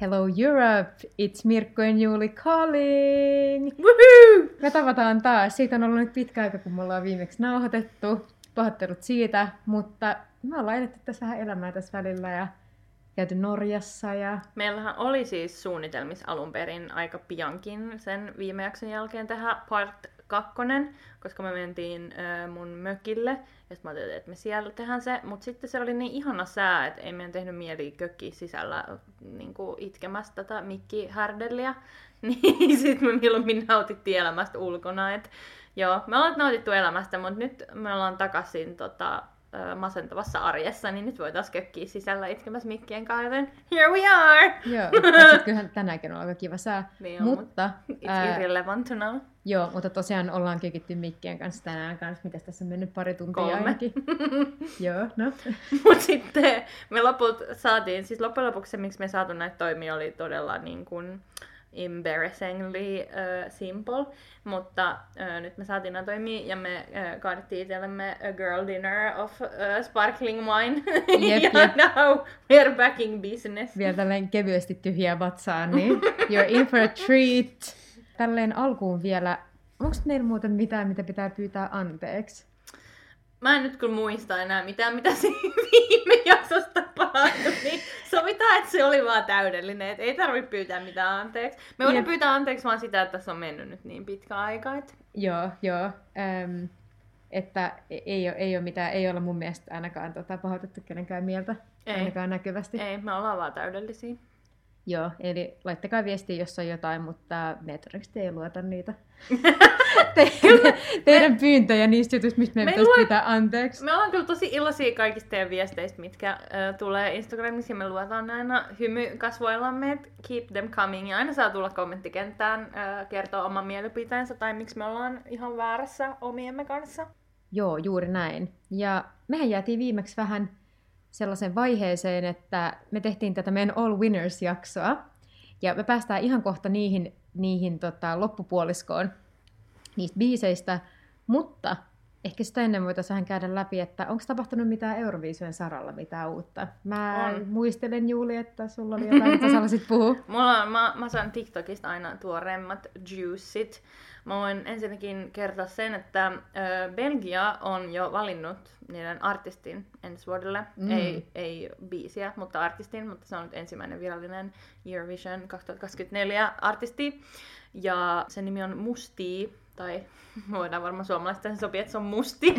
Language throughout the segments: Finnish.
Hello Europe, it's Mirkko and Juuli calling! Woohoo! Me tavataan taas. Siitä on ollut nyt pitkä aika, kun me ollaan viimeksi nauhoitettu. Pahoittelut siitä, mutta me ollaan eletty tässä vähän elämää tässä välillä ja käyty Norjassa ja... Meillähän oli siis suunnitelmissa alun perin aika piankin sen viime jakson jälkeen tehdä part kakkonen, koska me mentiin mun mökille, ja sitten mä ajattelin, että me siellä tehdään se, mutta sitten se oli niin ihana sää, että ei meidän tehnyt mieli kökkiä sisällä niin itkemästä tätä mikkihärdelliä, niin sitten me milloin nautittiin elämästä ulkona, että joo, me ollaan nautittu elämästä, mutta nyt me ollaan takaisin tota, masentavassa arjessa, niin nyt voitaisiin kökkiä sisällä itkemässä mikkien kanssa, here we are! Joo, kyllähän tänäänkin on aika kiva sää. Niin on, mutta, it's ää, irrelevant to now. Joo, mutta tosiaan ollaan kökitty mikkien kanssa tänään kanssa. Mitäs tässä on mennyt pari tuntia Kolme. ainakin? joo, no. Mutta sitten me lopulta saatiin, siis loppujen lopuksi se, miksi me saatu näitä toimia, oli todella niin kuin, embarrassingly uh, simple, mutta uh, nyt me saatiin nämä toimia ja me uh, kaadettiin itsellemme a girl dinner of uh, sparkling wine. Jep, ja jep. now we're back in business. Vielä tälleen kevyesti tyhjää vatsaan, niin you're in for a treat. Tälleen alkuun vielä, onko meillä muuten mitään, mitä pitää pyytää anteeksi? Mä en nyt kyllä muista enää mitään, mitä siinä viime jaksossa tapahtui, niin sovitaan, että se oli vaan täydellinen, että ei tarvitse pyytää mitään anteeksi. Me voidaan pyytää anteeksi vaan sitä, että tässä on mennyt nyt niin pitkä aika, että Joo, joo. Äm, että ei ole, ei ole mitään, ei olla mun mielestä ainakaan tota, pahoitettu kenenkään mieltä, Ei. ainakaan näkyvästi. ei, me ollaan vaan täydellisiä. Joo, eli laittakaa viestiä, jos on jotain, mutta me todennäköisesti ei luota niitä. Te, teidän pyyntöjä niistä jutuista, mistä meidän Me pitäisi pyytää anteeksi. Me ollaan kyllä tosi iloisia kaikista teidän viesteistä, mitkä äh, tulee Instagramissa, ja me luotaan aina hymy kasvoillamme, että keep them coming. Ja aina saa tulla kommenttikenttään äh, kertoa oman mielipiteensä, tai miksi me ollaan ihan väärässä omiemme kanssa. Joo, juuri näin. Ja mehän jäätiin viimeksi vähän sellaiseen vaiheeseen, että me tehtiin tätä meidän All Winners-jaksoa, ja me päästään ihan kohta niihin, niihin tota, loppupuoliskoon niistä biiseistä, mutta ehkä sitä ennen voitaisiin vähän käydä läpi, että onko tapahtunut mitään Euroviisujen saralla mitään uutta. Mä On. muistelen Juuli, että sulla oli jotain, mitä sä haluaisit puhua. Mulla on, mä, mä saan TikTokista aina tuoreimmat juicit. Mä voin ensinnäkin kertoa sen, että ö, Belgia on jo valinnut niiden artistin ensi vuodelle. Mm. Ei, ei biisiä, mutta artistin, mutta se on nyt ensimmäinen virallinen Eurovision 2024 artisti. Ja sen nimi on Musti, tai voidaan varmaan suomalaista sopia, että se on Musti.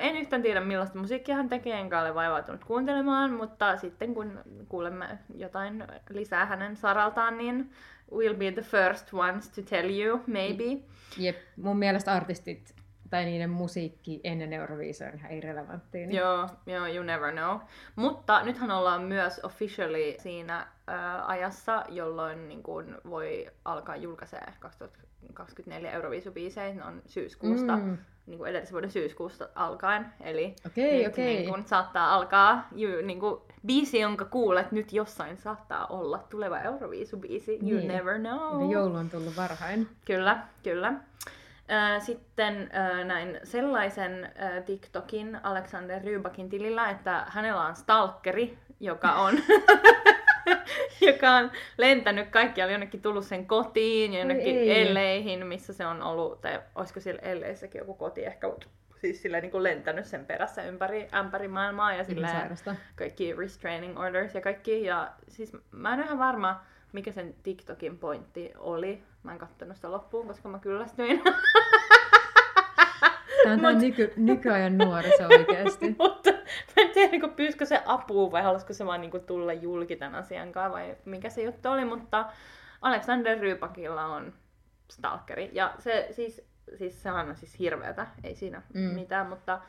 En yhtään tiedä millaista musiikkia hän tekee, enkä ole vaivautunut kuuntelemaan, mutta sitten kun kuulemme jotain lisää hänen saraltaan, niin we'll be the first ones to tell you, maybe. Jep, mun mielestä artistit tai niiden musiikki ennen Euroviisua on ihan irrelevanttia. Niin... Joo, joo, you never know. Mutta nythän ollaan myös officially siinä ää, ajassa, jolloin niin kun voi alkaa julkaisee 2024 Euroviisubiisejä, ne on syyskuusta, Mm. niin kuin edellisen vuoden syyskuusta alkaen. Eli Okei, nyt okei. Niin kun saattaa alkaa, niin kun, biisi, jonka kuulet nyt jossain saattaa olla tuleva Euroviisubiisi. You Niin. never know. Eli joulu on tullut varhain. Kyllä, kyllä. Sitten näin sellaisen TikTokin Alexander Rybakin tilillä, että hänellä on stalkeri, joka on, joka on lentänyt kaikkialle jonnekin tullut sen kotiin, jonnekin ei. elleihin, missä se on ollut, tai olisiko sillä elleissäkin joku koti ehkä, mutta siis sillä niin kuin lentänyt sen perässä ympäri ämpäri maailmaa ja silleen, sairasta. kaikki restraining orders ja kaikki. Ja siis mä en ole ihan varma, mikä sen TikTokin pointti oli. Mä en kattonut sitä loppuun, koska mä kyllästyin. Tämä on tämä nyky, nykyajan nuoriso oikeasti. Mutta mä en tiedä, niin pyyskö se apua vai halusiko se vaan niin tulla julki tämän asian kanssa vai mikä se juttu oli. Mutta Alexander Rybakilla on stalkeri. Ja se siis, siis sehän on siis hirveätä, ei siinä mm. mitään, mutta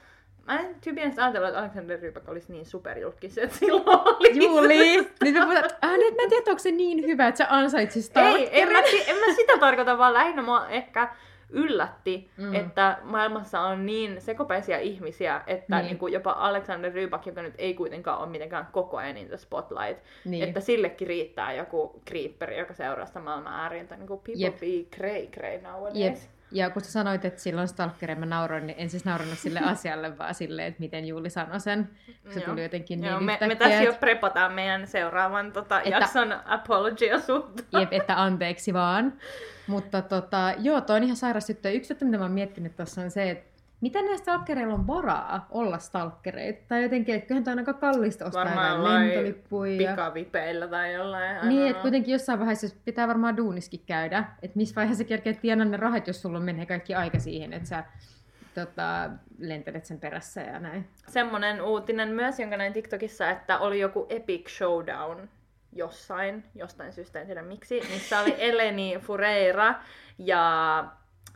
Mä en tyypillisesti ajatella, että Alexander Rybak olisi niin superjulkis, että silloin oli Juuli! Nyt me puhutaan, äh, nyt mä en tiedä, onko se niin hyvä, että sä ansaitsisit Ei, en mä, en mä sitä tarkoita, vaan lähinnä mua ehkä yllätti, Mm. että maailmassa on niin sekopäisiä ihmisiä, että Niin. niin. Niin jopa Alexander Rybak, joka nyt ei kuitenkaan ole mitenkään koko ajan in the spotlight, Niin. että sillekin riittää joku creeperi, joka seuraa sitä maailman ääriintä, niin kuin people. Jep. be cray cray nowadays. Jep. Ja kun sä sanoit, että silloin stalkerin mä nauroin, niin en siis naurannut sille asialle, vaan silleen, että miten Juuli sanoi sen. Se Joo. tuli jotenkin Joo, niin me, me yhtäkkiä, tässä jo prepataan meidän seuraavan tota, Että- jakson apology-osuutta. Jep, että anteeksi vaan. Mutta tota, joo, toi on ihan sairas. Ja Yksi juttu, mitä mä oon miettinyt tuossa on se, että mitä näistä stalkereilla on varaa olla stalkereita? Tai jotenkin, että kyllähän toi on aika kallista ostaa Varmaan jotain lentolippuja. Ja... Pikavipeillä tai jollain. Niin, että kuitenkin jossain vaiheessa pitää varmaan duuniskin käydä. Että missä vaiheessa kerkeet tienaa ne rahat, jos sulla menee kaikki aika siihen, että sä tota, lentelet sen perässä ja näin. Semmonen uutinen myös, jonka näin TikTokissa, että oli joku epic showdown jossain, jostain syystä, en tiedä miksi, missä oli Eleni Fureira ja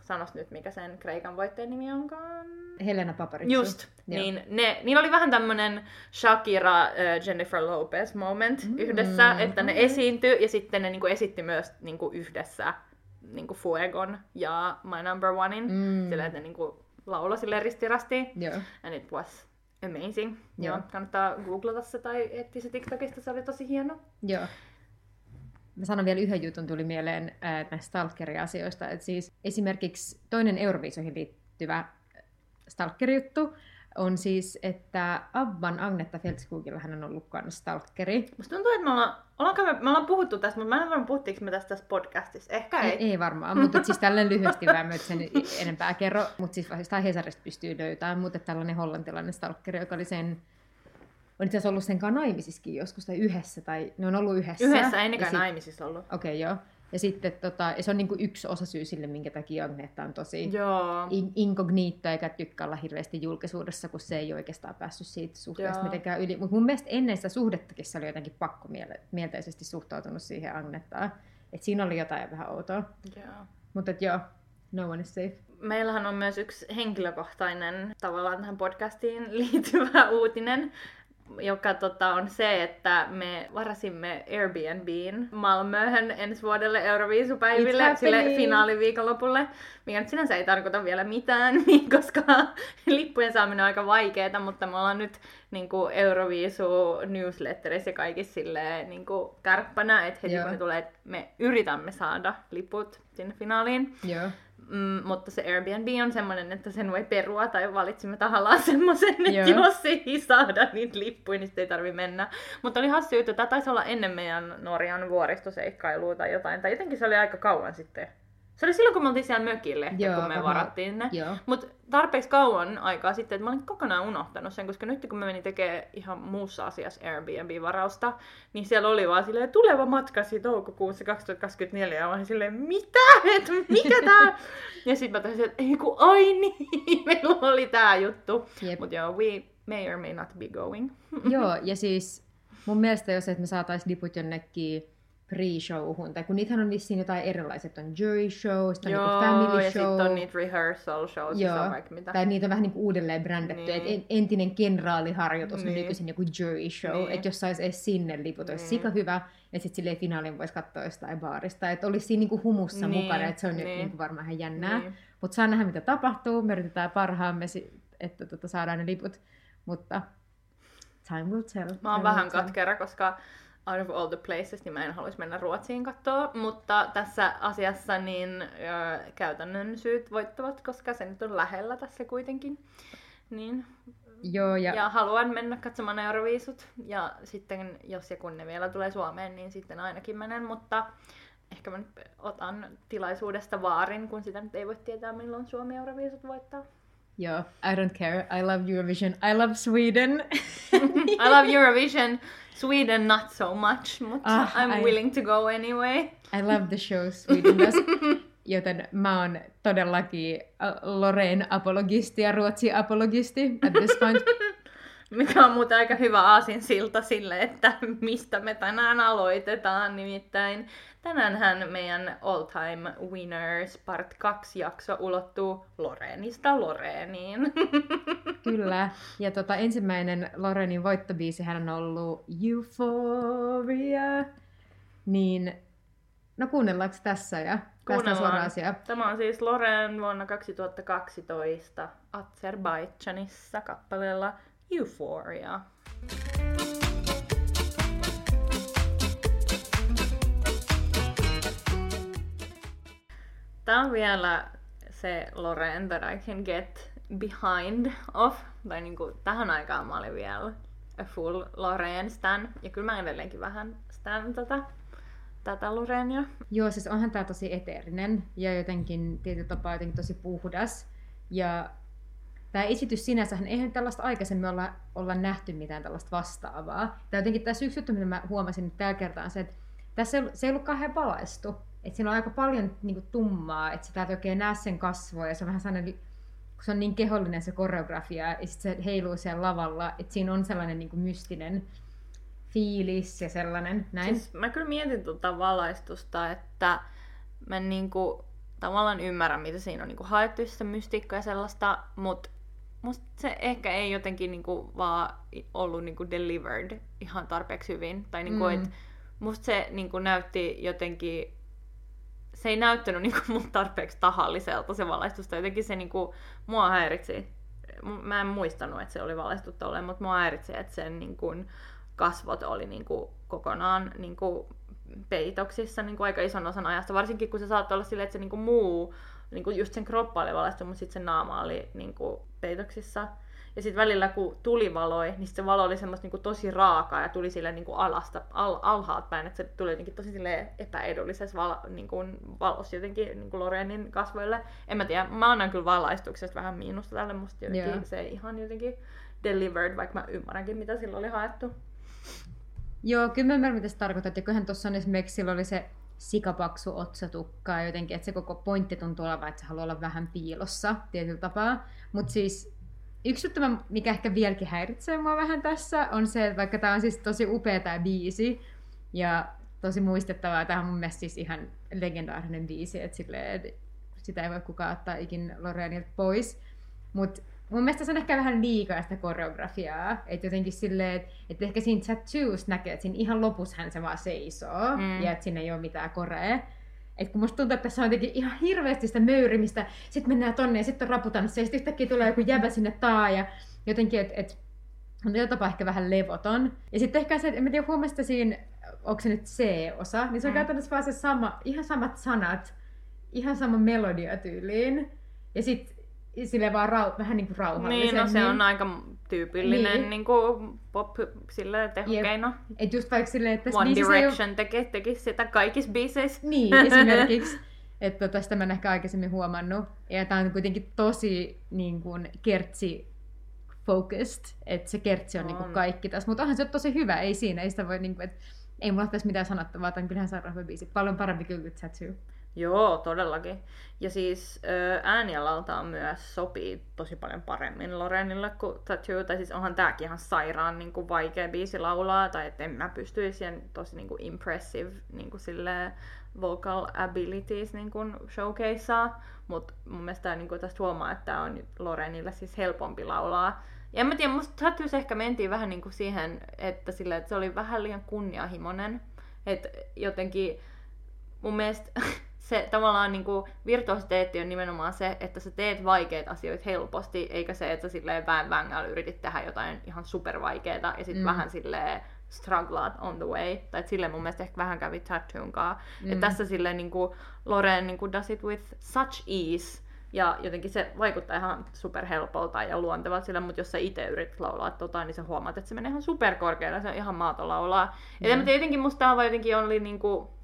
sanos nyt mikä sen Kreikan voittajan nimi onkaan. Helena Paparizou. Just, Joo. niin ne, niillä oli vähän tämmönen Shakira, äh, Jennifer Lopez moment Mm. mm. yhdessä, että ne esiintyi ja sitten ne niinku esitti myös niinku yhdessä niinku Fuegon ja My Number Onein, Mm. mm. sillä että ne niinku lauloi sille ristirasti. Joo. And it was amazing. Joo. Joo. Kannattaa googlata se tai etsiä se TikTokista, se oli tosi hieno. Joo. Mä sanon vielä yhden jutun tuli mieleen ää, näistä stalkeri-asioista. Et siis esimerkiksi toinen Euroviisoihin liittyvä stalkeri-juttu on siis, että Abban Agnetta Feltskugilla hän on ollut kanssa stalkeri. Musta tuntuu, että me ollaan, ollaanko me, me ollaan puhuttu tästä, mutta mä en varma puhuttiinko me tästä tässä podcastissa. Ehkä ei. Ei, ei varmaan, mutta siis tällainen lyhyesti vähän mä et sen enempää kerro. Mutta siis tai Hesarista pystyy löytämään, mutta tällainen hollantilainen stalkeri, joka oli sen on itse asiassa ollut sen kanssa naimisissakin joskus, tai yhdessä, tai ne on ollut yhdessä. Yhdessä, ei nekään sit- naimisissa ollut. Okei, okay, joo. Ja sitten tota, ja se on niinku yksi osa syy sille, minkä takia Agneta on tosi Joo. in- incognito eikä tykkää olla hirveästi julkisuudessa, kun se ei oikeastaan päässyt siitä suhteesta Joo. mitenkään yli. Mutta mun mielestä ennen sitä suhdettakin se oli jotenkin pakko mielteisesti suhtautunut siihen Agnettaan. Et siinä oli jotain vähän outoa. Joo. Mutta joo, no one is safe. Meillähän on myös yksi henkilökohtainen tavallaan tähän podcastiin liittyvä uutinen, joka tota, on se, että me varasimme Airbnbin Malmöhön ensi vuodelle Euroviisupäiville, sille finaaliviikonlopulle, mikä nyt sinänsä ei tarkoita vielä mitään, koska lippujen saaminen on aika vaikeaa, mutta me ollaan nyt niin kuin Euroviisu newsletterissä ja kaikissa silleen niin kuin kärppänä, että heti Joo. kun ne tulee, että me yritämme saada liput sinne finaaliin. Joo. Mm, mutta se Airbnb on semmoinen, että sen voi perua tai valitsimme tahallaan semmoisen, että jos ei saada niitä lippuja, niin sitten ei tarvi mennä. Mutta oli hassu juttu, tämä taisi olla ennen meidän Norjan vuoristoseikkailua tai jotain, tai jotenkin se oli aika kauan sitten. Se oli silloin, kun me oltiin siellä mökillä, ehkä, Joo, kun me varmaan- varattiin ne. Mutta tarpeeksi kauan aikaa sitten, että mä olin kokonaan unohtanut sen, koska nyt kun mä menin tekemään ihan muussa asiassa Airbnb-varausta, niin siellä oli vaan silleen tuleva matkasi toukokuussa 2024, ja mä olin silleen, mitä? Et mikä tää? ja sitten mä tajusin, että ei kun ai niin, meillä oli tää juttu. Jep. Mutta joo, we may or may not be going. Joo, ja siis mun mielestä jos että me saatais liput jonnekin pre-showhun, tai kun niitähän on vissiin jotain erilaiset, on jury show, sitten on joo, niinku family ja show. sitten on niitä rehearsal shows, ja Joo. on vaikka mitä. Tai niitä on vähän niin uudelleen brändätty, Niin. että en- entinen kenraaliharjoitus on Niin. nykyisin joku jury show, Niin. että jos sais edes sinne liput, olisi Niin. sika hyvä, ja sitten silleen finaalin voisi katsoa jostain baarista, että olisi siinä niinku humussa Niin, mukana, että se on niin. niin. niinku varmaan ihan jännää. Niin. Mutta saa nähdä, mitä tapahtuu, me yritetään parhaamme, että tota, saadaan ne liput, mutta time will tell. Mä oon vähän katkera, koska out of all the places, niin mä en haluaisi mennä Ruotsiin katsoa, mutta tässä asiassa niin ö, käytännön syyt voittavat, koska se nyt on lähellä tässä kuitenkin. Niin. Joo, ja, Ja, haluan mennä katsomaan Euroviisut, ja sitten jos ja kun ne vielä tulee Suomeen, niin sitten ainakin menen, mutta ehkä mä nyt otan tilaisuudesta vaarin, kun sitä nyt ei voi tietää, milloin Suomi Euroviisut voittaa. Joo, I don't care, I love Eurovision, I love Sweden. I love Eurovision, Sweden not so much, mutta Ah, I'm I- willing to go anyway. I love the show Sweden does. Joten mä oon todellakin äh, Loreen apologisti ja Ruotsi apologisti at this point. Mikä on muuten aika hyvä aasinsilta sille, että mistä me tänään aloitetaan. Nimittäin tänäänhän meidän All Time Winners Part 2 jakso ulottuu Loreenista Loreeniin. Kyllä. Ja tota, ensimmäinen Lorenin voittobiisihän on ollut Euphoria. Niin, no kuunnellaanko tässä ja päästään Kuunnellaan. suoraan asiaan. Tämä on siis Loreen vuonna 2012 Azerbaidžanissa kappaleella Euphoria. Tämä on vielä se Loreen that I can get behind of. Tai niinku tähän aikaan mä olin vielä a full Loreen stan. Ja kyllä mä edelleenkin vähän stan tätä, tätä Loreenia. Joo, siis onhan tää tosi eteerinen ja jotenkin tietyllä tapaa jotenkin tosi puhdas. Ja tämä esitys sinänsä, eihän tällaista aikaisemmin olla, olla nähty mitään tällaista vastaavaa. Tämä jotenkin tässä yksi juttu, mitä mä huomasin tällä kertaa, on se, että tässä ei, se ei ollut kauhean valaistu. Että siinä on aika paljon niin kuin, tummaa, että sitä ei oikein näe sen kasvoja. Ja se on vähän sellainen, kun se on niin kehollinen se koreografia, ja sitten se heiluu siellä lavalla, että siinä on sellainen niin kuin, mystinen fiilis ja sellainen. Näin. Siis mä kyllä mietin tuota valaistusta, että mä niinku, tavallaan ymmärrän, mitä siinä on niinku haettu, sitä mystiikkaa ja sellaista, mutta musta se ehkä ei jotenkin niinku vaan ollut niinku delivered ihan tarpeeksi hyvin. Tai niinku, mm. et musta se niinku näytti jotenkin, se ei näyttänyt niinku mun tarpeeksi tahalliselta se valaistus. Jotenkin se niinku, mua häiritsi. Mä en muistanut, että se oli valaistu tolleen, mutta mua häiritsi, että sen niinku, kasvot oli niinku kokonaan niinku peitoksissa niinku aika ison osan ajasta. Varsinkin kun se saattoi olla silleen, että se niinku muu niin kuin just sen kroppa oli valaistu, mutta sitten se naama oli niin kuin peitoksissa. Ja sitten välillä kun tuli valoi, niin se valo oli semmoista niin tosi raakaa ja tuli sille niin kuin alasta, al, alhaalta päin, että se tuli jotenkin tosi sille epäedullisessa val, niin kuin valossa jotenkin niin kuin Lorenin kasvoille. En mä tiedä, mä annan kyllä valaistuksesta vähän miinusta tälle, musta jotenkin yeah. se ihan jotenkin delivered, vaikka mä ymmärränkin mitä sillä oli haettu. Joo, kyllä mä ymmärrän mitä se tarkoittaa, että kyllähän tuossa on esimerkiksi silloin oli se sikapaksu otsatukka ja jotenkin, että se koko pointti tuntuu olevan, että se haluaa olla vähän piilossa tietyllä tapaa. Mutta siis yksi juttu, mikä ehkä vieläkin häiritsee mua vähän tässä, on se, että vaikka tämä on siis tosi upea tämä biisi ja tosi muistettavaa, tämä on mun mielestä siis ihan legendaarinen biisi, että silleen, sitä ei voi kukaan ottaa ikin Loreenilta pois. Mutta mun mielestä se on ehkä vähän liikaa sitä koreografiaa. Että jotenkin silleen, että, että ehkä siinä tattoos näkee, että siinä ihan lopussa hän se vaan seisoo. Mm. Ja että siinä ei ole mitään korea. Et kun musta tuntuu, että tässä on jotenkin ihan hirveästi sitä möyrimistä, sitten mennään tonne ja sitten on raputanssa ja sitten yhtäkkiä tulee joku jäbä sinne taa ja jotenkin, että et, on jopa ehkä vähän levoton. Ja sitten ehkä se, että en tiedä huomasta siinä, onko se nyt C-osa, niin se on mm. käytännössä vaan se sama, ihan samat sanat, ihan sama melodia tyyliin. Ja sitten sille vaan rau, vähän niin kuin rauhallisemmin. Niin, no se on aika tyypillinen niin. niin kuin pop sille tehokeino. Yep. Et just vaikka silleen, että One Direction ole... teki, teki sitä kaikissa biiseissä. Niin, esimerkiksi. että tota, tästä mä en ehkä aikaisemmin huomannut. Ja tää on kuitenkin tosi niin kuin, kertsi focused, että se kertsi on, on. Niin kuin kaikki tässä. Mutta onhan se tosi hyvä, ei siinä, ei sitä voi, niin kuin, että ei mulla tässä mitään sanottavaa, tai kyllähän on biisi. Paljon parempi kyllä kuin Tattoo. Joo, todellakin. Ja siis äänialalta on myös sopii tosi paljon paremmin Lorenille kuin Tattoo. Tai siis onhan tääkin ihan sairaan niin kuin vaikea biisi laulaa, tai että en mä pystyisi siihen tosi niin kuin impressive niin kuin sille vocal abilities niin kuin showcasea. Mutta mun mielestä niin kuin tästä huomaa, että on Lorenille siis helpompi laulaa. Ja en mä tiedä, musta Tattoos ehkä mentiin vähän niin kuin siihen, että, sille, että se oli vähän liian kunnianhimoinen. Että jotenkin mun mielestä se tavallaan niin kuin, virtuositeetti on nimenomaan se, että sä teet vaikeita asioita helposti, eikä se, että sä silleen vähän vängällä yritit tehdä jotain ihan supervaikeeta ja sitten mm. vähän silleen strugglaat on the way. Tai että silleen mun mielestä ehkä vähän kävi Tattoon Mm. Että tässä silleen niin kuin, Loren niin kuin, does it with such ease. Ja jotenkin se vaikuttaa ihan superhelpolta ja luontevalta sillä, mutta jos sä itse yrität laulaa tota, niin sä huomaat, että se menee ihan superkorkealle, se on ihan maaton laulaa. Mm. Ja tietenkin musta tämä jotenkin oli niinku,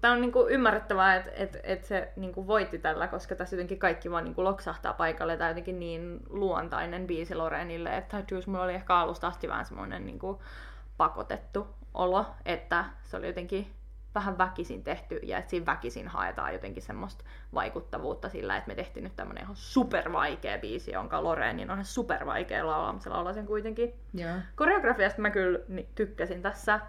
Tämä on niinku ymmärrettävää, että et, et se niinku voitti tällä, koska tässä jotenkin kaikki vaan niinku loksahtaa paikalle. Tämä jotenkin niin luontainen biisi Lorenille, että Juice mulla oli ehkä alusta asti vähän semmoinen niinku pakotettu olo, että se oli jotenkin vähän väkisin tehty ja että siinä väkisin haetaan jotenkin semmoista vaikuttavuutta sillä, että me tehtiin nyt tämmönen ihan supervaikea biisi, jonka Lorenin on supervaikea laulaa, mutta se laulaa sen kuitenkin. Yeah. Koreografiasta mä kyllä tykkäsin tässä,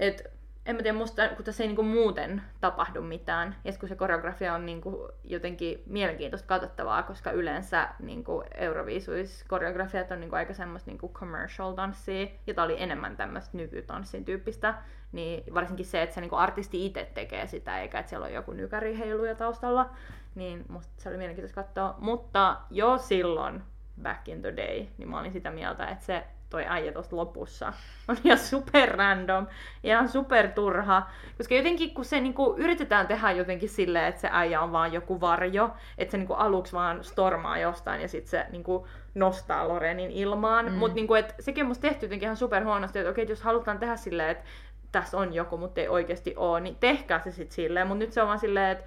että en mä tiedä, musta, kun tässä ei niinku muuten tapahdu mitään, ja kun se koreografia on niinku jotenkin mielenkiintoista katsottavaa, koska yleensä niinku Euroviisuis-koreografiat on niinku aika semmoista niinku commercial-tanssia, jota oli enemmän tämmöistä nykytanssin tyyppistä, niin varsinkin se, että se niinku artisti itse tekee sitä, eikä että siellä on joku nykäriheiluja taustalla, niin musta se oli mielenkiintoista katsoa. Mutta jo silloin, back in the day, niin mä olin sitä mieltä, että se toi äijä tuossa lopussa on ihan super random, ihan super turha. Koska jotenkin kun se niinku yritetään tehdä jotenkin silleen, että se äijä on vaan joku varjo, että se niinku aluksi vaan stormaa jostain ja sitten se niinku nostaa Lorenin ilmaan. Mm. Mutta niinku, sekin on musta tehty jotenkin ihan super huonosti, että okei, jos halutaan tehdä silleen, että tässä on joku, mutta ei oikeasti ole, niin tehkää se sitten silleen. Mutta nyt se on vaan silleen, että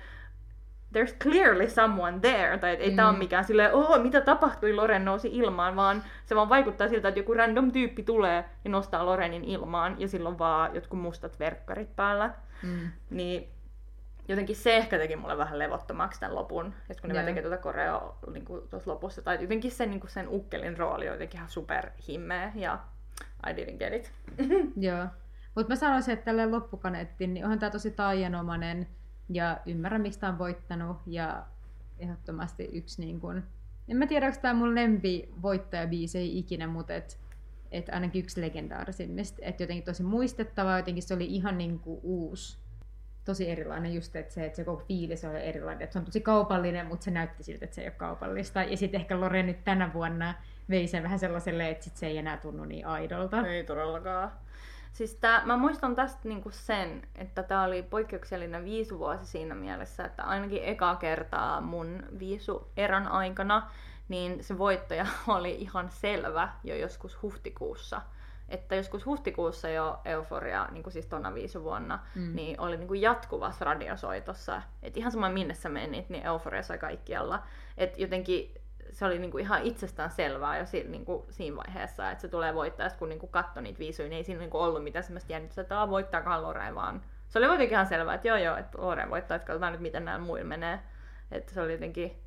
there's clearly someone there, tai ei mm. tämä ole mikään silleen, oh, mitä tapahtui, Loren nousi ilmaan, vaan se vaan vaikuttaa siltä, että joku random tyyppi tulee ja nostaa Lorenin ilmaan, ja silloin vaan jotkut mustat verkkarit päällä. Mm. Niin jotenkin se ehkä teki mulle vähän levottomaksi tämän lopun, että kun ne yeah. tekee tuota koreo niin tuossa lopussa, tai jotenkin sen, niin sen ukkelin rooli on jotenkin ihan super himmeä, ja I didn't get it. Joo. Mutta mä sanoisin, että tälle loppukaneettiin, niin onhan tämä tosi taianomainen, ja ymmärrän, miksi tämä on voittanut. Ja ehdottomasti yksi niin kuin, en mä tiedä, onko tämä mun lempi voittajabiisi ikinä, mutta et, et ainakin yksi legendaarisimmista. Että jotenkin tosi muistettava, jotenkin se oli ihan niin kuin uusi. Tosi erilainen just, että se, että se koko fiilis oli erilainen. Että se on tosi kaupallinen, mutta se näytti siltä, että se ei ole kaupallista. Ja sitten ehkä Lore nyt tänä vuonna vei sen vähän sellaiselle, että sit se ei enää tunnu niin aidolta. Ei todellakaan. Siis tää, mä muistan tästä niinku sen, että tämä oli poikkeuksellinen viisuvuosi siinä mielessä, että ainakin eka kertaa mun viisueran aikana, niin se voittaja oli ihan selvä jo joskus huhtikuussa. Että joskus huhtikuussa jo Euforia, niin kuin siis tonna viisuvuonna, mm. niin oli niin kuin jatkuvassa radiosoitossa. Että ihan sama minne sä menit, niin Euforia sai kaikkialla. Että jotenkin se oli niinku ihan itsestään selvää jo si, niinku siinä vaiheessa, että se tulee voittaa, kun niinku katsoi niitä viisuja, niin ei siinä niinku ollut mitään semmoista jännitystä, että voittaakaan Loreen, vaan se oli jotenkin ihan selvää, että joo joo, että Loreen voittaa, että katsotaan nyt miten näillä muilla menee. Että se oli jotenkin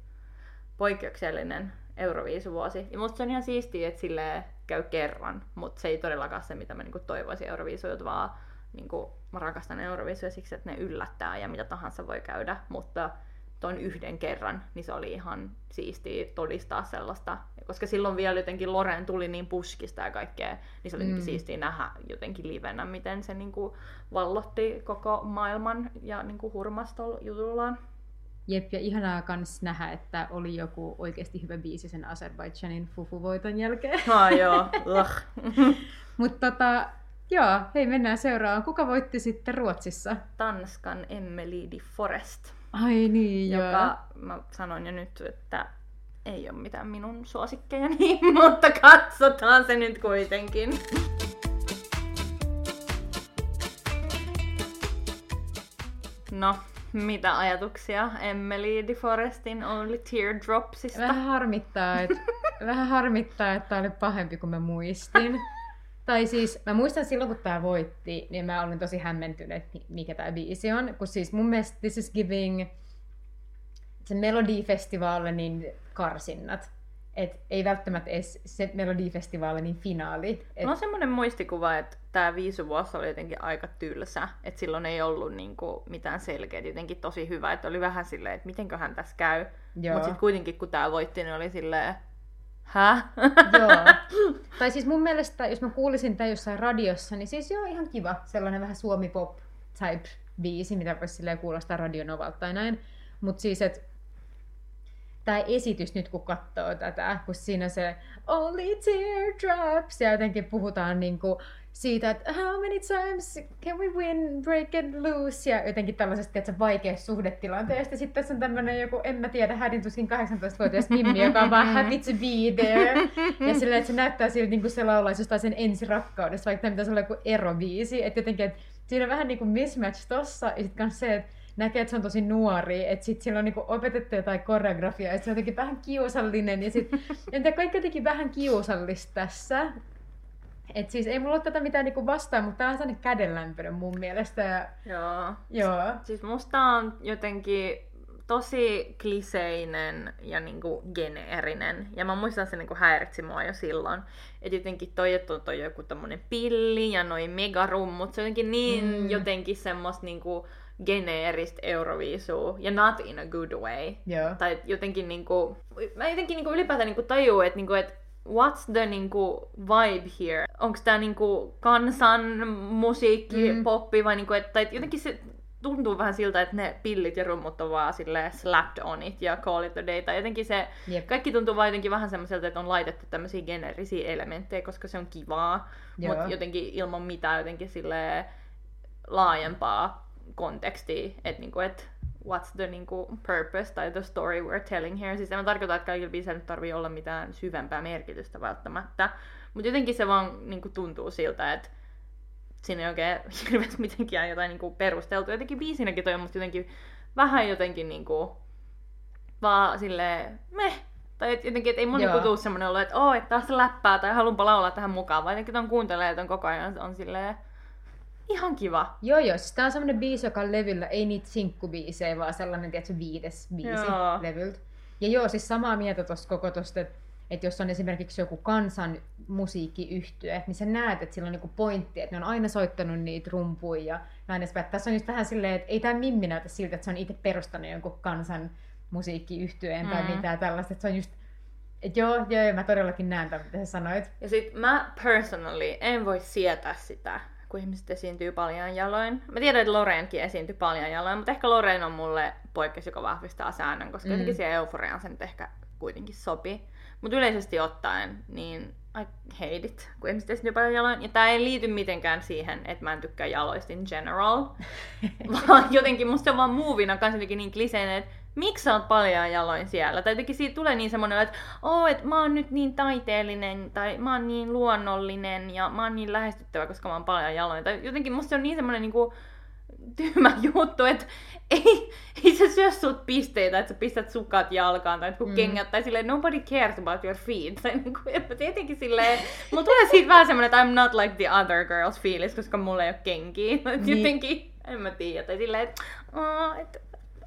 poikkeuksellinen Euroviisuvuosi. Ja musta se on ihan siistiä, että sille käy kerran, mutta se ei todellakaan se, mitä mä niinku toivoisin Euroviisuilta, vaan niinku, mä rakastan Euroviisuja siksi, että ne yllättää ja mitä tahansa voi käydä, mutta ton yhden kerran, niin se oli ihan siistiä todistaa sellaista. Koska silloin vielä jotenkin Loren tuli niin puskista ja kaikkea, niin se oli mm. siistiä nähdä jotenkin livenä, miten se niinku vallotti koko maailman ja niinku hurmastol jutullaan. Jep, ja ihanaa kans nähdä, että oli joku oikeasti hyvä biisi sen Azerbaidžanin Fufu-voiton jälkeen. Ah, joo. Mutta tota, joo, hei mennään seuraavaan. Kuka voitti sitten Ruotsissa? Tanskan Emily de Forest. Ai niin, joka joo. mä sanoin jo nyt, että ei ole mitään minun suosikkejani, mutta katsotaan se nyt kuitenkin. No, mitä ajatuksia Emily de Forestin Only Teardropsista? Vähän harmittaa, että, vähän harmittaa, että tämä oli pahempi kuin mä muistin. Tai siis, mä muistan silloin, kun tämä voitti, niin mä olin tosi hämmentynyt, että mikä tämä biisi on. Kun siis mun mielestä This is Giving sen Melodifestivaalin karsinnat. Et ei välttämättä edes se Melodifestivaalin finaali. Et... on semmoinen muistikuva, että tämä viisuvuosi oli jotenkin aika tylsä. Että silloin ei ollut niinku mitään selkeää, jotenkin tosi hyvä. Että oli vähän silleen, että mitenköhän tässä käy. Mutta sitten kuitenkin kun tämä voitti, niin oli silleen, Hä? joo. Tai siis mun mielestä, jos mä kuulisin tämän jossain radiossa, niin siis joo, ihan kiva. Sellainen vähän suomi-pop type biisi, mitä voisi kuulostaa radionovalta tai näin. Mutta siis, että tämä esitys nyt, kun katsoo tätä, kun siinä se only teardrops, ja jotenkin puhutaan niin kuin siitä, että how many times can we win, break and lose, ja jotenkin tällaisesta että vaikeasta suhdetilanteesta. Sitten tässä on tämmöinen joku, en mä tiedä, hädin tuskin 18-vuotias Mimmi, joka on vaan happy to be there. Ja silleen, että se näyttää siltä, niin kuin se laulaisi jostain sen ensirakkaudesta, vaikka tämä pitäisi olla joku erobiisi. Että jotenkin, että siinä on vähän niin kuin mismatch tossa, ja sitten myös se, että näkee, että se on tosi nuori, että sitten sillä on niinku opetettu jotain koreografiaa, että se on jotenkin vähän kiusallinen, ja sitten kaikki jotenkin vähän kiusallista tässä. Et siis ei mulla ole tätä mitään niinku vastaan, mutta tämä on sellainen kädenlämpöinen mun mielestä. Ja... Joo. Joo. Siis musta on jotenkin tosi kliseinen ja niinku geneerinen. Ja mä muistan se niinku häiritsi mua jo silloin. Että jotenkin toi, että on toi joku tommonen pilli ja noin megarummut. Se on jotenkin niin mm. jotenkin semmoista niinku geneeristä Euroviisua, ja not in a good way. Yeah. Tai jotenkin niinku, mä jotenkin niinku ylipäätään niinku tajuu, että niinku, et what's the niinku vibe here? Onko tää niinku kansan musiikki, mm. poppi vai niinku, et, tai jotenkin se tuntuu vähän siltä, että ne pillit ja rummut on vaan silleen slapped on it ja call it a day. Tai jotenkin se, Jep. kaikki tuntuu vaan jotenkin vähän semmoiselta, että on laitettu tämmöisiä generisiä elementtejä, koska se on kivaa. Mutta jotenkin ilman mitään jotenkin silleen laajempaa kontekstia, että niinku, et what's the niinku, purpose tai the story we're telling here. Siis en mä tarkoita, että kaikilla biiseillä nyt tarvii olla mitään syvempää merkitystä välttämättä, mutta jotenkin se vaan niinku, tuntuu siltä, että siinä ei oikein hirveästi mitenkään jotain niinku, perusteltu. Jotenkin biisinäkin toi on musta jotenkin vähän jotenkin niinku, vaan silleen meh. Tai et jotenkin, että ei mun niinku tuu semmonen olo, että oo, että taas läppää tai haluanpa laulaa tähän mukaan, vaan jotenkin ton kuuntelee ton koko ajan on silleen ihan kiva. Joo, joo. Siis tää on semmonen biisi, joka on levyllä, ei niitä sinkkubiisejä, vaan sellainen, tiedätkö, viides biisi Joo. levyltä. Ja joo, siis samaa mieltä tosta koko tosta, että että jos on esimerkiksi joku kansan musiikkiyhtye, niin sä näet, että sillä on niinku pointti, että ne on aina soittanut niitä rumpuja ja näin edespäin. Tässä on just vähän silleen, että ei tämä Mimmi näytä siltä, että se on itse perustanut jonkun kansan musiikkiyhtyeen tai Mm. mitään tällaista. Että se on just, että joo, joo, joo, mä todellakin näen tämän, mitä sä sanoit. Ja sit mä personally en voi sietää sitä, kun ihmiset esiintyy paljon jaloin. Mä tiedän, että Lorenkin esiintyy paljon jaloin, mutta ehkä Loren on mulle poikkeus, joka vahvistaa säännön, koska Mm. jotenkin siihen euforiaan se nyt ehkä kuitenkin sopii. Mutta yleisesti ottaen, niin I hate it, kun ihmiset esiintyy paljon jaloin. Ja tää ei liity mitenkään siihen, että mä en tykkää jaloista in general. vaan jotenkin musta se on vaan muuvina kanssa jotenkin niin kliseinen, että miksi sä oot paljon jaloin siellä? Tai jotenkin siitä tulee niin semmoinen, että oo, että mä oon nyt niin taiteellinen, tai mä oon niin luonnollinen, ja mä oon niin lähestyttävä, koska mä oon paljon jaloin. Tai jotenkin musta se on niin semmoinen niinku tyhmä juttu, että ei, ei se syö sut pisteitä, että sä pistät sukat jalkaan tai jotkut Mm. kengät, tai silleen nobody cares about your feet. Tai niinku, että tietenkin silleen, mulla tulee siitä vähän semmoinen, että I'm not like the other girls fiilis, koska mulla ei ole kenkiä. Niin. jotenkin, en mä tiedä, tai silleen, että oh, et,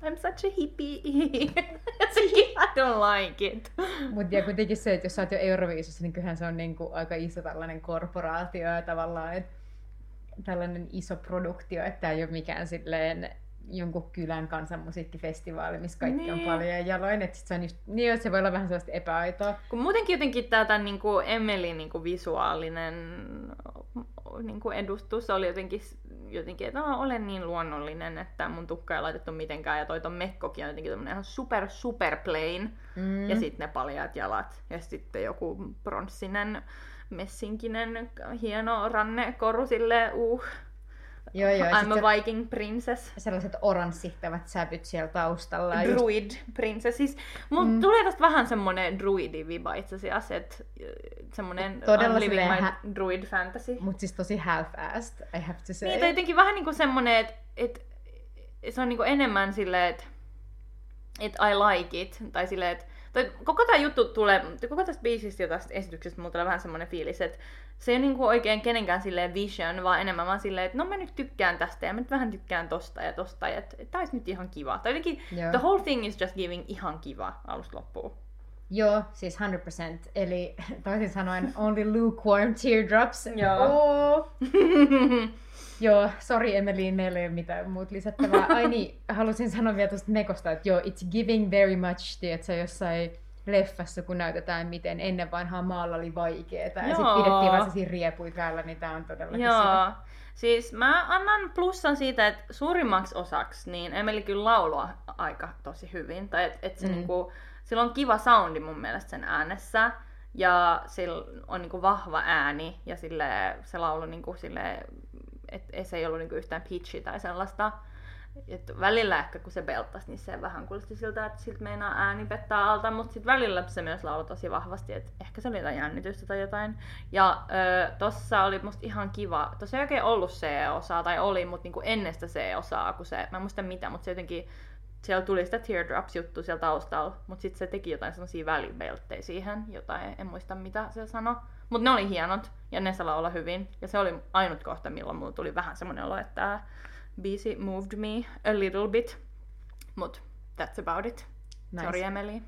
I'm such a hippie. Jotenkin, I don't like it. Mutta ja kuitenkin se, että jos sä oot jo Euroviisussa, niin kyllähän se on niinku aika iso tällainen korporaatio ja tavallaan, että tällainen iso produktio, että tämä ei ole mikään silleen jonkun kylän kansanmusiikkifestivaali, missä kaikki on Niin. paljon ja jaloin, että sit se on just, niin se voi olla vähän sellaista epäaitoa. Kun muutenkin jotenkin tämä tämän niin kuin Emelin niin kuin visuaalinen niin kuin edustus oli jotenkin, jotenkin että no, olen niin luonnollinen, että mun tukka ei laitettu mitenkään ja toi ton mekkokin on jotenkin tämmönen ihan super super plain. Mm. Ja sitten ne paljaat jalat ja sitten joku pronssinen messinkinen hieno rannekoru silleen uh, Joo, joo. I'm a Viking princess. sellaiset oranssittävät sävyt siellä taustalla. just- Druid princess. Siis, mulla Mm. tulee tästä vähän semmonen druidi-viba itse asiassa, että semmonen Todella I'm living my hä- druid fantasy. Mut siis tosi half-assed, I have to say. Niin, tai jotenkin vähän niinku semmonen, että et, se on niinku enemmän silleen, että et I like it, tai silleen, että tai koko tämä juttu tulee, koko tästä biisistä ja tästä esityksestä mulla tulee vähän semmoinen fiilis, että se ei ole niinku oikein kenenkään silleen vision, vaan enemmän vaan silleen, että no mä nyt tykkään tästä ja mä nyt vähän tykkään tosta ja tosta, ja että et tää olisi nyt ihan kiva. Tai jotenkin Joo. the whole thing is just giving ihan kiva alusta loppuun. Joo, siis 100%. Eli toisin sanoen only lukewarm teardrops. Joo. Oh. Joo, sorry Emeliin, meillä ei ole mitään muut lisättävää. Ai niin, halusin sanoa vielä tuosta Mekosta, että joo, it's giving very much, tiedätkö, jossain leffassa, kun näytetään, miten ennen vanhaa maalla oli vaikeeta. Ja sitten pidettiin vaan sellaisia riepuja päällä, niin tämä on todellakin Joo. sitä. Siis mä annan plussan siitä, että suurimmaksi osaksi niin Emeli kyllä laulaa aika tosi hyvin. Tai että et se mm. niinku, sillä on kiva soundi mun mielestä sen äänessä. Ja sillä on niinku vahva ääni ja sille, se laulu niinku sille, että se ei ollut niinku yhtään pitchi tai sellaista. Et välillä ehkä kun se belttasi, niin se vähän kuulosti siltä, että siltä meinaa ääni pettää alta, mutta sitten välillä se myös lauloi tosi vahvasti, että ehkä se oli jotain jännitystä tai jotain. Ja ö, tossa oli musta ihan kiva, tossa ei oikein ollut C-osaa, tai oli, mutta niinku ennen sitä C-osaa, kun se, mä en muista mitä, mutta se jotenkin, siellä tuli sitä teardrops-juttu siellä taustalla, mutta sitten se teki jotain sellaisia välibelttejä siihen, jotain, en muista mitä se sanoi. Mutta ne oli hienot, ja ne saa olla hyvin, ja se oli ainut kohta, milloin mulla tuli vähän semmoinen olo, että tää biisi moved me a little bit. Mut that's about it. Nice. Sorry Emily.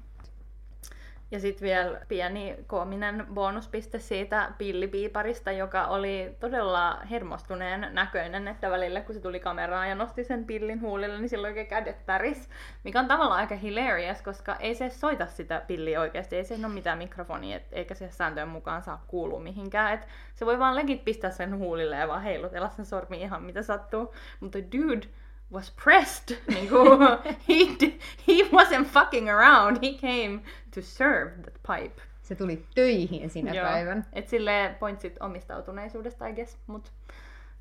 Ja sitten vielä pieni koominen bonuspiste siitä pillipiiparista, joka oli todella hermostuneen näköinen, että välillä kun se tuli kameraan ja nosti sen pillin huulille, niin silloin oikein kädet täris. Mikä on tavallaan aika hilarious, koska ei se soita sitä pilliä oikeasti, ei se ole mitään mikrofonia, eikä se sääntöjen mukaan saa kuulua mihinkään. Et se voi vaan legit pistää sen huulille ja vaan heilutella sen sormi ihan mitä sattuu. Mutta dude was pressed. Niinku, he, d- he wasn't fucking around. He came to serve the pipe. Se tuli töihin sinä Joo. päivän. Et sille pointsit omistautuneisuudesta, I guess, mut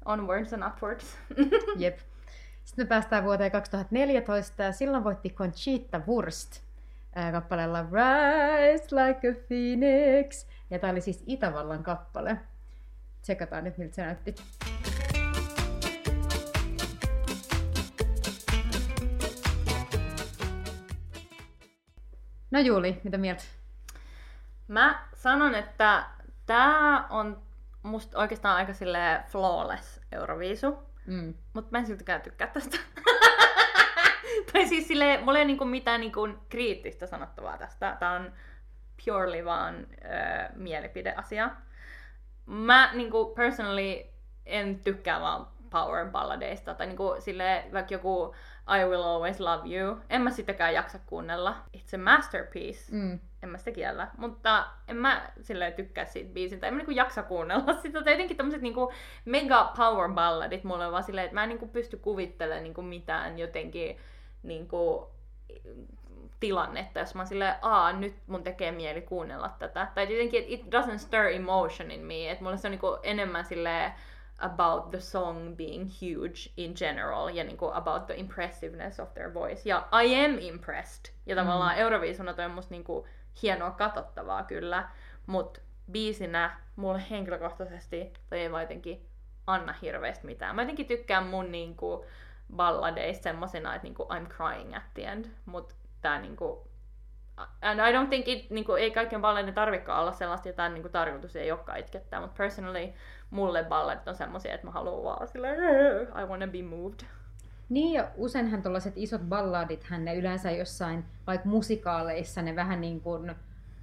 onwards and upwards. Jep. Sitten me päästään vuoteen 2014 ja silloin voitti Conchita Wurst ää, kappaleella Rise Like a Phoenix. Ja tää oli siis Itävallan kappale. Tsekataan nyt, miltä se näytti. No Juuli, mitä mieltä? Mä sanon, että tää on musta oikeastaan aika sille flawless Euroviisu. Mm. Mutta mä en siltikään tykkää tästä. tai siis silleen, mulla ei niinku mitään niinku kriittistä sanottavaa tästä. Tää on purely vaan ö, mielipideasia. Mä niinku personally en tykkää vaan power balladeista. Tai niinku silleen, vaikka joku I Will Always Love You. En mä sitäkään jaksa kuunnella. It's a masterpiece. Mm. En mä sitä kiellä. Mutta en mä silleen tykkää siitä biisin. Tai en mä niinku jaksa kuunnella sitä. Tai jotenkin tämmöset niinku mega power balladit mulle on vaan silleen, että mä en niinku pysty kuvittelemaan niinku mitään jotenkin niinku tilannetta, jos mä oon silleen, aa, nyt mun tekee mieli kuunnella tätä. Tai jotenkin, että it doesn't stir emotion in me. Että mulle se on niinku enemmän silleen about the song being huge in general ja niinku about the impressiveness of their voice. Ja I am impressed. Ja tavallaan mm. Euroviisuna toi on musta niinku hienoa katsottavaa kyllä, mutta biisinä mulle henkilökohtaisesti toi ei vaan jotenkin anna hirveästi mitään. Mä jotenkin tykkään mun niinku balladeista semmosena, että niinku I'm crying at the end, mut tää niinku And I don't think it, niinku, ei kaikkien balladien tarvikaan olla sellaista, että niinku, tarkoitus ei olekaan itkettää, mutta personally mulle balladit on semmosia, että mä haluan vaan silleen, I wanna be moved. Niin ja useinhan tuollaiset isot balladithan ne yleensä jossain vaikka musikaaleissa ne vähän niin kuin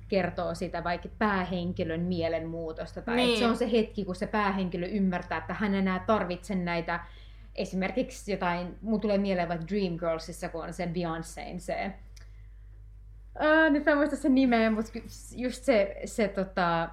kertoo sitä vaikka päähenkilön mielenmuutosta. Tai niin. Se on se hetki, kun se päähenkilö ymmärtää, että hän enää tarvitse näitä esimerkiksi jotain, mun tulee mieleen vaikka Dreamgirlsissa, kun on se Beyoncéin se Ää, nyt mä en muista sen nimeä, mutta just se, se, tota,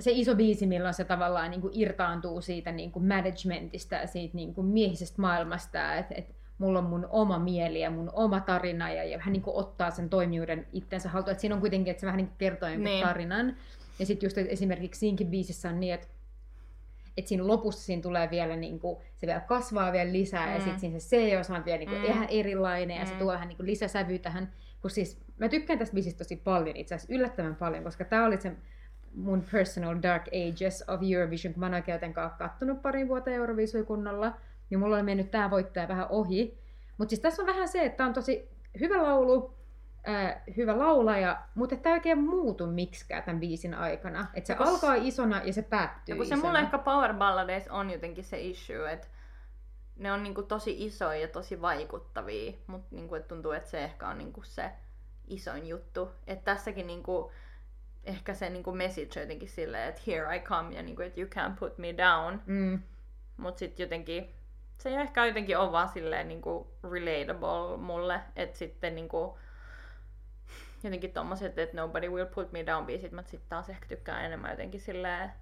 se iso biisi, milloin se tavallaan niin kuin irtaantuu siitä niin kuin managementista ja siitä niin kuin miehisestä maailmasta, että et mulla on mun oma mieli ja mun oma tarina ja, ja hän niin kuin ottaa sen toimijuuden itsensä haltuun. Et siinä on kuitenkin, että se vähän niin kuin kertoo jonkun Niin. tarinan. Ja sitten just että esimerkiksi siinkin biisissä on niin, että että siinä lopussa siinä tulee vielä niin kuin, se vielä kasvaa vielä lisää mm. ja sitten siinä se C-osa on vielä niin kuin Mm. ihan erilainen ja se Mm. tuo vähän niin kuin lisäsävyä tähän. Kun siis mä tykkään tästä biisistä tosi paljon, itse asiassa yllättävän paljon, koska tää oli se mun personal dark ages of Eurovision, kun mä en oikein jotenkaan kattonut parin vuotta Euroviisuja kunnolla, niin mulla oli mennyt tää voittaja vähän ohi. Mutta siis tässä on vähän se, että on tosi hyvä laulu, ää, hyvä laulaja, mutta tämä ei oikein muutu miksikään tämän biisin aikana. Että se Ja alkaa isona ja se päättyy Ja kun se isona. mulle ehkä power balladeissa on jotenkin se issue, että ne on niinku tosi isoja ja tosi vaikuttavia, mutta niinku, et tuntuu, että se ehkä on niinku se isoin juttu. Että tässäkin niinku, ehkä se niinku message on jotenkin silleen, että here I come ja niinku, että you can't put me down. Mm. Mutta sitten jotenkin se ei ehkä jotenkin ole vaan silleen niinku relatable mulle, että sitten niinku jotenkin tommoset, että nobody will put me down biisit, mä sitten taas ehkä tykkään enemmän jotenkin silleen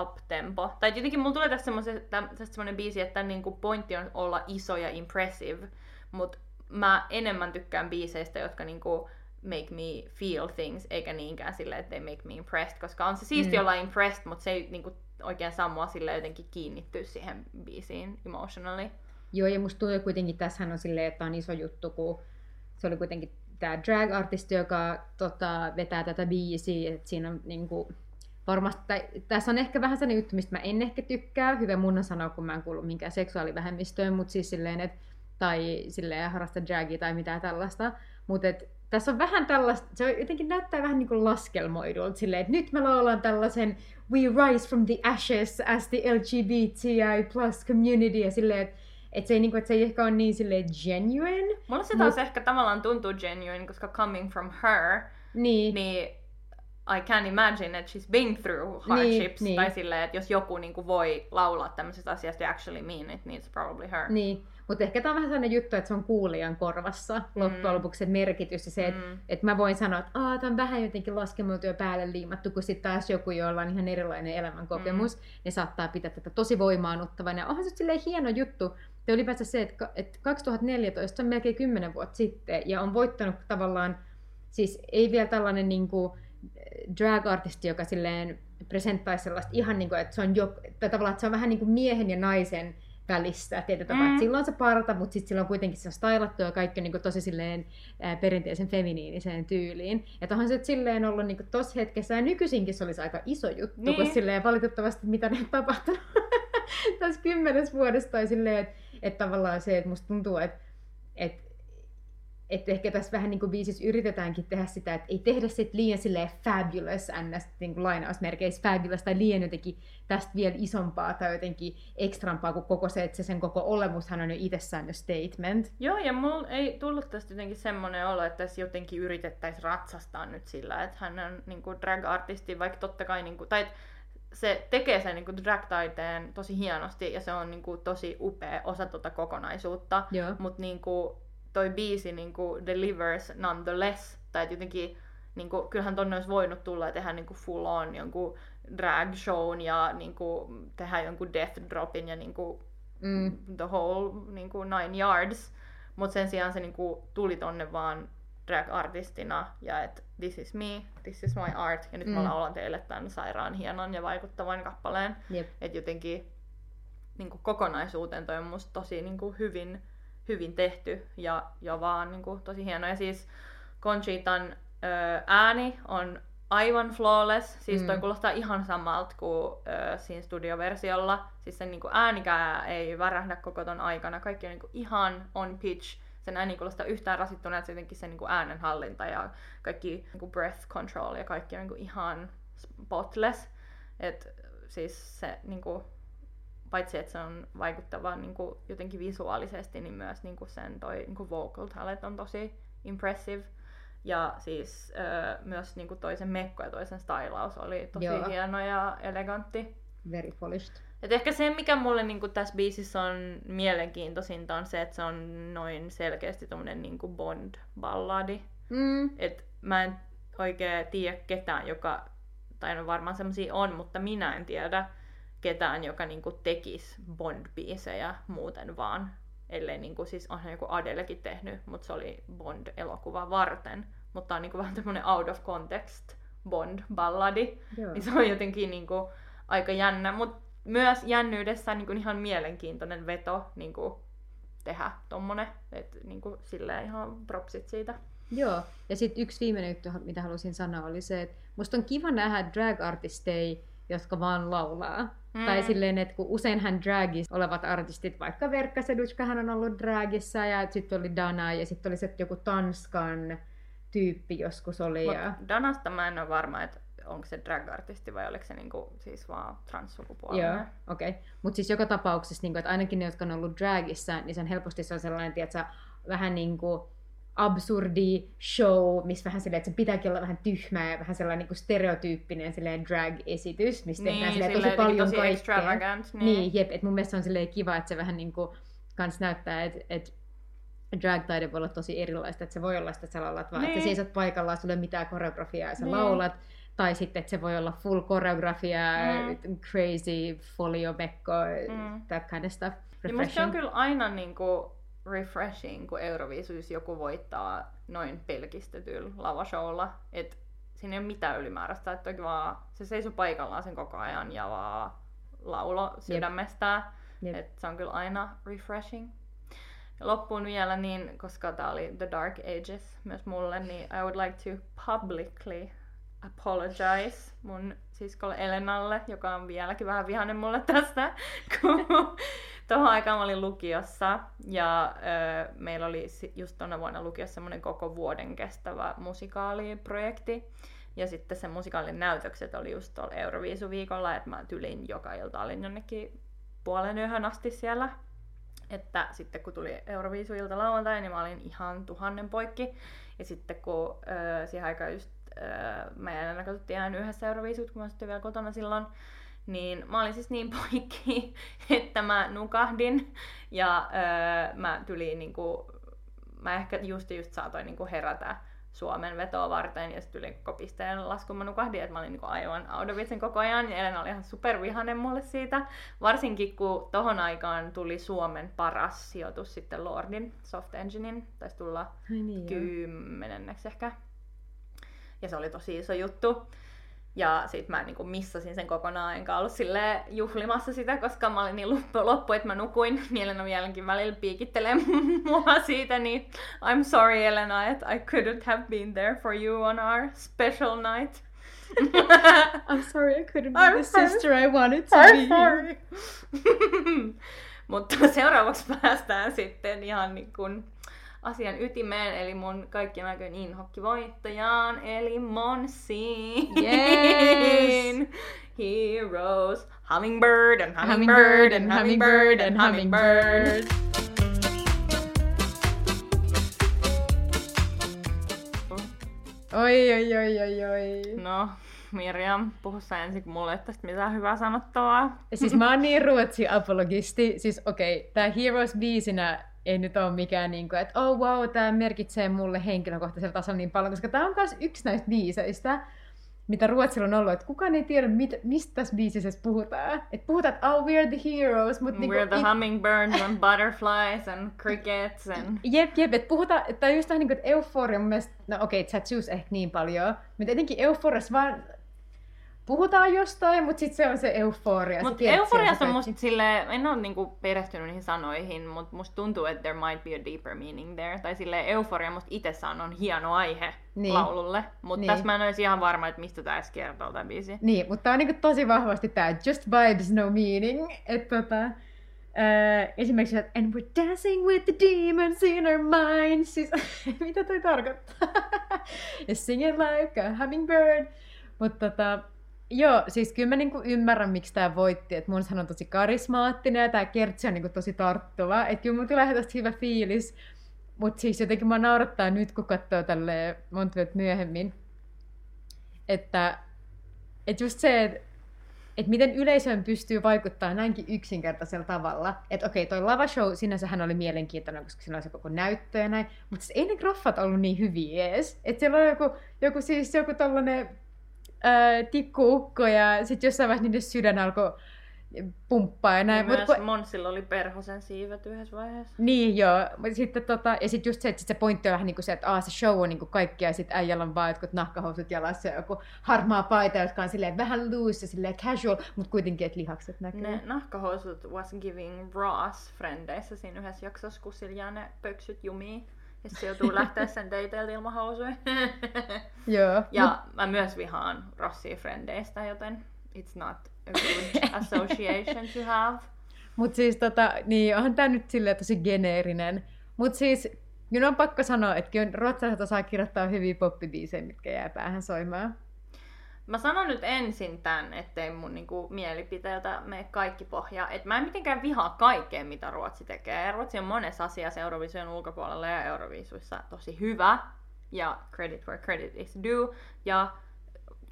up-tempo. Tai jotenkin mulla tulee tässä semmoinen, tästä semmoinen biisi, että niinku pointti on olla iso ja impressive, mutta mä enemmän tykkään biiseistä, jotka niinku make me feel things, eikä niinkään silleen, että they make me impressed, koska on se siisti Mm. olla impressed, mutta se ei niinku oikein saa mua silleen jotenkin kiinnittyä siihen biisiin emotionally. Joo, ja musta tuntuu kuitenkin, tässähän on silleen, että on iso juttu, kun se oli kuitenkin tämä drag-artisti, joka tota, vetää tätä biisiä, että siinä on niinku, varmasti, tai, tässä on ehkä vähän sellainen juttu, mistä mä en ehkä tykkää, hyvä mun on sanoa, kun mä en kuulu minkään seksuaalivähemmistöön, mutta siis silleen, että tai silleen harrasta dragia tai mitään tällaista, mutta tässä on vähän tällaista, se jotenkin näyttää vähän niin kuin laskelmoidulta, silleen, että nyt mä laulan tällaisen We rise from the ashes as the LGBTI plus community, ja silleen, että et se, ei, niinku, et se ei ehkä ole niin silleen genuine. Mulla se taas ehkä tavallaan tuntuu genuine, koska coming from her, Niin, niin I can imagine that she's been through hardships. niin. Tai silleen, että jos joku niinku voi laulaa tämmöisestä asiasta ja actually mean it, niin it's probably her. Niin, mutta ehkä tämä on vähän sellainen juttu, että se on kuulijan korvassa loppujen lopuksi se merkitys ja se, että Mm. et mä voin sanoa, että Aa, tämä on vähän jotenkin laskemeltu ja päälle liimattu, kun sitten taas joku, jolla on ihan erilainen elämänkokemus, mm. ne saattaa pitää tätä tosi voimaannuttavana. Ja onhan se silleen hieno juttu, ja ylipäänsä se, että, ka- että 2014 se on melkein 10 vuotta sitten, ja on voittanut tavallaan, siis ei vielä tällainen niin kuin, drag-artisti, joka silleen presenttaisi sellaista ihan niin kuin, että se on, jo, tai tavallaan, että se on vähän niin kuin miehen ja naisen välissä tietyllä tapaa. Mm. Sillä on se parta, mutta sitten sillä on kuitenkin se on stylattu ja kaikki niin kuin tosi silleen ää, perinteisen feminiiniseen tyyliin. Että onhan se silleen ollut niin tossa hetkessä, ja nykyisinkin se olisi aika iso juttu, Niin. kun silleen valitettavasti mitä ne on tapahtunut tässä kymmenes vuodessa, tai silleen, että, että tavallaan se, että musta tuntuu, että, että että ehkä tässä vähän niin kuin biisissä yritetäänkin tehdä sitä, että ei tehdä sit liian silleen fabulous, ns. Niin kuin lainausmerkeissä fabulous, tai liian jotenkin tästä vielä isompaa tai jotenkin ekstrampaa kuin koko se, että se sen koko olemushan on jo itsessään jo statement. Joo, ja mulla ei tullut tästä jotenkin semmoinen olo, että tässä jotenkin yritettäisiin ratsastaa nyt sillä, että hän on niinku drag-artisti, vaikka totta kai, niinku, tai et se tekee sen niinku drag-taiteen tosi hienosti, ja se on niinku tosi upea osa tuota kokonaisuutta, mutta niinku, toi biisi niinku delivers nonetheless, tai et jotenkin, niinku, kyllähän tonne olisi voinut tulla ja tehdä niinku full on jonkun drag shown ja niinku, tehdä jonkun death dropin ja niinku, Mm. the whole niinku, nine yards. Mutta sen sijaan se niinku, tuli tonne vaan drag-artistina ja että this is me, this is my art. Ja nyt mm. Mä laulan teille tämän sairaan hienon ja vaikuttavan kappaleen. Jep. Että jotenkin niinku, kokonaisuuteen toi on musta tosi niinku, hyvin, hyvin tehty ja, ja vaan niinku, tosi hieno. Ja siis Conchitan ö, ääni on aivan flawless. Siis toi Mm. kuulostaa ihan samalta kuin ö, siinä studioversiolla. Siis sen niinku, äänikään ei värähdä koko ton aikana. Kaikki on niinku, ihan on pitch. Sen ääni kuulostaa yhtään rasittuna, että se jotenkin se niinku, äänenhallinta ja kaikki niinku, breath control ja kaikki on niinku, ihan spotless. Et, siis se niinku, paitsi että se on vaikuttava niin kuin, jotenkin visuaalisesti, niin myös niin kuin sen toi niin kuin vocal talent on tosi impressive. Ja siis öö, myös niin kuin toisen mekko ja toisen stylaus oli tosi Joo. hieno ja elegantti. Very polished. Et ehkä se, mikä mulle niin kuin tässä biisissä on mielenkiintoisinta, on se, että se on noin selkeästi tommonen niin kuin Bond-balladi. Mm. Et mä en oikein tiedä ketään, joka, tai no varmaan semmosia on, mutta minä en tiedä ketään, joka niinku tekisi Bond-biisejä muuten vaan. Ellei niinku, siis onhan joku Adelekin tehnyt, mutta se oli Bond-elokuva varten. Mutta on niinku vähän tämmönen out of context Bond-balladi. Joo. Niin se on jotenkin niinku aika jännä, mutta myös jännyydessä niinku ihan mielenkiintoinen veto niinku tehdä tommonen. Et niinku silleen ihan propsit siitä. Joo, ja sitten yksi viimeinen juttu, mitä halusin sanoa, oli se, että musta on kiva nähdä drag-artisteja, jotka vaan laulaa. Mm. Tai silleen, että kun useinhan dragissa olevat artistit, vaikka Verkka Sedutska, hän on ollut dragissa, ja sitten oli Dana, ja sitten oli se joku Tanskan tyyppi joskus oli. Mut ja... Danasta mä en ole varma, että onko se drag-artisti vai oliko se niinku, siis vaan transsukupuolinen. Joo, okei. Okay. Mutta siis joka tapauksessa, niin että ainakin ne, jotka on ollut dragissa, niin se on helposti se on sellainen, tiedätkö, vähän niin kuin absurdi show, missä vähän silleen, että se pitääkin olla vähän tyhmää ja vähän sellainen niin kuin stereotyyppinen silleen drag-esitys, missä Niin, tehdään silleen silleen tosi jotenkin paljon tosi kaikkea. extravagant, niin. Niin, jep, että mun mielestä on silleen kiva, että se vähän niin kuin kans näyttää, että, että drag-taide voi olla tosi erilaista, että se voi olla sitä, että sä laulat vaan, että Niin. sä seisot paikallaan, ole mitään koreografiaa ja sä Niin. laulat, tai sitten, että se voi olla full koreografia, Mm. crazy, folio, mekko, Mm. that kind of stuff. Ja musta se on kyllä aina niinku refreshing, kun Euroviisuissa joku voittaa noin pelkistetyllä lavashowlla. Et siinä ei ole mitään ylimääräistä, että toki vaan se seisoo paikallaan sen koko ajan ja vaan laulo sydämestään. Jep. Et se on kyllä aina refreshing. Ja loppuun vielä, niin, koska tämä oli The Dark Ages myös mulle, niin I would like to publicly apologize mun siskolle Elenalle, joka on vieläkin vähän vihainen mulle tästä, kun tuohon aikaan mä olin lukiossa ja ö, meillä oli just tuona vuonna lukiossa semmoinen koko vuoden kestävä musikaaliprojekti. Ja sitten se musikaalin näytökset oli just tuolla Euroviisuviikolla, että mä tylin joka ilta olin jonnekin puolen yöhön asti siellä. Että sitten kun tuli Euroviisuilta lauantai, niin mä olin ihan tuhannen poikki. Ja sitten kun öö, siihen aikaan just öö, mä ja Elena katsottiin aina yhdessä Euroviisut, kun mä sitten vielä kotona silloin, niin mä olin siis niin poikki, että mä nukahdin. Ja öö, mä tyliin niinku, mä ehkä just just saatoin niinku herätä Suomen vetoa varten ja sitten tuli kopisteen lasku. Mä nukahdin, että mä olin niinku aivan audovitsen koko ajan. Ja Elena oli ihan supervihanen mulle siitä. Varsinkin kun tohon aikaan tuli Suomen paras sijoitus sitten Lordin Soft Enginein, taisi tulla niin, kymmenenneksi ehkä. Ja se oli tosi iso juttu. Ja sit mä niinku missasin sen kokonaan, enkä ollut sille juhlimassa sitä, koska mä olin niin loppu, loppu että mä nukuin. Elena vieläkin välillä piikittelee mua siitä, niin I'm sorry Elena, että I couldn't have been there for you on our special night. I'm sorry I couldn't I'm be the sorry. sister I wanted to I'm be. sorry. Mutta seuraavaksi päästään sitten ihan niin kuin asian ytimeen, eli mun kaikkien aikojen inhokkivoittajaan, eli Monsiin. Yes! Heroes, Hummingbird and Hummingbird and Hummingbird and Hummingbird. Oi, oi, oi, oi, oi. No, Mirjam, puhu sä ensin, kun mulla ei tästä mitään hyvää sanottavaa. Siis mä oon niin ruotsi-apologisti. Siis okei, okay, tää Heroes biisinä ei nyt ole mikään niinku, että oh wow, tää merkitsee mulle henkilökohtaisella tasolla niin paljon, koska tää on myös yksi näistä biiseistä, mitä Ruotsilla on ollut, että kukaan ei tiedä, mit, mistä tässä biisissä puhutaan. Että puhutaan, että oh, we're the heroes, mutta niinku, We're the it- hummingbirds and butterflies and crickets and... Jep, jep, että puhutaan, että on just niin kuin, että euforia mun mielestä, no okei, okay, tattoos ehkä niin paljon, mutta etenkin euforiassa vaan puhutaan jostain, mutta sitten se on se euforia. Mutta euforiassa musta sille, en ole niinku perehtynyt niihin sanoihin, mutta musta tuntuu, että there might be a deeper meaning there. Tai sille euforia musta itsessään on hieno aihe Niin. laululle, mutta Niin. tässä mä en olisi ihan varma, että mistä tämä edes kertoo tämä biisi. Niin, mutta tää on niinku tosi vahvasti tää just vibes, no meaning. Että tota, ää, esimerkiksi, että and we're dancing with the demons in our minds. Siis, mitä toi tarkoittaa? ja singing like a hummingbird. Mutta tota, joo, siis kyllä mä niinku ymmärrän, miksi tää voitti. Että mun on tosi karismaattinen ja tää kertsi on niinku tosi tarttuva. Että kyllä mun tulee tästä hyvä fiilis. Mutta siis jotenkin mä naurattaa nyt, kun katsoo tälle monta myöhemmin. Että et just se, että et miten yleisöön pystyy vaikuttaa näinkin yksinkertaisella tavalla. Että okei, toi lavashow sinänsähän oli mielenkiintoinen, koska siinä oli se koko näyttö ja näin, mutta siis ei ne graffat ollut niin hyviä edes. Että siellä on joku, joku siis joku tollanen ää, tikkuukko ja sitten jossain vaiheessa niiden sydän alkoi pumppaa ja näin. Myös Mut kun- Monsilla oli perhosen siivet yhdessä vaiheessa. niin joo, mutta sitten tota, ja sitten just se, että sit se pointti on vähän niin kuin se, että aa, se show on niin kuin kaikkia, ja sitten äijällä on vaan jotkut nahkahousut jalassa ja joku harmaa paita, jotka on silleen vähän loose ja silleen casual, mutta kuitenkin, että lihakset näkyy. Ne nahkahousut was giving Ross frendeissä siinä yhdessä jaksossa, kun sillä jää ne pöksyt jumii. Ja se joutuu lähteä sen dateilta ilman housuja. Joo. Ja mä myös vihaan Rossia frendeistä, joten it's not a good association to have. Mutta siis tota, niin onhan tää nyt silleen tosi geneerinen. Mutta siis, kyllä on pakko sanoa, että ruotsalaiset osaa kirjoittaa hyviä poppibiisejä, mitkä jää päähän soimaan. Mä sanon nyt ensin tän, ettei mun niinku mielipiteeltä mene kaikki pohjaa. Et mä en mitenkään vihaa kaikkea, mitä Ruotsi tekee. Ruotsi on monessa asiassa Eurovision ulkopuolella ja Eurovisuissa tosi hyvä. Ja credit where credit is due. Ja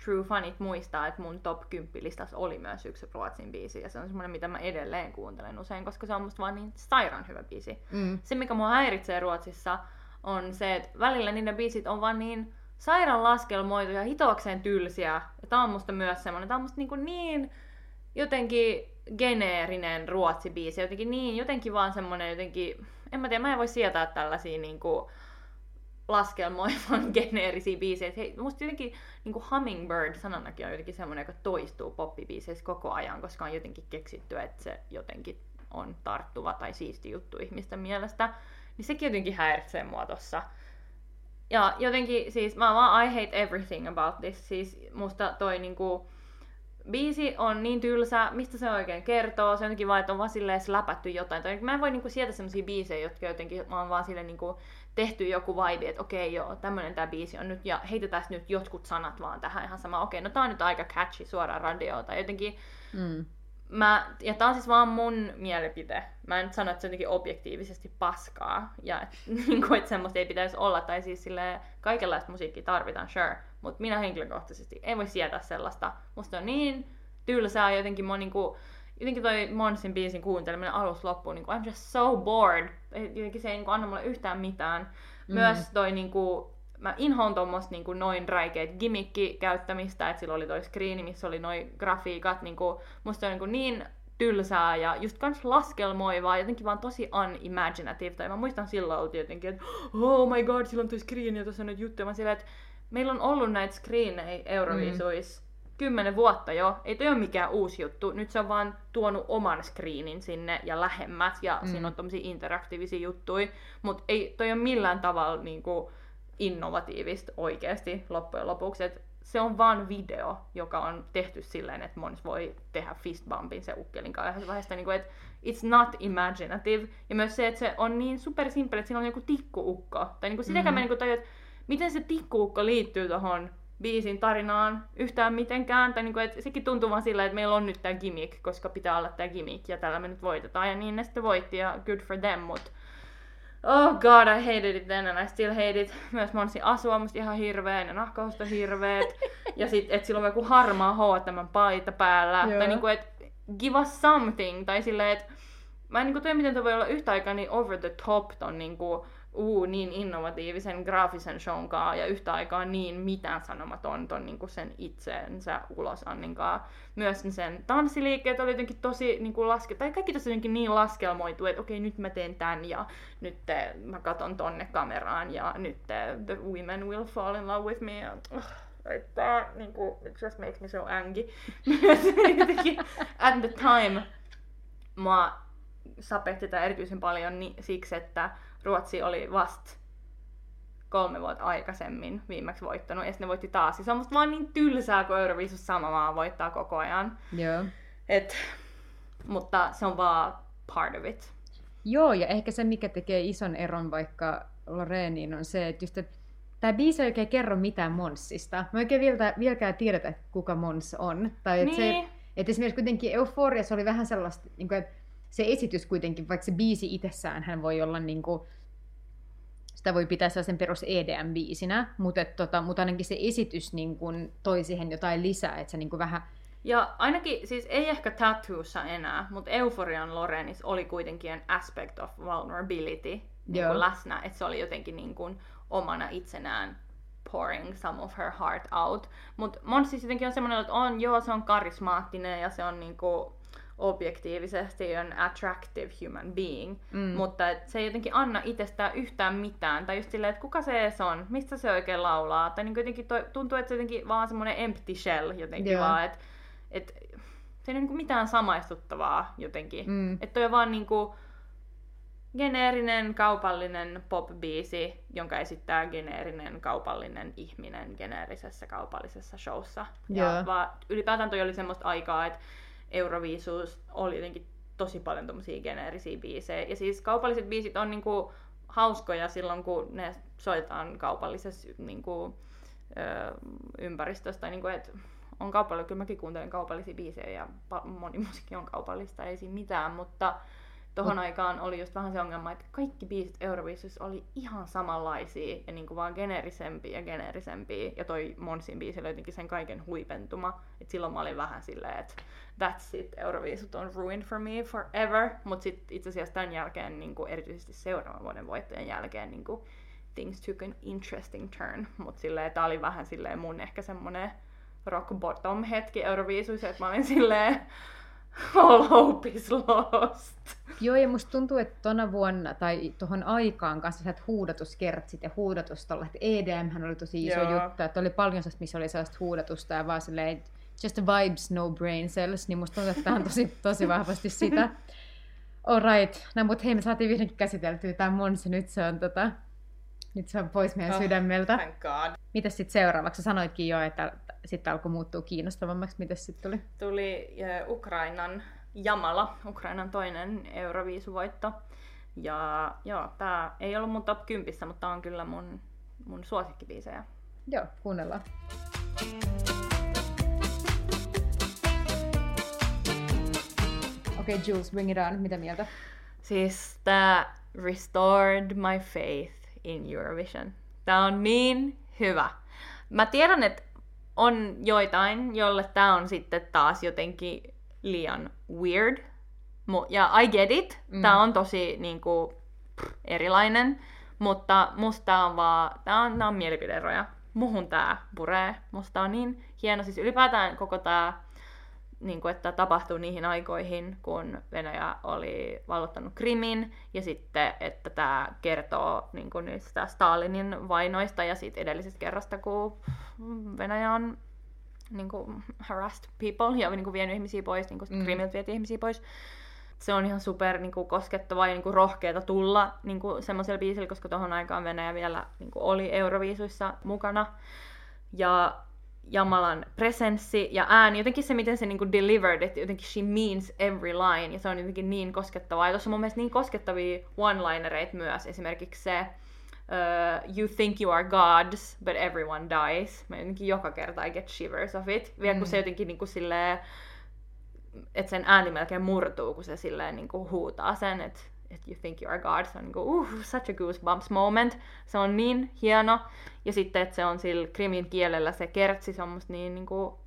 True Fanit muistaa, että mun top 10 listassa oli myös yksi Ruotsin biisi. Ja se on semmoinen, mitä mä edelleen kuuntelen usein, koska se on musta vaan niin sairaan hyvä biisi. Mm. Se, mikä mua häiritsee Ruotsissa, on se, että välillä niiden biisit on vaan niin sairaan laskelmoitu ja hitoakseen tylsiä. Ja tää on musta myös semmonen, tää on musta niinku niin jotenkin geneerinen ruotsi-biisi. Jotenkin niin, jotenkin vaan semmonen jotenkin, en mä tiedä, mä en voi sietää tällaisia niinku laskelmoivan geneerisiä biisejä. Hei, musta jotenkin niinku Hummingbird-sananakin on jotenkin semmoinen, joka toistuu poppibiiseissä koko ajan, koska on jotenkin keksitty, että se jotenkin on tarttuva tai siisti juttu ihmisten mielestä. Niin sekin jotenkin häiritsee mua tossa. Ja jotenkin siis mä vaan I hate everything about this. Siis musta toi niinku biisi on niin tylsä, mistä se oikein kertoo, se on jotenkin vaan, että on vaan silleen läpätty jotain. Tai mä en voi niinku sieltä semmosia biisejä, jotka jotenkin on vaan silleen niinku tehty joku vibe, että okei joo, tämmönen tää biisi on nyt, ja heitetään nyt jotkut sanat vaan tähän ihan sama, okei, no tää on nyt aika catchy suoraan radioon, tai jotenkin Mm. Mä, ja tää on siis vaan mun mielipide. Mä en nyt sano, että se on jotenkin objektiivisesti paskaa. Ja niin että semmoista ei pitäisi olla. Tai siis sille kaikenlaista musiikkia tarvitaan, sure. Mutta minä henkilökohtaisesti en voi sietää sellaista. Musta on niin tylsää jotenkin mä niin kuin, jotenkin toi Monsin biisin kuunteleminen alusta loppuun, niin kuin, I'm just so bored. Jotenkin se ei niin kuin, anna mulle yhtään mitään. Mm. Myös toi niin kuin, mä inhoon tuommoista niin noin räikeet gimmikki käyttämistä, että sillä oli toi screeni, missä oli noin grafiikat, niin kuin, musta on niin, kuin niin tylsää ja just kans laskelmoivaa, jotenkin vaan tosi unimaginative. Tai mä muistan silloin oltiin jotenkin, että oh my god, sillä on toi screen ja tuossa on nyt juttuja. Mä että meillä on ollut näitä screenejä Euroviisuissa mm. kymmenen vuotta jo. Ei toi ole mikään uusi juttu. Nyt se on vaan tuonut oman screenin sinne ja lähemmät ja mm. siinä on tommosia interaktiivisia juttuja. Mutta ei toi ole millään tavalla niinku, innovatiivista oikeasti loppujen lopuksi. Et se on vaan video, joka on tehty silleen, että Mons voi tehdä fistbumpin se ukkelin kanssa vaiheesta, niin kuin, että it's not imaginative. Ja myös se, että se on niin super simple, että siinä on joku tikkuukko. Tai niin kuin sitäkään mm-hmm. mä niin tajun, että miten se tikkuukko liittyy tuohon biisin tarinaan yhtään mitenkään. Tai niin kuin, että sekin tuntuu vaan sillä, että meillä on nyt tämä gimmick, koska pitää olla tämä gimmick ja tällä me nyt voitetaan. Ja niin ne sitten voitti ja good for them, mutta Oh god, I hated it then and I still hate it. Myös Monsi asua musta ihan hirveä, ne nahkausta hirveet. ja sit, et sillä on joku harmaa H&M paita päällä. Joo. Tai niinku, et give us something. Tai silleen, että mä en niinku tiedä, miten toi voi olla yhtä aikaa niin over the top ton niinku, uu, niin innovatiivisen graafisen shown kaa ja yhtä aikaa niin mitään sanomaton ton niin kuin sen itseensä ulosanninkaa. Myös sen tanssiliikkeet oli jotenkin tosi niin kuin laske... tai kaikki tosi jotenkin niin laskelmoitu, että okei, nyt mä teen tän ja nyt te, mä katon tonne kameraan ja nyt te, the women will fall in love with me. Ja, uh, että niin kuin, it just makes me so angry. at the time mä sapehti erityisen paljon niin, siksi, että Ruotsi oli vasta kolme vuotta aikaisemmin viimeksi voittanut, ja sitten ne voitti taas. Ja se on musta vaan niin tylsää, kun Euroviisus sama maa voittaa koko ajan. Joo. Et, mutta se on vaan part of it. Joo, ja ehkä se, mikä tekee ison eron vaikka Loreeniin, on se, että just, että tämä biisi ei oikein kerro mitään Monssista. Mä oikein vielä, vieläkään tiedetä, kuka Mons on. Tai että niin. se, että esimerkiksi kuitenkin Euforiassa oli vähän sellaista, niin kuin, että se esitys kuitenkin, vaikka se biisi itsessään hän voi olla niin kuin, sitä voi pitää sen perus EDM-biisinä, mutta, tota, mutta ainakin se esitys niin kuin, toi siihen jotain lisää, että se niin kuin vähän... Ja ainakin, siis ei ehkä Tattoossa enää, mutta Euforian Lorenis oli kuitenkin an aspect of vulnerability niin kuin läsnä, että se oli jotenkin niin kuin, omana itsenään pouring some of her heart out. Mutta Monssi jotenkin on semmoinen, että on, joo, se on karismaattinen ja se on niinku objektiivisesti on attractive human being, mm. mutta et se ei jotenkin anna itsestään yhtään mitään. Tai just silleen, että kuka se edes on, mistä se oikein laulaa. Tai niin jotenkin toi, tuntuu, että se jotenkin vaan semmoinen empty shell jotenkin yeah. vaan, että et, se ei ole niin mitään samaistuttavaa jotenkin. Mm. Että toi on vaan niinku geneerinen kaupallinen pop-biisi, jonka esittää geneerinen kaupallinen ihminen geneerisessä kaupallisessa showssa. Yeah. Ja vaan, ylipäätään toi oli semmoista aikaa, että Euroviisuus oli jotenkin tosi paljon tommosia geneerisiä biisejä. Ja siis kaupalliset biisit on niinku hauskoja silloin, kun ne soitetaan kaupallisessa niinku, ö, ympäristössä. Tai niinku, et on kaupallisia, kyllä mäkin kuuntelen kaupallisia biisejä ja moni musiikki on kaupallista, ei siinä mitään, mutta Tohon mm. aikaan oli just vähän se ongelma, että kaikki biisit Euroviisussa oli ihan samanlaisia ja niinku vaan geneerisempiä ja geneerisempiä. Ja toi Monsin biisi oli jotenkin sen kaiken huipentuma. Et silloin mä olin vähän silleen, että that's it, Euroviisut on ruined for me forever. Mutta sitten itse asiassa tämän jälkeen, niinku, erityisesti seuraavan vuoden voittojen jälkeen, niinku, things took an interesting turn. Mutta silleen, tää oli vähän silleen mun ehkä semmonen rock bottom hetki Euroviisuissa, että mä olin silleen, all hope is lost. Joo, ja musta tuntuu, että tuona vuonna tai tuohon aikaan kanssa sieltä huudatuskertsit ja huudatusta, että EDM oli tosi iso Joo. juttu, että oli paljon sellaista, missä oli sellaista huudatusta ja vaan silleen, just vibes, no brain cells, niin musta tuntuu, että tämä on tosi, tosi vahvasti sitä. Alright, no mutta hei, me saatiin vihdoinkin käsiteltyä tämä Monsi, nyt se on tota, nyt se on pois meidän oh, sydämeltä. Thank God. Mitäs sitten seuraavaksi? Sanoitkin jo, että sitten alkoi muuttua kiinnostavammaksi. Mitä sitten tuli? Tuli Ukrainan Jamala, Ukrainan toinen Euroviisuvoitto. Ja joo, tää ei ollut mun top 10, mutta on kyllä mun, mun suosikkibiisejä. Joo, kuunnellaan. Okei, okay, Jules, bring it on. Mitä mieltä? Siis tää restored my faith in Eurovision. Tää on niin hyvä. Mä tiedän, että on joitain, jolle tää on sitten taas jotenkin liian weird. Ja I get it. Mm. Tää on tosi niinku, pff, erilainen. Mutta musta tää on vaan, tää on, tää on mielipideeroja. Muhun tää puree. Musta on niin hieno. Siis ylipäätään koko tää niin kuin, että tapahtui niihin aikoihin, kun Venäjä oli vallottanut Krimin, ja sitten, että tämä kertoo niin kuin niistä Stalinin vainoista ja siitä edellisestä kerrasta, kun Venäjä on niin kuin, harassed people ja niin kuin, vienyt ihmisiä pois, niin kuin mm. Krimiltä vietiin ihmisiä pois. Se on ihan super niin kuin, koskettavaa ja niin kuin, rohkeata tulla niin kuin, semmoisella biisillä, koska tuohon aikaan Venäjä vielä niin kuin, oli Euroviisuissa mukana. Ja Jamalan presenssi ja ääni, jotenkin se, miten se niinku delivered, että jotenkin she means every line, ja se on jotenkin niin koskettavaa. Ja tuossa on mun mielestä niin koskettavia one-linereita myös, esimerkiksi se uh, You think you are gods, but everyone dies. Mä jotenkin joka kerta I get shivers of it. Vielä mm. kun se jotenkin niinku silleen, että sen ääni melkein murtuu, kun se silleen niinku huutaa sen, että että you think you are God, se on niinku, uh, such a goosebumps moment. Se on niin hieno. Ja sitten, että se on sillä krimin kielellä se kertsi, se on musta niin niinku,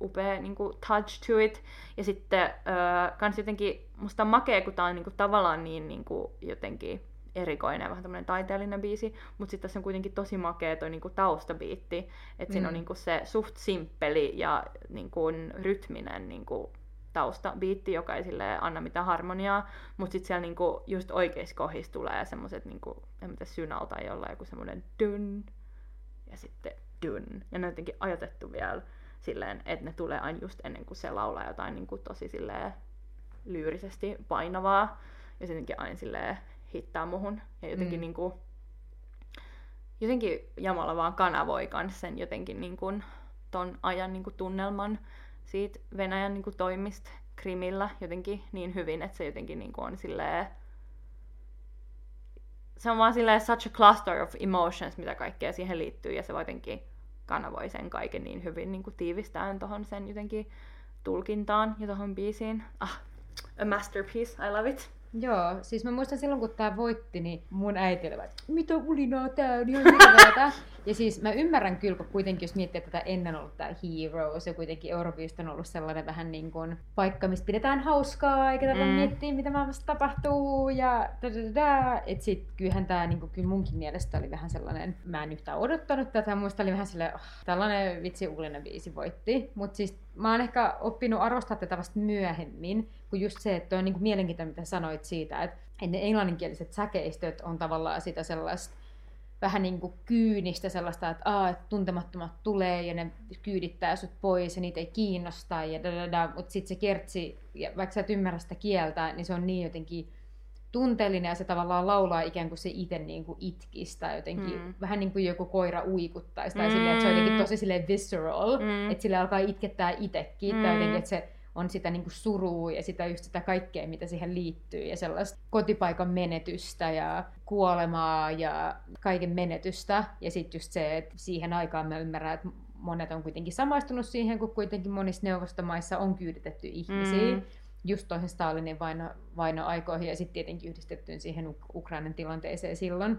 upea niinku, touch to it. Ja sitten äh, kans jotenkin, musta on makea, kun tää on niinku, tavallaan niin niinku, jotenkin erikoinen, vähän tämmöinen taiteellinen biisi, mutta sitten tässä on kuitenkin tosi makea toi niinku taustabiitti, että mm. siinä on mm. niinku se suht simppeli ja niinku rytminen niinku taustabiitti, joka ei sille anna mitään harmoniaa, mutta sitten siellä niinku just oikeissa kohdissa tulee semmoiset, niinku, en mä synal tai jollain joku semmoinen dun, ja sitten dun. Ja ne on jotenkin ajatettu vielä silleen, että ne tulee aina just ennen kuin se laulaa jotain niinku tosi silleen lyyrisesti painavaa, ja sitten aina silleen hittaa muhun. Ja jotenkin mm. niinku, jotenkin Jamala vaan kanavoi kans sen jotenkin niinku, ton ajan niinku tunnelman siitä Venäjän niin kuin, toimista Krimillä jotenkin niin hyvin, että se jotenkin niin kuin, on silleen, se on vaan silleen such a cluster of emotions, mitä kaikkea siihen liittyy, ja se jotenkin kanavoi sen kaiken niin hyvin niin kuin tiivistään tuohon sen jotenkin tulkintaan ja tuohon biisiin. Ah, a masterpiece, I love it. Joo, siis mä muistan silloin kun tää voitti, niin mun äiti oli että mitä ulinaa tää on ihan hirveetä. ja siis mä ymmärrän kyllä, kun kuitenkin jos miettii, että tätä ennen ollut tää Heroes ja kuitenkin Euroviisut on ollut sellainen vähän niin kuin paikka, mistä pidetään hauskaa, eikä tätä mm. miettiä, mitä maailmassa tapahtuu ja da, da, da. Et sit kyllähän tää niin kyllä munkin mielestä oli vähän sellainen, mä en yhtään odottanut tätä, muista oli vähän sellainen, oh, tällainen vitsi uulinen biisi voitti. Mut siis mä oon ehkä oppinut arvostaa tätä vasta myöhemmin, kun just se, että on niin kuin mielenkiintoista, mitä sanoit siitä, että, että ne englanninkieliset säkeistöt on tavallaan sitä sellaista vähän niin kuin kyynistä sellaista, että, aa, että tuntemattomat tulee ja ne kyydittää sut pois ja niitä ei kiinnosta ja da, da, da. mutta sitten se kertsi, ja vaikka sä et ymmärrä sitä kieltä, niin se on niin jotenkin tunteellinen ja se tavallaan laulaa ikään kuin se itse niin kuin itkisi tai jotenkin mm. vähän niin kuin joku koira uikuttaisi tai mm. silleen, että se on jotenkin tosi silleen visceral, mm. että sille alkaa itkettää itsekin mm. tai jotenkin, että se on sitä niin kuin surua ja sitä just sitä kaikkea, mitä siihen liittyy ja sellaista kotipaikan menetystä ja kuolemaa ja kaiken menetystä ja sitten just se, että siihen aikaan mä ymmärrän, että monet on kuitenkin samaistunut siihen, kun kuitenkin monissa neuvostomaissa on kyyditetty ihmisiä. Mm just toihin Stalinin vaino, vainoaikoihin ja sitten tietenkin yhdistettyyn siihen Ukrainan tilanteeseen silloin.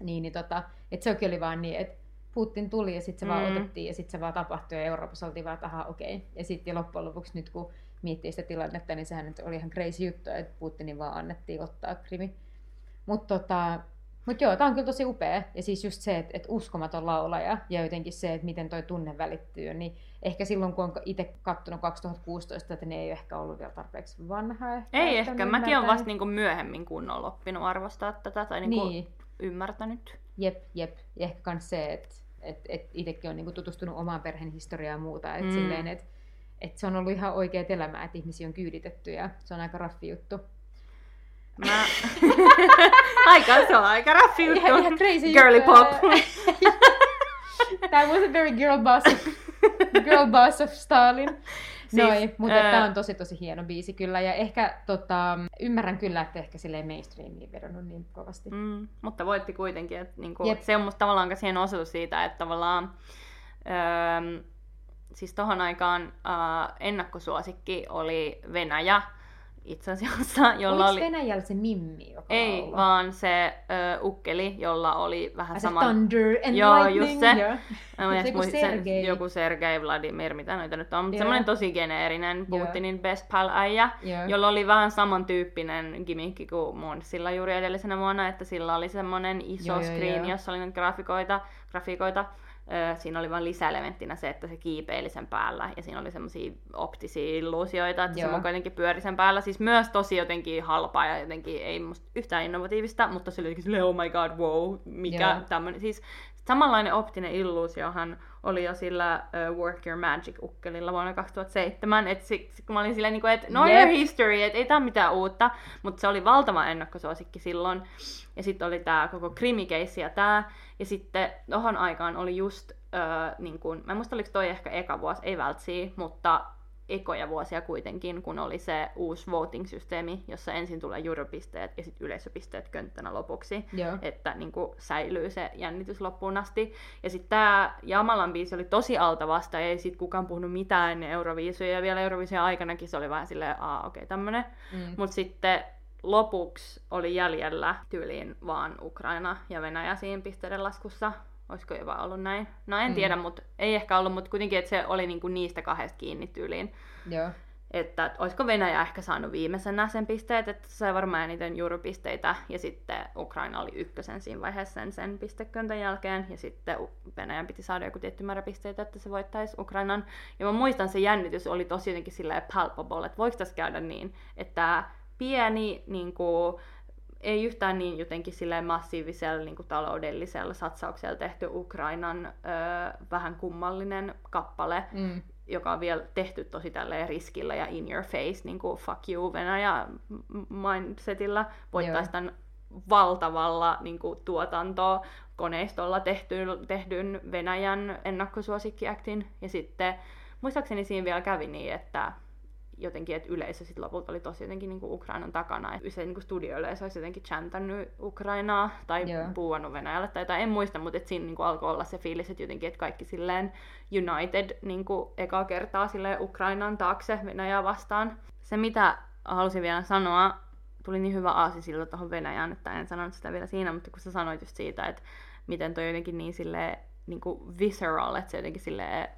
Niin, niin tota, että sekin oli vaan niin, että Putin tuli ja sitten se mm. vaan otettiin ja sitten se vaan tapahtui ja Euroopassa oltiin vaan, että okei. Okay. Ja sitten loppujen lopuksi nyt kun miettii sitä tilannetta, niin sehän nyt oli ihan crazy juttu, että Putinin vaan annettiin ottaa krimi. Mutta tota, mut joo, tämä on kyllä tosi upea. Ja siis just se, että, että uskomaton laulaja ja jotenkin se, että miten toi tunne välittyy, niin ehkä silloin, kun on itse katsonut 2016, että ne ei ehkä ollut vielä tarpeeksi vanha. Ehkä, ei ehkä, mäkin olen vasta niinku myöhemmin kunnolla oppinut arvostaa tätä tai niinku niin. ymmärtänyt. Jep, jep. Ja ehkä myös se, että et, et itsekin on niinku tutustunut omaan perheen historiaan ja muuta. Et mm. silleen, et, et se on ollut ihan oikea elämää, että ihmisiä on kyyditetty ja se on aika raffi juttu. Mä... aika, se on aika raffi juttu. Ihan, ihan crazy Girly juttu. pop. That was a very girl boss of, girl boss of Stalin. Siis, Noi, mutta ää... tämä on tosi tosi hieno biisi kyllä. Ja ehkä tota, ymmärrän kyllä, että ehkä silleen mainstreamiin vedonnut niin kovasti. Mm, mutta voitti kuitenkin. Että niinku, se on musta tavallaan hieno osoitus siitä, että tavallaan... Öö, siis tohon aikaan äh, ennakkosuosikki oli Venäjä, itse asiassa, jolla Oliko oli... Venäjällä se Mimmi, joka Ei, laulaa? vaan se ö, ukkeli, jolla oli vähän Ai se sama... Thunder and Joo, Lightning. just se. Joo. Mä joku Sergei. joku Sergei Vladimir, mitä noita nyt on, mutta Joo. semmoinen tosi geneerinen Putinin best pal äijä, Joo. jolla oli vähän samantyyppinen gimmickki kuin mun sillä juuri edellisenä vuonna, että sillä oli semmoinen iso Joo, joo, screen, joo. jossa oli näitä graafikoita, grafiikoita. Siinä oli vain lisäelementtinä se, että se kiipeili sen päällä ja siinä oli semmoisia optisia illuusioita, että Joo. se mun jotenkin pyöri sen päällä. Siis myös tosi jotenkin halpaa ja jotenkin ei musta yhtään innovatiivista, mutta se oli jotenkin silleen, oh my god, wow, mikä Joo. tämmönen. Siis samanlainen optinen illuusiohan oli jo sillä uh, Work Your Magic-ukkelilla vuonna 2007. Et sit, sit, kun mä olin silleen, niin että no Jep. your history, että ei ole mitään uutta. Mutta se oli valtava ennakkosuosikki silloin. Ja sitten oli tämä koko krimikeissi ja tämä. Ja sitten tohon aikaan oli just, uh, niin kun, mä en muista oliko toi ehkä eka vuosi, ei vältsi, mutta ekoja vuosia kuitenkin, kun oli se uusi voting-systeemi, jossa ensin tulee juropisteet ja sitten yleisöpisteet könttänä lopuksi Joo. että niin kuin, säilyy se jännitys loppuun asti. Ja sitten tämä Jamalan biisi oli tosi alta vasta, ei sit kukaan puhunut mitään ennen Euroviisuja, ja vielä Euroviisujen aikanakin se oli vähän silleen, aa okei, okay, tämmönen. Mm. Mutta sitten lopuksi oli jäljellä tyyliin vaan Ukraina ja Venäjä siinä pisteiden laskussa. Olisiko jopa ollut näin? No en Mm. tiedä, mutta ei ehkä ollut, mutta kuitenkin, että se oli niinku niistä kahdesta kiinni tyyliin Joo. että olisiko Venäjä ehkä saanut viimeisenä sen pisteet, että se sai varmaan eniten juurupisteitä, ja sitten Ukraina oli ykkösen siinä vaiheessa sen, sen pisteköntän jälkeen, ja sitten Venäjän piti saada joku tietty määrä pisteitä, että se voittaisi Ukrainan. Ja mä muistan, se jännitys oli tosi jotenkin silleen palpable, että voiko tässä käydä niin, että pieni, niin kuin, ei yhtään niin jotenkin silleen massiivisella niin kuin taloudellisella satsauksella tehty Ukrainan ö, vähän kummallinen kappale, Mm. joka on vielä tehty tosi tälleen riskillä ja in your face, niin kuin fuck you Venäjä mindsetillä, voittaisi tämän valtavalla niin kuin, tuotanto koneistolla tehdyn, tehdyn Venäjän ennakkosuosikkiaktin. Ja sitten muistaakseni siinä vielä kävi niin, että jotenkin, että yleisö sitten lopulta oli tosi jotenkin niin kuin Ukrainan takana. Että se niin kuin studioyleisö olisi jotenkin chantannut Ukrainaa tai Joo. puuannut Venäjälle tai jotain, en muista, mutta että siinä niin kuin alkoi olla se fiilis, että jotenkin, että kaikki silleen united niin kuin eka kertaa silleen Ukrainan taakse Venäjää vastaan. Se, mitä halusin vielä sanoa, tuli niin hyvä aasi siltä tuohon Venäjään, että en sanonut sitä vielä siinä, mutta kun sä sanoit just siitä, että miten toi jotenkin niin silleen niin kuin visceral, että se jotenkin silleen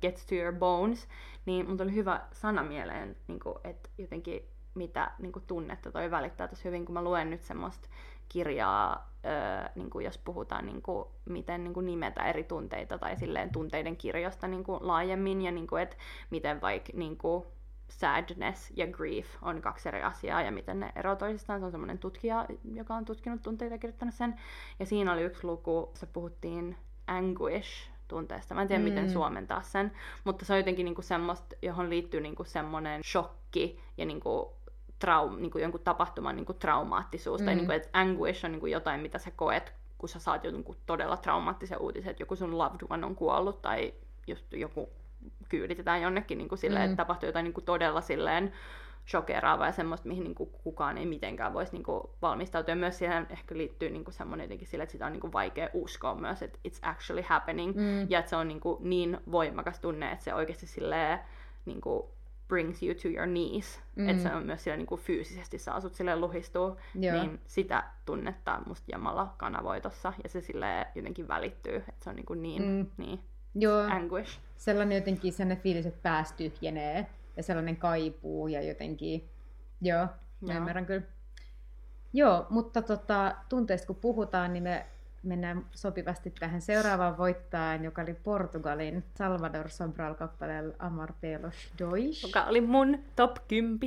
gets to your bones, niin mun tuli hyvä sana mieleen, niin kuin, että jotenkin mitä niin kuin tunnetta toi välittää tosi hyvin, kun mä luen nyt semmoista kirjaa, öö, niin kuin jos puhutaan niin kuin, miten niin kuin nimetä eri tunteita tai silleen tunteiden kirjosta niin kuin laajemmin ja niin kuin, että miten vaikka niin kuin, sadness ja grief on kaksi eri asiaa ja miten ne eroavat toisistaan. Se on semmoinen tutkija, joka on tutkinut tunteita ja kirjoittanut sen. Ja siinä oli yksi luku, se puhuttiin anguish tunteesta. Mä en tiedä, mm. miten suomentaa sen, mutta se on jotenkin niinku semmoista, johon liittyy niinku semmoinen shokki ja niinku traum, niinku jonkun tapahtuman niinku traumaattisuus. Mm. Tai niinku, että anguish on niinku jotain, mitä sä koet, kun sä saat jonkun todella traumaattisen uutisen, että joku sun loved one on kuollut tai just joku kyyditetään jonnekin niin kuin silleen, Mm. että tapahtuu jotain niin kuin todella silleen shokeraavaa ja semmoista, mihin niin kuin kukaan ei mitenkään voisi niin kuin valmistautua. Ja myös siihen ehkä liittyy niin kuin semmoinen jotenkin sille, että sitä on niin kuin vaikea uskoa myös, että it's actually happening. Mm. Ja että se on niin, kuin niin voimakas tunne, että se oikeasti silleen niin kuin brings you to your knees. Mm. Että se on myös silleen, niin kuin fyysisesti saa sut silleen luhistua. Joo. Niin sitä tunnetta musta Jamala kanavoi tossa. Ja se silleen jotenkin välittyy. Että se on niin, kuin niin, Mm. niin Joo, anguish. sellainen jotenkin sellainen fiilis, että pääs tyhjenee ja sellainen kaipuu ja jotenkin, joo, mä Joo. ymmärrän kyllä. Joo, mutta tota, tunteista kun puhutaan, niin me mennään sopivasti tähän seuraavaan voittajaan, joka oli Portugalin Salvador Sobral kappaleella Amar Pelos Dois. joka oli mun top 10.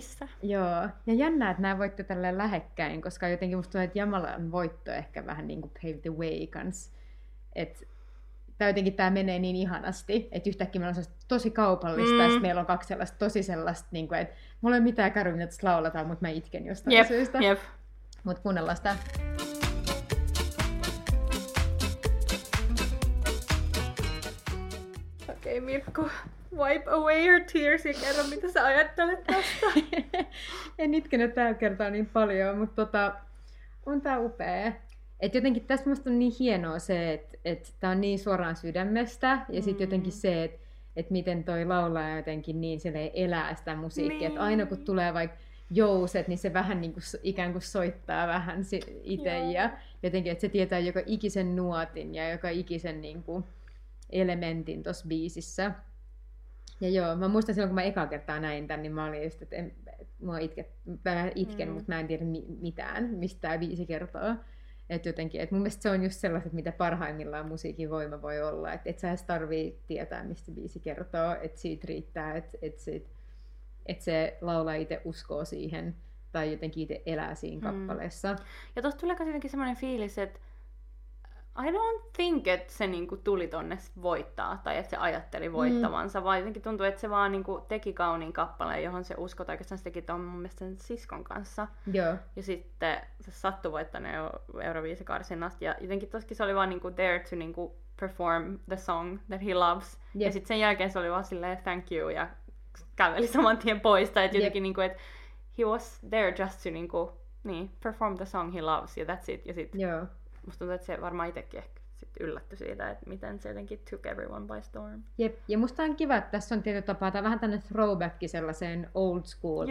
Joo, ja jännää, että nämä voitte tälleen lähekkäin, koska jotenkin musta tuntuu, että Jamalan voitto ehkä vähän niin kuin pave the way kans. Et, tää jotentenkin tämä menee niin ihanasti, että yhtäkkiä meillä on tosi kaupallista, mm. ja meillä on kaksi sellaista tosi sellaista, niin kuin, että mulla ei ole mitään kärryä, mitä tässä lauletaan, mutta mä itken jostain Jep, syystä. jep. Mutta kuunnellaan sitä. Okei okay, Mirkku, wipe away your tears ja kerro mitä sä ajattelet tästä. en itkenyt tällä kertaa niin paljon, mutta tota, on tää upea. Et jotenkin tässä musta on niin hienoa se, että et tää on niin suoraan sydämestä, ja sitten Mm. jotenkin se, että et miten toi laulaja jotenkin niin silleen elää sitä musiikkia, että Niin. aina kun tulee vaikka jouset, niin se vähän niin kuin, ikään kuin soittaa vähän itse ja jotenkin, että se tietää joka ikisen nuotin ja joka ikisen niin kuin, elementin tuossa biisissä. Ja joo, mä muistan silloin, kun mä eka kertaa näin tämän, niin mä olin just, että en, mua itke, mä itken, mm. mutta mä en tiedä mi- mitään, mistä tämä biisi kertoo. Että jotenkin, että mun mielestä se on just sellaiset, mitä parhaimmillaan musiikin voima voi olla. Että et sä edes tarvii tietää, mistä biisi kertoo, että siitä riittää, että et et se laulaa itse uskoo siihen tai jotenkin itse elää siinä mm. kappaleessa. Ja tuosta tulee jotenkin semmoinen fiilis, että I don't think, että se niinku tuli tonne voittaa, tai että se ajatteli mm. voittavansa, mm. vaan jotenkin tuntuu, että se vaan niinku teki kauniin kappaleen, johon se uskoi, tai se teki tuon mun mielestä sen siskon kanssa. Joo. Ja sitten se sattui voittaneen Euroviisikarsinnasta, ja jotenkin toskin se oli vaan niinku there to niinku perform the song that he loves. Yep. Ja sitten sen jälkeen se oli vaan silleen thank you, ja käveli saman tien pois, tai että jotenkin yep. niinku, että he was there just to niinku, niin, perform the song he loves, ja that's it. Ja sit Joo musta tuntuu, että se varmaan itsekin ehkä sit yllättyi siitä, että miten se jotenkin took everyone by storm. Jep, ja musta on kiva, että tässä on tietyllä tapaa tämä vähän tänne throwback sellaiseen old school.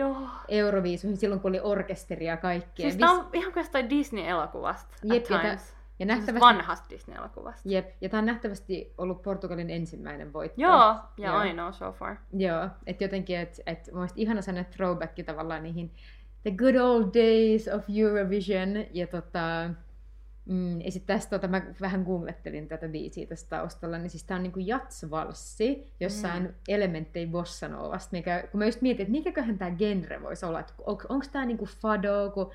Euroviisuihin, silloin kun oli orkesteria ja kaikkea. Siis tämä on ihan kuin jostain Disney-elokuvasta Jep, at ja, times. ja Siis nähtävästi, vanhasta Disney-elokuvasta. jep, ja tämä on nähtävästi ollut Portugalin ensimmäinen voitto. Joo, ja Joo. ainoa so far. Joo, että jotenkin, että et, mun mielestä ihana sellainen throwback tavallaan niihin the good old days of Eurovision, ja tota, Mm, ja sitten tästä tota, mä vähän googlettelin tätä biisiä tässä taustalla, niin siis tää on niinku jatsvalssi, jossain mm. elementtei bossanovasta, mikä, kun mä just mietin, että mikäköhän tämä genre voisi olla, että on, onko tämä niinku fado, kun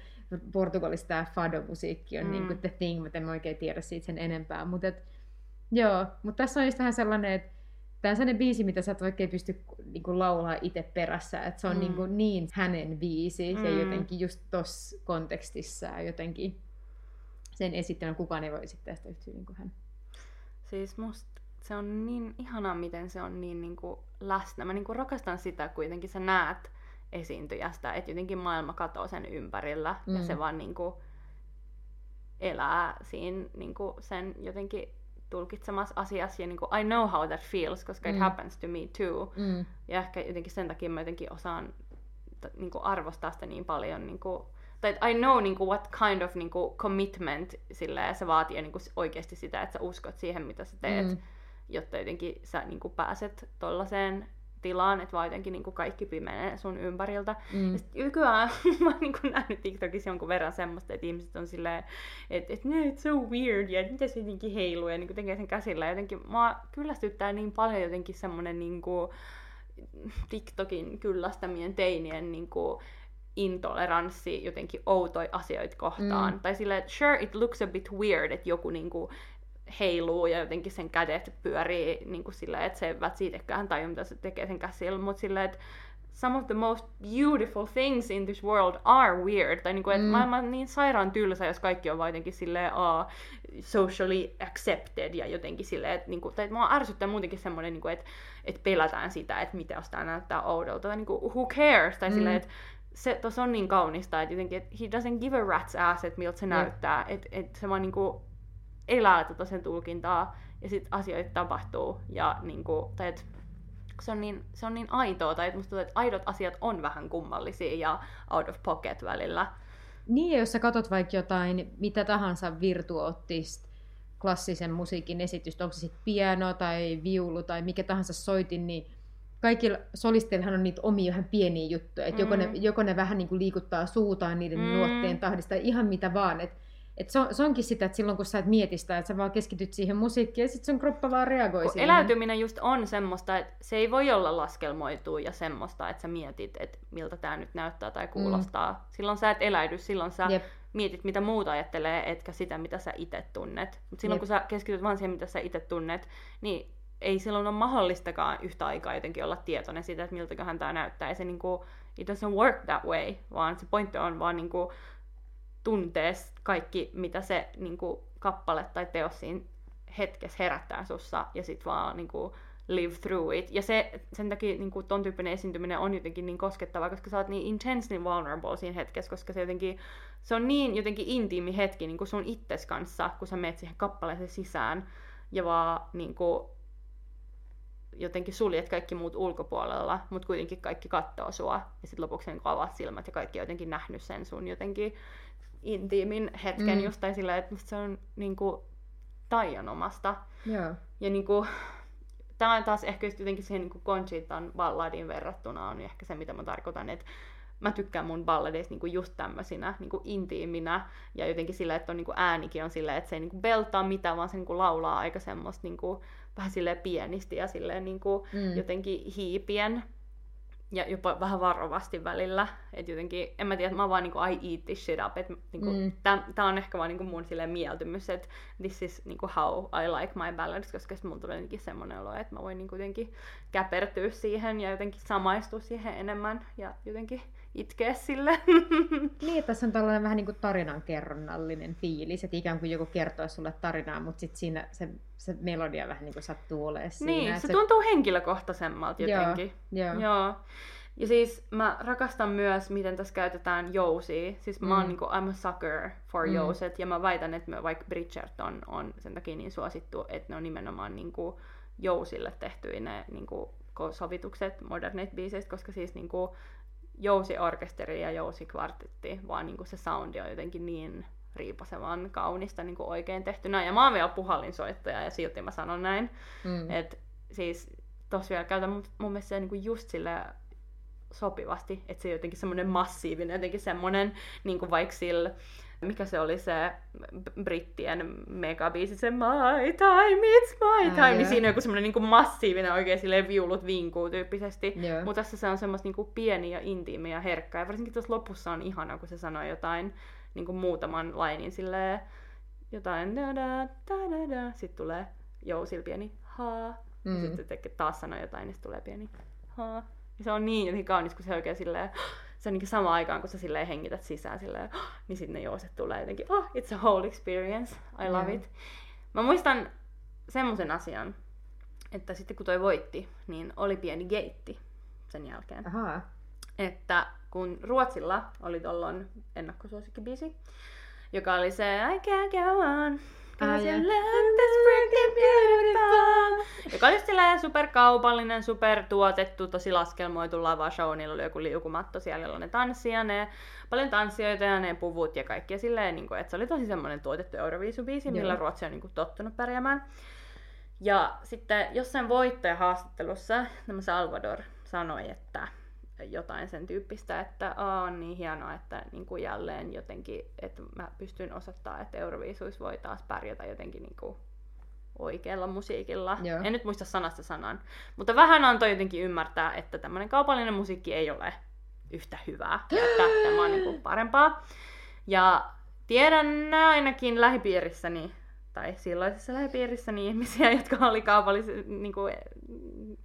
Portugalissa tämä fado-musiikki on mm. niinku the thing, mutta en mä oikein tiedä siitä sen enempää, mutta et, joo, mutta tässä on just vähän sellainen, että tämä on sellainen biisi, mitä sä et oikein pysty niinku, laulaa itse perässä, että se on mm. niinku, niin hänen biisi, mm. ja jotenkin just tossa kontekstissa jotenkin sen esittelyn kukaan ei voi esittää sitä yhtä hyvin kuin hän. Siis musta se on niin ihanaa, miten se on niin, niin kuin läsnä. Mä niin kuin rakastan sitä, kuitenkin sä näet esiintyjästä, että jotenkin maailma katoo sen ympärillä mm. ja se vaan niin kuin elää siinä niin kuin sen jotenkin tulkitsemassa asiassa ja niin kuin, I know how that feels, koska mm. it happens to me too. Mm. Ja ehkä jotenkin sen takia mä jotenkin osaan t- niin kuin arvostaa sitä niin paljon niin kuin tai I know niin kuin, what kind of niin kuin, commitment sillä se vaatii niin kuin, oikeasti sitä, että sä uskot siihen, mitä sä teet, mm. jotta jotenkin sä niin kuin, pääset tollaiseen tilaan, että vaan jotenkin niin kuin kaikki pimenee sun ympäriltä. Mm. Ja sit nykyään mä oon niin kuin nähnyt TikTokissa jonkun verran semmoista, että ihmiset on silleen, että et, no, it's so weird, ja miten se jotenkin heiluu, ja niin kuin tekee sen käsillä. Jotenkin mä kyllästyttää niin paljon jotenkin semmonen niin kuin, TikTokin kyllästämien teinien niin kuin, intoleranssi jotenkin outoi asioita kohtaan. Mm. Tai silleen, että sure it looks a bit weird, että joku niinku heiluu ja jotenkin sen kädet pyörii niinku silleen, että se eivät siitäkään tajua, mitä se tekee sen käsillä, mutta silleen, että some of the most beautiful things in this world are weird. Tai niinku, että mm. maailma on niin sairaan tylsä, jos kaikki on vain jotenkin silleen uh, socially accepted ja jotenkin silleen, että niinku, tai että mua ärsyttää muutenkin semmoinen, niinku, että, että pelätään sitä, että mitä jos tämä näyttää oudolta. Tai niinku, who cares? Tai mm. silleen, että se tos on niin kaunista, että jotenkin, että he doesn't give a rat's ass, että miltä se näyttää. Että et se vaan niinku elää tota sen tulkintaa ja sitten asioita tapahtuu. Ja niinku, tai et, se on, niin, se on niin aitoa, tai että musta tuntuu, että aidot asiat on vähän kummallisia ja out of pocket välillä. Niin, jos sä katot vaikka jotain, mitä tahansa virtuoottista klassisen musiikin esitystä, onko se sitten piano tai viulu tai mikä tahansa soitin, niin kaikilla solisteillahan on niitä omia vähän pieniä juttuja, että mm. joko, ne, joko ne vähän niin kuin liikuttaa suutaan niiden mm. nuotteen tahdista, ihan mitä vaan, että et se, on, se onkin sitä, että silloin kun sä et mieti sitä, että sä vaan keskityt siihen musiikkiin ja sitten sun kroppa vaan reagoi kun siihen. Eläytyminen just on semmoista, että se ei voi olla laskelmoitua ja semmoista, että sä mietit, että miltä tämä nyt näyttää tai kuulostaa. Mm. Silloin sä et eläydy, silloin sä Jep. mietit, mitä muuta ajattelee, etkä sitä, mitä sä itse tunnet. Mutta silloin Jep. kun sä keskityt vaan siihen, mitä sä itse tunnet, niin ei silloin ole mahdollistakaan yhtä aikaa jotenkin olla tietoinen siitä, että miltäköhän tämä näyttää. Ja se niinku, it doesn't work that way, vaan se pointti on vaan niinku tuntees kaikki, mitä se niinku kappale tai teos siinä hetkessä herättää sussa, ja sit vaan niinku live through it. Ja se, sen takia niin kuin, ton tyyppinen esiintyminen on jotenkin niin koskettava, koska sä oot niin intensely vulnerable siinä hetkessä, koska se jotenkin, se on niin jotenkin intiimi hetki niin kuin sun itses kanssa, kun sä meet siihen kappaleeseen sisään, ja vaan niin kuin, jotenkin suljet kaikki muut ulkopuolella, mutta kuitenkin kaikki kattoo sua. Ja sitten lopuksi niin avaat silmät ja kaikki on jotenkin nähnyt sen sun jotenkin intiimin hetken mm. just tai sillä, että se on niin kuin, taianomasta. Joo. Ja niin kuin, tämä on taas ehkä just jotenkin siihen niin Conchitan balladin verrattuna on ehkä se, mitä mä tarkoitan, että mä tykkään mun balladeista niinku just tämmöisinä niinku intiiminä ja jotenkin sillä, että on niinku äänikin on sillä, että se ei niinku beltaa mitään, vaan se niinku laulaa aika semmoista niinku, vähän silleen pienisti ja silleen niinku mm. jotenkin hiipien ja jopa vähän varovasti välillä. Että jotenkin, en mä tiedä, että mä vaan niinku I eat this shit up. Että niinku, mm. tää, on ehkä vaan niinku mun silleen mieltymys, että this is niinku how I like my ballads, koska sitten mun tulee jotenkin semmoinen olo, että mä voin niinku jotenkin käpertyä siihen ja jotenkin samaistua siihen enemmän ja jotenkin itkeä sille. niin, että tässä on tällainen vähän niin kuin tarinankerronnallinen fiilis, että ikään kuin joku kertoo sulle tarinaa, mutta sitten siinä se, se melodia vähän niin kuin sattuu olemaan siinä. Niin, se, se tuntuu henkilökohtaisemmalta jotenkin. Joo, joo. joo. Ja siis mä rakastan myös, miten tässä käytetään jousia. Siis mä oon mm. niinku, I'm a sucker for mm. jouset. Ja mä väitän, että me, vaikka Bridgerton on sen takia niin suosittu, että ne on nimenomaan niinku jousille tehtyjä ne niinku, sovitukset modernit biiseistä, koska siis niinku, jousiorkesteri ja jousikvartetti, vaan niin kuin se soundi on jotenkin niin riipasevan kaunista niin kuin oikein tehtynä. Ja mä oon vielä puhallinsoittaja ja silti mä sanon näin. Mm. Että siis tos vielä käytän mun, mun mielestä se niin kuin just sille sopivasti, että se on jotenkin semmoinen massiivinen, jotenkin semmoinen, niin kuin vaikka sillä mikä se oli se brittien megabiisi, se My Time, It's My Time, Ää, niin siinä on joku semmoinen niin massiivinen oikein silleen viulut vinkuu tyyppisesti. Mutta tässä se on semmoista niin pieni ja intiimi ja herkkä. Ja varsinkin tuossa lopussa on ihana, kun se sanoo jotain niin kuin muutaman lainin silleen, jotain da da da da da. Sitten tulee jousil pieni ha. Mm. Ja sitten taas sanoo jotain, niin sitten tulee pieni ha. Ja se on niin jotenkin kaunis, kun se oikein silleen se on niin sama aikaan, kun sä silleen hengität sisään, silleen, niin sitten ne juoset tulee jotenkin, oh, it's a whole experience, I love yeah. it. Mä muistan semmoisen asian, että sitten kun toi voitti, niin oli pieni geitti sen jälkeen. Aha. Että kun Ruotsilla oli tollon ennakkosuosikkibiisi, joka oli se I can't go on, Ah, yeah. Joka oli silleen superkaupallinen, supertuotettu, tosi laskelmoitu lava show. Niillä oli joku liukumatto siellä, jolla ne tanssia, ne paljon tanssijoita ja ne puvut ja kaikki. Ja silleen, niin kuin, että se oli tosi semmoinen tuotettu Euroviisubiisi, millä Ruotsi on niin kuin, tottunut pärjäämään. Ja sitten jossain voittajahaastattelussa tämä Salvador sanoi, että jotain sen tyyppistä, että on niin hienoa, että niin kuin jälleen jotenkin, että mä pystyn osoittamaan, että Euroviisuissa voi taas pärjätä jotenkin niin kuin oikealla musiikilla. Joo. En nyt muista sanasta sanan. Mutta vähän antoi jotenkin ymmärtää, että tämmöinen kaupallinen musiikki ei ole yhtä hyvää. Ja että tämä on niin kuin parempaa. Ja tiedän ainakin lähipiirissäni, tai silloisessa lähipiirissäni ihmisiä, jotka oli kaupallisia, niin kuin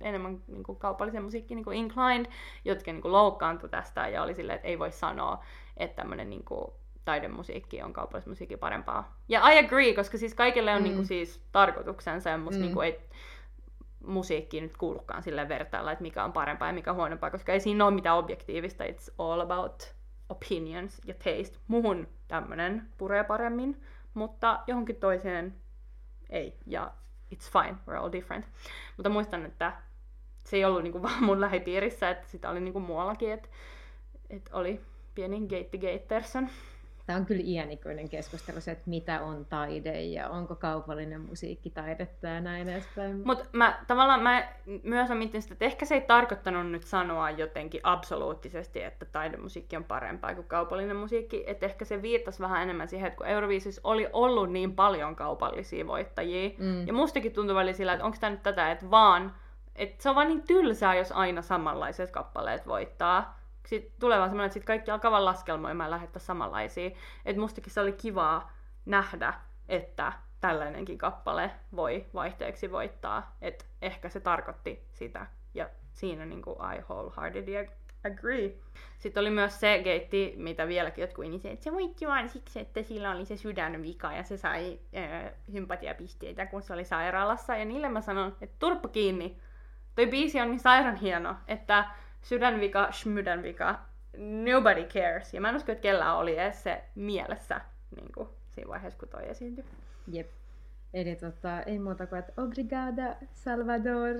enemmän niin kuin kaupallisen musiikkiin niin kuin inclined, jotka niin kuin loukkaantui tästä ja oli silleen, että ei voi sanoa, että tämmöinen niin kuin, taidemusiikki on kaupallisen musiikki parempaa. Ja I agree, koska siis kaikille on mm. niin kuin, siis tarkoituksensa ja musta mm. niin kuin, ei musiikki nyt kuulukaan sille vertailla, että mikä on parempaa ja mikä on huonompaa, koska ei siinä ole mitään objektiivista. It's all about opinions ja taste. Muhun tämmönen puree paremmin, mutta johonkin toiseen ei. Ja it's fine, we're all different. Mutta muistan, että se ei ollut niinku vaan mun lähipiirissä, että sitä oli niinku muuallakin, että, että oli pieni Gate Gaterson. Tämä on kyllä iänikuinen keskustelu se, että mitä on taide ja onko kaupallinen musiikki taidetta ja näin edespäin. Mutta mä tavallaan mä myös mietin sitä, että ehkä se ei tarkoittanut nyt sanoa jotenkin absoluuttisesti, että taidemusiikki on parempaa kuin kaupallinen musiikki. Että ehkä se viittasi vähän enemmän siihen, että kun Euroviisis oli ollut niin paljon kaupallisia voittajia. Mm. Ja mustakin tuntui välillä sillä, että onko tämä nyt tätä, että vaan että se on vaan niin tylsää, jos aina samanlaiset kappaleet voittaa sitten tulee vaan semmoinen, että sit kaikki alkaa vaan laskelmoimaan lähettää samanlaisia. Että mustakin se oli kivaa nähdä, että tällainenkin kappale voi vaihteeksi voittaa. Että ehkä se tarkoitti sitä. Ja siinä niin kuin I wholeheartedly agree. Sitten oli myös se geitti, mitä vieläkin jotkut ihmiset, että se voitti vain siksi, että sillä oli se sydänvika ja se sai äh, sympatiapisteitä, kun se oli sairaalassa. Ja niille mä sanon, että turppa kiinni. Toi biisi on niin sairaan hieno, että sydänvika, smydänvika, nobody cares. Ja mä en usko, että kellään oli edes se mielessä niin kuin, siinä vaiheessa, kun toi esiintyi. Jep. Eli tota, ei muuta kuin, että obrigada, Salvador.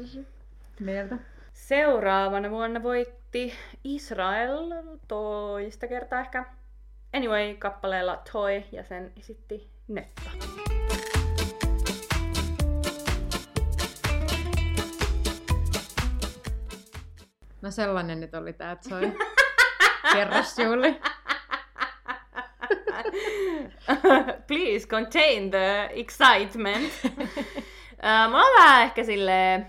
mieltä. Seuraavana vuonna voitti Israel toista kertaa ehkä. Anyway, kappaleella Toy ja sen esitti Netta. No sellainen nyt oli tää Zoe. Kerros Juuli. Please contain the excitement. uh, mulla vähän ehkä sille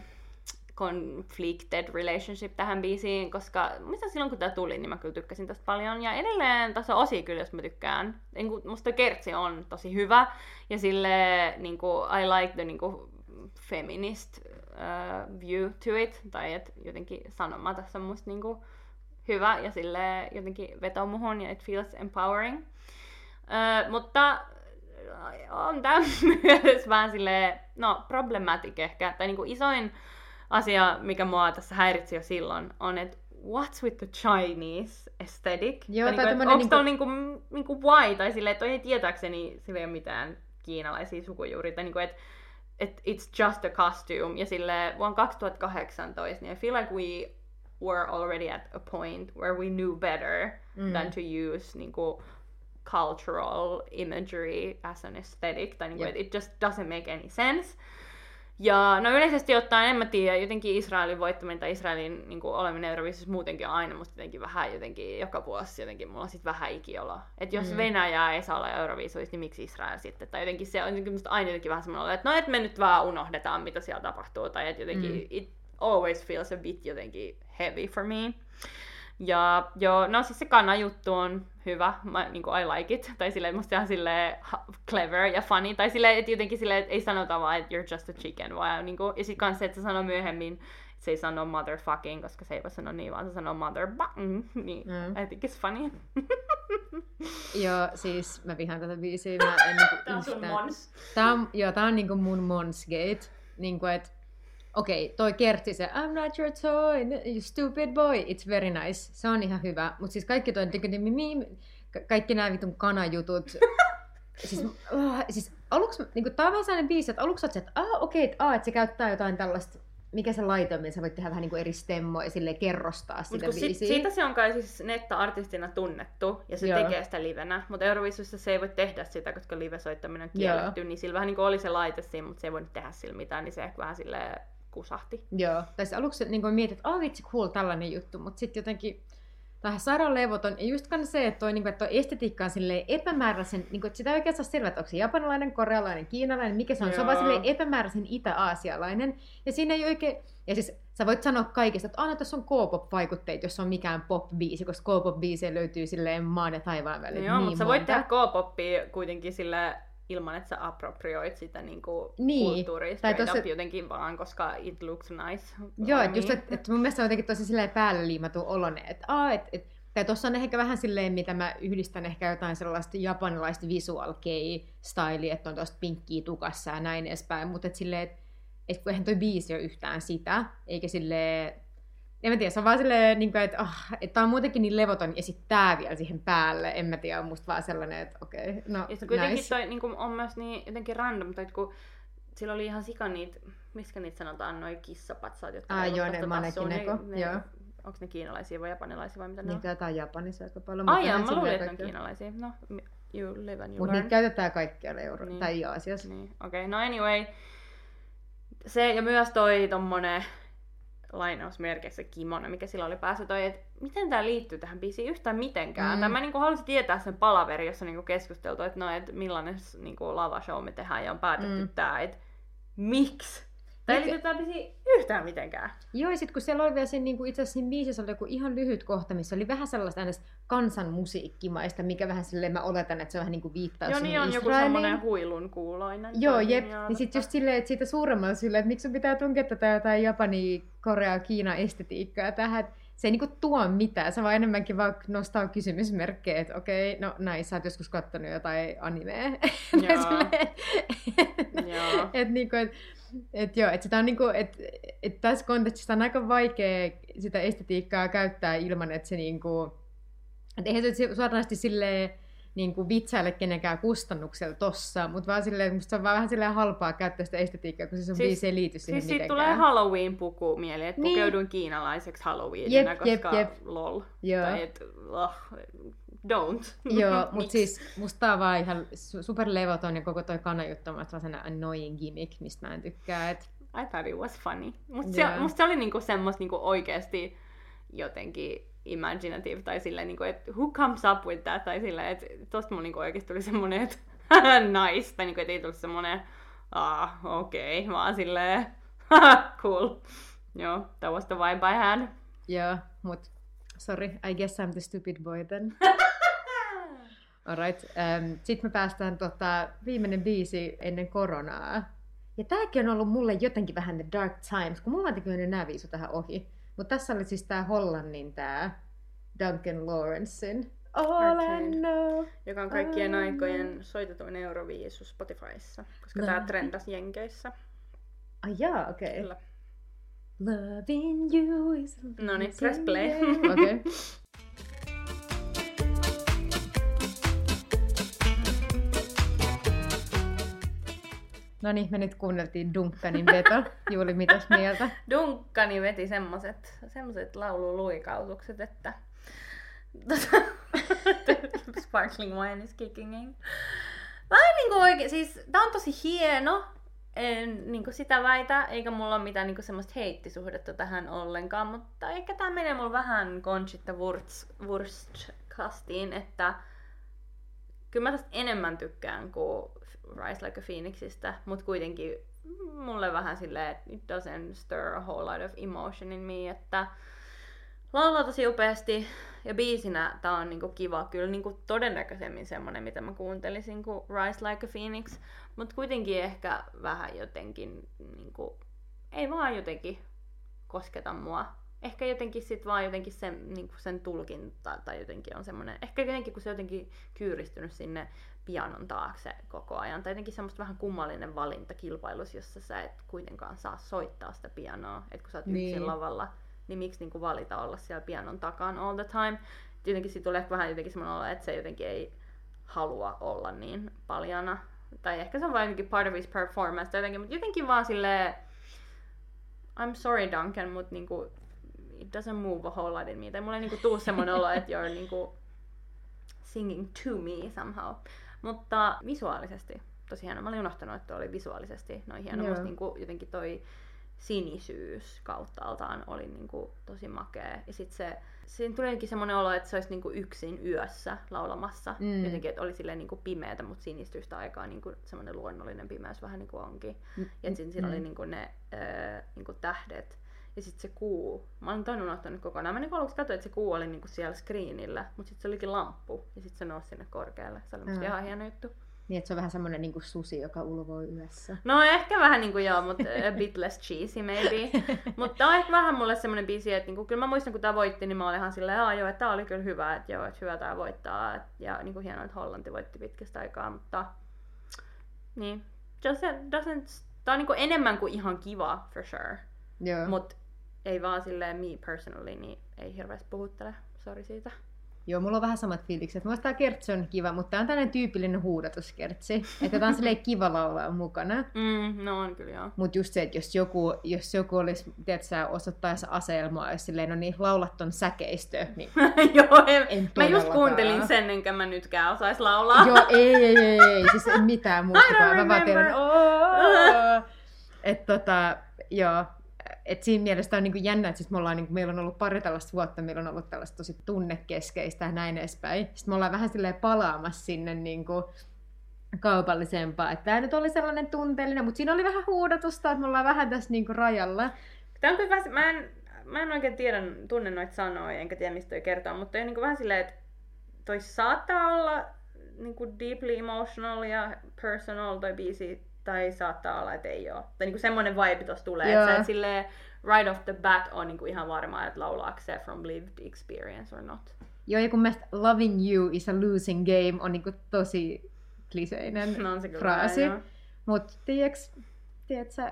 conflicted relationship tähän biisiin, koska mitä silloin kun tää tuli, niin mä kyllä tykkäsin tästä paljon. Ja edelleen tässä on osia kyllä, jos mä tykkään. Niin kuin, musta kertsi on tosi hyvä. Ja sille niin kuin, I like the niin kuin, feminist uh, view to it. Tai että jotenkin sanoma tässä on musta niin kuin, hyvä ja sille jotenkin vetoo muhun ja it feels empowering. Uh, mutta on tämä myös vähän sille no problematic ehkä, tai niinku isoin asia, mikä mua tässä häiritsi jo silloin, on, että what's with the Chinese aesthetic? Joo, tai, tai niinku, onko niinku- tuolla niinku, niinku why, tai silleen, että ei tietääkseni sillä ei ole mitään kiinalaisia sukujuuria, tai niinku, että et it's just a costume, ja sille vuonna 2018, niin I feel like we were already at a point where we knew better mm. than to use niinku, cultural imagery as an aesthetic, tai niinku, Jep. it just doesn't make any sense. Ja no yleisesti ottaen, en mä tiedä, jotenkin Israelin voittaminen tai Israelin niin kuin, oleminen Euroviisussa muutenkin on aina musta jotenkin vähän jotenkin joka vuosi jotenkin mulla on sit vähän ikiolo. Että jos Mm. Venäjä ei saa olla Euroviisuissa, niin miksi Israel sitten? Tai jotenkin se on jotenkin musta aina jotenkin vähän semmoinen, että no et me nyt vaan unohdetaan mitä siellä tapahtuu. Tai että jotenkin mm. it always feels a bit jotenkin heavy for me. Ja joo, no siis se kana juttu on hyvä, mä, niin kuin I like it, tai silleen musta ihan silleen clever ja funny, tai silleen, että jotenkin silleen, että ei sanota vaan, että you're just a chicken, vaan niin kuin, ja sit kans se, että se sanoo myöhemmin, että se ei sano motherfucking, koska se ei voi sanoa niin, vaan se sanoo mother niin Mm. I think it's funny. Joo, siis mä vihaan tätä biisiä. Mä en niinku Tää on sun mons. Tää on, joo, tää on niinku mun Monsgate. Niinku et, okei, okay, toi kertsi se I'm not your toy, you stupid boy, it's very nice. Se on ihan hyvä. Mut siis kaikki toi, ka- kaikki nämä vitun kanajutut. siis, oh, siis aluksi, niinku, tää on vähän sellainen biisi, että aluksi se, että ah, okei, okay, ah, että se käyttää jotain tällaista, mikä se laite on, sä voit tehdä vähän niinku eri stemmoja ja kerrostaa Mut sitä sit, biisiä. siitä se on kai siis netta-artistina tunnettu, ja se Joo. Joo. tekee sitä livenä, mutta Euroviisussa se ei voi tehdä sitä, koska live-soittaminen on Joo. kielletty, niin sillä vähän niin kuin oli se laite siinä, mutta se ei voinut tehdä sillä mitään, niin se ehkä vähän silleen kusahti. Joo, tai siis aluksi niin mietit, että oh vitsi cool tällainen juttu, mutta sitten jotenkin tähän sairaan levoton. Ja just se, että toi, niin kuin, että toi estetiikka on silleen epämääräisen, niin kuin, että sitä ei oikein saa selvää, että onko se japanilainen, korealainen, kiinalainen, mikä se on. Se on vaan Joo. silleen epämääräisen itä-aasialainen. Ja siinä ei oikein, ja siis sä voit sanoa kaikista, että aina tässä on K-pop-vaikutteita, jos on mikään pop-biisi, koska K-pop-biisejä löytyy silleen maan ja taivaan No välillä joo, niin mutta sä voit monta. tehdä K-poppia kuitenkin sille ilman, että sä approprioit sitä niinku Niin. kulttuuria Tai tossa- up jotenkin vaan, koska it looks nice. Joo, että just, niin. että et mun mielestä on jotenkin tosi silleen päälle liimattu olonen, että aa, et, et, tai tuossa on ehkä vähän silleen, mitä mä yhdistän ehkä jotain sellaista japanilaista visual kei stylia, että on tuosta pinkkiä tukassa ja näin edespäin, mutta et silleen, että et kun eihän toi biisi ole yhtään sitä, eikä silleen, en mä tiedä, se on vaan silleen, niin kuin, että, ah, että tää on muutenkin niin levoton, ja sitten tää vielä siihen päälle, en mä tiedä, on musta vaan sellainen, että okei, okay, no Ja sitten kuitenkin nice. toi niin on myös niin jotenkin random, tai kun sillä oli ihan sika niitä, miskä niitä sanotaan, noi kissapatsaat, jotka Ai joo, ne manekineko, ne, joo. onko ne kiinalaisia vai japanilaisia vai mitä ne Niin on? käytetään Japanissa aika paljon. Ai mutta jaa, mä luulin, että ne on kiinalaisia. No, you live and you Mutta niitä käytetään kaikkialla Euro- Niin. tai Aasiassa. Niin, okei. Okay. No anyway. Se ja myös toi tommonen lainausmerkeissä kimono, mikä sillä oli päässä toi, että miten tämä liittyy tähän biisiin yhtään mitenkään. Mm. Tai mä niinku halusin tietää sen palaveri, jossa niinku keskusteltu, että no, et millainen niinku lavashow me tehdään ja on päätetty Mm. tää, että miksi? Tai ei Mikä- liity biisi yhtään mitenkään. Joo, ja sitten kun siellä oli vielä sen, niin kuin itse asiassa siinä biisissä oli joku ihan lyhyt kohta, missä oli vähän sellaista äänestä kansanmusiikkimaista, mikä vähän silleen mä oletan, että se on vähän niin kuin viittaus Joo, niin on joku Israeliin. semmonen huilun kuuloinen. Joo, jep. Niin sitten just silleen, että siitä suuremmalla sillä, että miksi sun pitää tunkea tätä jotain Japani, Korea, Kiina estetiikkaa tähän. Se ei niinku tuo mitään, se vaan enemmänkin vaan nostaa kysymysmerkkejä, että okei, no näin, sä oot joskus kattonut jotain animea. Joo. silleen, Joo. et niinku, et, et joo, et sitä on niinku, et, et tässä kontekstissa on aika vaikea sitä estetiikkaa käyttää ilman, että se niinku, et eihän se suoranaisesti silleen niin kuin vitsaille kenenkään kustannuksella tossa, mutta vaan silleen, musta se on vaan vähän silleen halpaa käyttää sitä estetiikkaa, kun se sun Siis- biisi ei liity siihen Siis mitenkään. tulee Halloween-puku mieleen, että Niin. pukeudun kiinalaiseksi Halloweenina, Jep, jep, koska jep. lol. Joo. Tai et, oh, don't. Joo, mutta siis musta tää on vaan ihan su- superlevoton ja koko toi kanajuttu on vaan sellainen annoying gimmick, mistä mä en tykkää. Et... I thought it was funny. Musta, Joo. se, musta se oli niinku semmos niinku oikeesti jotenkin imaginative, tai silleen, niinku, että who comes up with that, tai silleen, että tosta mun niinku oikeesti tuli semmonen, että nice, tai niinku, että ei tullut semmonen, ah, okei, okay, vaan silleen, cool. Joo, that was the vibe I had. Joo, mut sorry, I guess I'm the stupid boy then. Alright, um, sitten me päästään tota, viimeinen biisi ennen koronaa. Ja tääkin on ollut mulle jotenkin vähän The Dark Times, kun mulla on tekynyt nämä viisu tähän ohi. Mutta tässä oli siis tää Hollannin tää Duncan Lawrencein All I know. Joka on kaikkien aikojen soitetuin Euroviisu Spotifyssa, koska No. tää trendas Jenkeissä. Ai jaa, okei. Okay. Kyllä. Loving you is No niin, press play. Okei. Okay. No niin, me nyt kuunneltiin Duncanin veto. Juuli, mitäs mieltä? Dunkkani veti semmoset, semmoset laululuikautukset, että tota, sparkling wine is kicking in. En niinku oikein, siis tää on tosi hieno, en niinku sitä väitä, eikä mulla ole mitään niinku semmoista heittisuhdetta tähän ollenkaan, mutta ehkä tää menee mulla vähän Wurst, Wurst-kastiin, että kyllä mä tästä enemmän tykkään kuin Rise Like a Phoenixistä, mutta kuitenkin mulle vähän silleen, että it doesn't stir a whole lot of emotion in me, että laulaa tosi upeasti ja biisinä tää on niinku kiva, kyllä niinku todennäköisemmin semmonen, mitä mä kuuntelisin kuin Rise Like a Phoenix, mutta kuitenkin ehkä vähän jotenkin, niinku, ei vaan jotenkin kosketa mua. Ehkä jotenkin sit vaan jotenkin sen, niinku sen tulkinta tai jotenkin on semmonen, ehkä jotenkin kun se jotenkin kyyristynyt sinne pianon taakse koko ajan. Tai jotenkin semmoista vähän kummallinen valinta kilpailussa, jossa sä et kuitenkaan saa soittaa sitä pianoa. Että kun sä oot Niin. yksin lavalla, niin miksi niinku valita olla siellä pianon takana all the time. Jotenkin siitä tulee vähän jotenkin semmoinen olo, että se jotenkin ei halua olla niin paljana. Tai ehkä se on vain jotenkin part of his performance tai jotenkin, mutta jotenkin vaan silleen, I'm sorry Duncan, mutta niinku, it doesn't move a whole lot in me. Tai mulla ei niinku tuu semmoinen olo, että you're niinku singing to me somehow. Mutta visuaalisesti tosi hieno. Mä olin unohtanut, että oli visuaalisesti noin hieno. Musta niinku jotenkin toi sinisyys kauttaaltaan oli niinku tosi makea. Ja sit se, siinä tuli jotenkin semmoinen olo, että se olisi niinku yksin yössä laulamassa. Mm. Jotenkin, että oli silleen niinku pimeätä, mutta sinistystä aikaa niinku semmoinen luonnollinen pimeys vähän niinku onkin. Mm. Ja sitten siinä Mm. oli niinku ne ö, niinku tähdet. Ja sitten se kuu, mä olin toinen unohtanut kokonaan. Mä niinku aluksi katsoin, että se kuu oli niinku siellä screenillä, mutta sitten se olikin lamppu. Ja sitten se nousi sinne korkealle. Se oli musta Aa. ihan hieno juttu. Niin, että se on vähän semmoinen niin susi, joka ulvoi yössä. No ehkä vähän niinku joo, mutta a bit less cheesy maybe. mutta on ehkä vähän mulle semmonen biisi, että niinku, kyllä mä muistan kun tää voitti, niin mä olin ihan silleen, että joo, että tää oli kyllä hyvä, että joo, että hyvä tää voittaa. Et, ja niinku hienoa, että Hollanti voitti pitkästä aikaa, mutta niin, doesn't, doesn't, tää on niinku enemmän kuin ihan kiva, for sure. Joo. Mut ei vaan silleen me personally, niin ei hirveästi puhuttele. Sori siitä. Joo, mulla on vähän samat fiilikset. Musta tää kertsi on kiva, mutta tää on tällainen tyypillinen huudatuskertsi. Että tää on silleen kiva laulaa mukana. Mm, no on kyllä joo. Mutta just se, että jos joku, jos joku olisi, tiedätkö, osoittaisi aseelmaa, jos silleen, no niin, laulat ton säkeistö, niin joo, en, En mä just kuuntelin sen, enkä mä nytkään osais laulaa. Joo, ei, ei, ei, ei, siis ei mitään. Mä vaan tiedän, remember. että tota, joo, et siinä mielessä on niinku jännä, että me ollaan, niinku, meillä on ollut pari tällaista vuotta, meillä on ollut tällaista tosi tunnekeskeistä ja näin edespäin. Sitten me ollaan vähän silleen palaamassa sinne niinku, kaupallisempaa. Että tämä nyt oli sellainen tunteellinen, mutta siinä oli vähän huudatusta, että me ollaan vähän tässä niinku rajalla. Tämä on vähän, mä en, mä en oikein tiedä, tunne noita sanoja, enkä tiedä mistä toi kertoo, mutta on niin vähän silleen, että toi saattaa olla niin kuin deeply emotional ja personal toi biisi, tai saattaa olla, että ei oo. Tai niin kuin semmoinen vibe tossa tulee, Joo. että sä et silleen right off the bat on niin kuin ihan varma, että laulaako se from lived experience or not. Joo, ja kun mielestä loving you is a losing game on niinku tosi kliseinen No on se kyllä fraasi. Mutta tiedätkö, tiedätkö,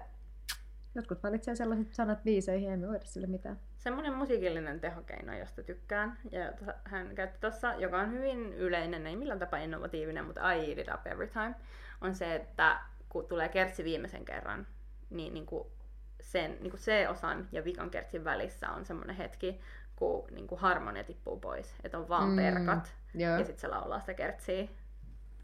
Jotkut valitsee sellaiset sanat biiseihin, ei voida sille mitään. Semmoinen musiikillinen tehokeino, josta tykkään, ja jota hän käytti tuossa, joka on hyvin yleinen, ei millään tapaa innovatiivinen, mutta I eat it up every time, on se, että kun tulee kertsi viimeisen kerran, niin, niin kuin sen niin kuin C-osan ja vikan kertsin välissä on semmoinen hetki, kun niin kuin harmonia tippuu pois, että on vaan Mm, perkat, joo. ja sitten se laulaa sitä kertsiä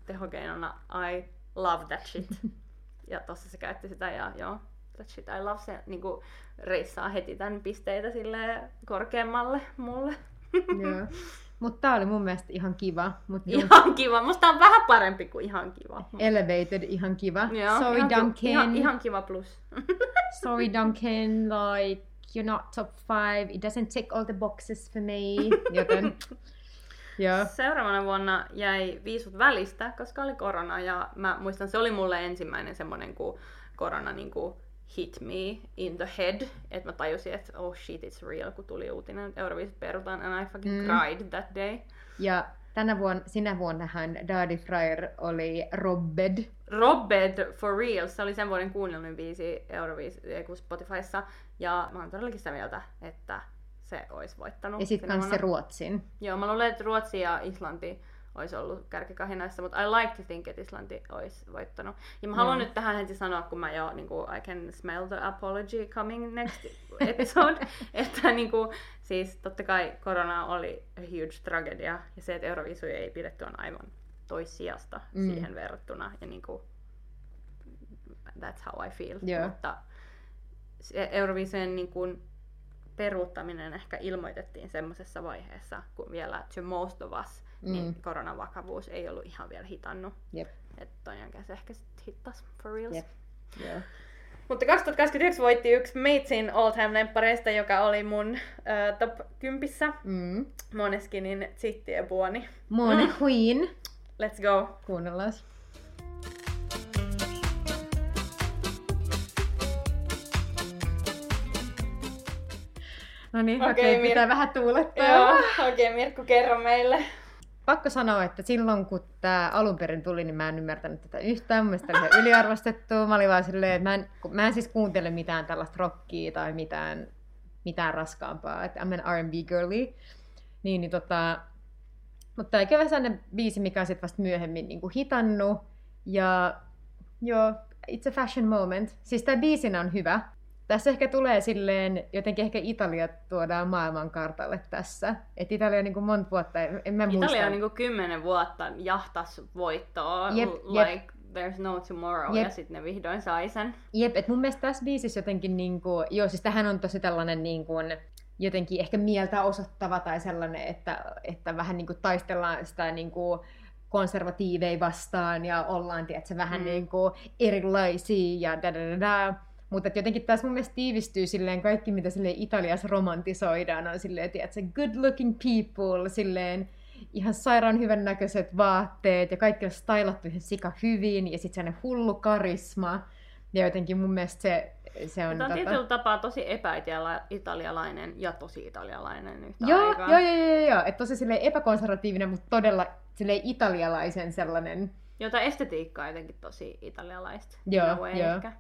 tehokeinona I love that shit. ja tossa se käytti sitä ja joo, that shit I love se niinku reissaa heti tämän pisteitä sille korkeammalle mulle. Joo. Mutta tää oli mun mielestä ihan kiva. Mut ihan kiva. Musta on vähän parempi kuin ihan kiva. Elevated ihan kiva. Joo, Sorry ihan, ki- Duncan. Ihan, ihan kiva plus. Sorry Duncan, like you're not top five. It doesn't tick all the boxes for me. Joten, joo. Seuraavana vuonna jäi viisut välistä, koska oli korona ja mä muistan, se oli mulle ensimmäinen semmonen, kun korona niinku hit me in the head, että mä tajusin, että oh shit, it's real, kun tuli uutinen, että Euroviisut perutaan, and I fucking Mm. cried that day. Ja tänä vuonna, sinä vuonnahan Daddy Fryer oli robbed. Robbed for real, se oli sen vuoden kuunnellinen biisi Euroviis, Spotifyssa, ja mä oon todellakin sitä mieltä, että se olisi voittanut. Ja sitten kans se. Ruotsin. Joo, mä luulen, että Ruotsi ja Islanti olisi ollut kärkikahinaissa, mutta I like to think, että Islanti olisi voittanut. Ja mä haluan Joo. nyt tähän heti sanoa, kun mä jo, niin kuin, I can smell the apology coming next episode, että niin kuin, siis totta kai korona oli a huge tragedia, ja se, että Euroviisuja ei pidetty on aivan toissijasta Mm. mm. siihen verrattuna, ja niin kuin, that's how I feel. Joo. Mutta Euroviisujen niin kuin, peruuttaminen ehkä ilmoitettiin semmoisessa vaiheessa, kun vielä to most of us, mm. niin Mm. koronan vakavuus ei ollut ihan vielä hitannut. Jep. Että jälkeen se ehkä sit hittas for reals. Jep. Joo. Mutta 2021 voitti yksi Matesin all time lemppareista, joka oli mun äh, top 10. Mm. Moneskinin Zitti ja Buoni. Mona Mm. Queen. Let's go! Kuunnellaan. No niin, Okei, okei, Mir- pitää vähän tuulettaa. Joo, okei okay, Mirkku, kerro meille. Pakko sanoa, että silloin kun tämä alun perin tuli, niin mä en ymmärtänyt tätä yhtään. Mun mielestä oli yliarvostettu. Mä olin vaan silleen, että mä en, mä en siis kuuntele mitään tällaista rockia tai mitään, mitään raskaampaa. Että I'm an R&B girly. Niin, niin tota, mutta tämä sellainen biisi, mikä on sitten vasta myöhemmin niin hitannut. Ja joo, it's a fashion moment. Siis tämä biisinä on hyvä. Tässä ehkä tulee silleen, jotenkin ehkä Italia tuodaan maailmankartalle tässä. Että Italia on niin kuin monta vuotta, en, en mä muista. Italia on niinku kymmenen vuotta jahtas voittoa, Jep, l- jep. like there's no tomorrow, Jep. ja sitten ne vihdoin sai sen. Jep, että mun mielestä tässä biisissä jotenkin, niin kuin, joo siis tähän on tosi tällainen niin kuin, jotenkin ehkä mieltä osoittava tai sellainen, että, että vähän niin kuin taistellaan sitä niin kuin konservatiiveja vastaan ja ollaan tiedätkö, vähän mm. niin kuin erilaisia ja da, da, da, da. Mutta jotenkin tässä mun mielestä tiivistyy silleen kaikki, mitä silleen Italiassa romantisoidaan, on silleen, tiedätkö, good looking people, silleen ihan sairaan hyvän näköiset vaatteet ja kaikki on stylattu ihan sika hyvin ja sitten sellainen hullu karisma. Ja jotenkin mun mielestä se, se on... Tämä on tota... tietyllä tapaa tosi epäitalialainen ja tosi italialainen yhtä Joo, aikaa. joo, joo, joo, joo. Että tosi silleen epäkonservatiivinen, mutta todella silleen italialaisen sellainen... Jota estetiikka on jotenkin tosi italialaista. Joo, joo. Ehkä.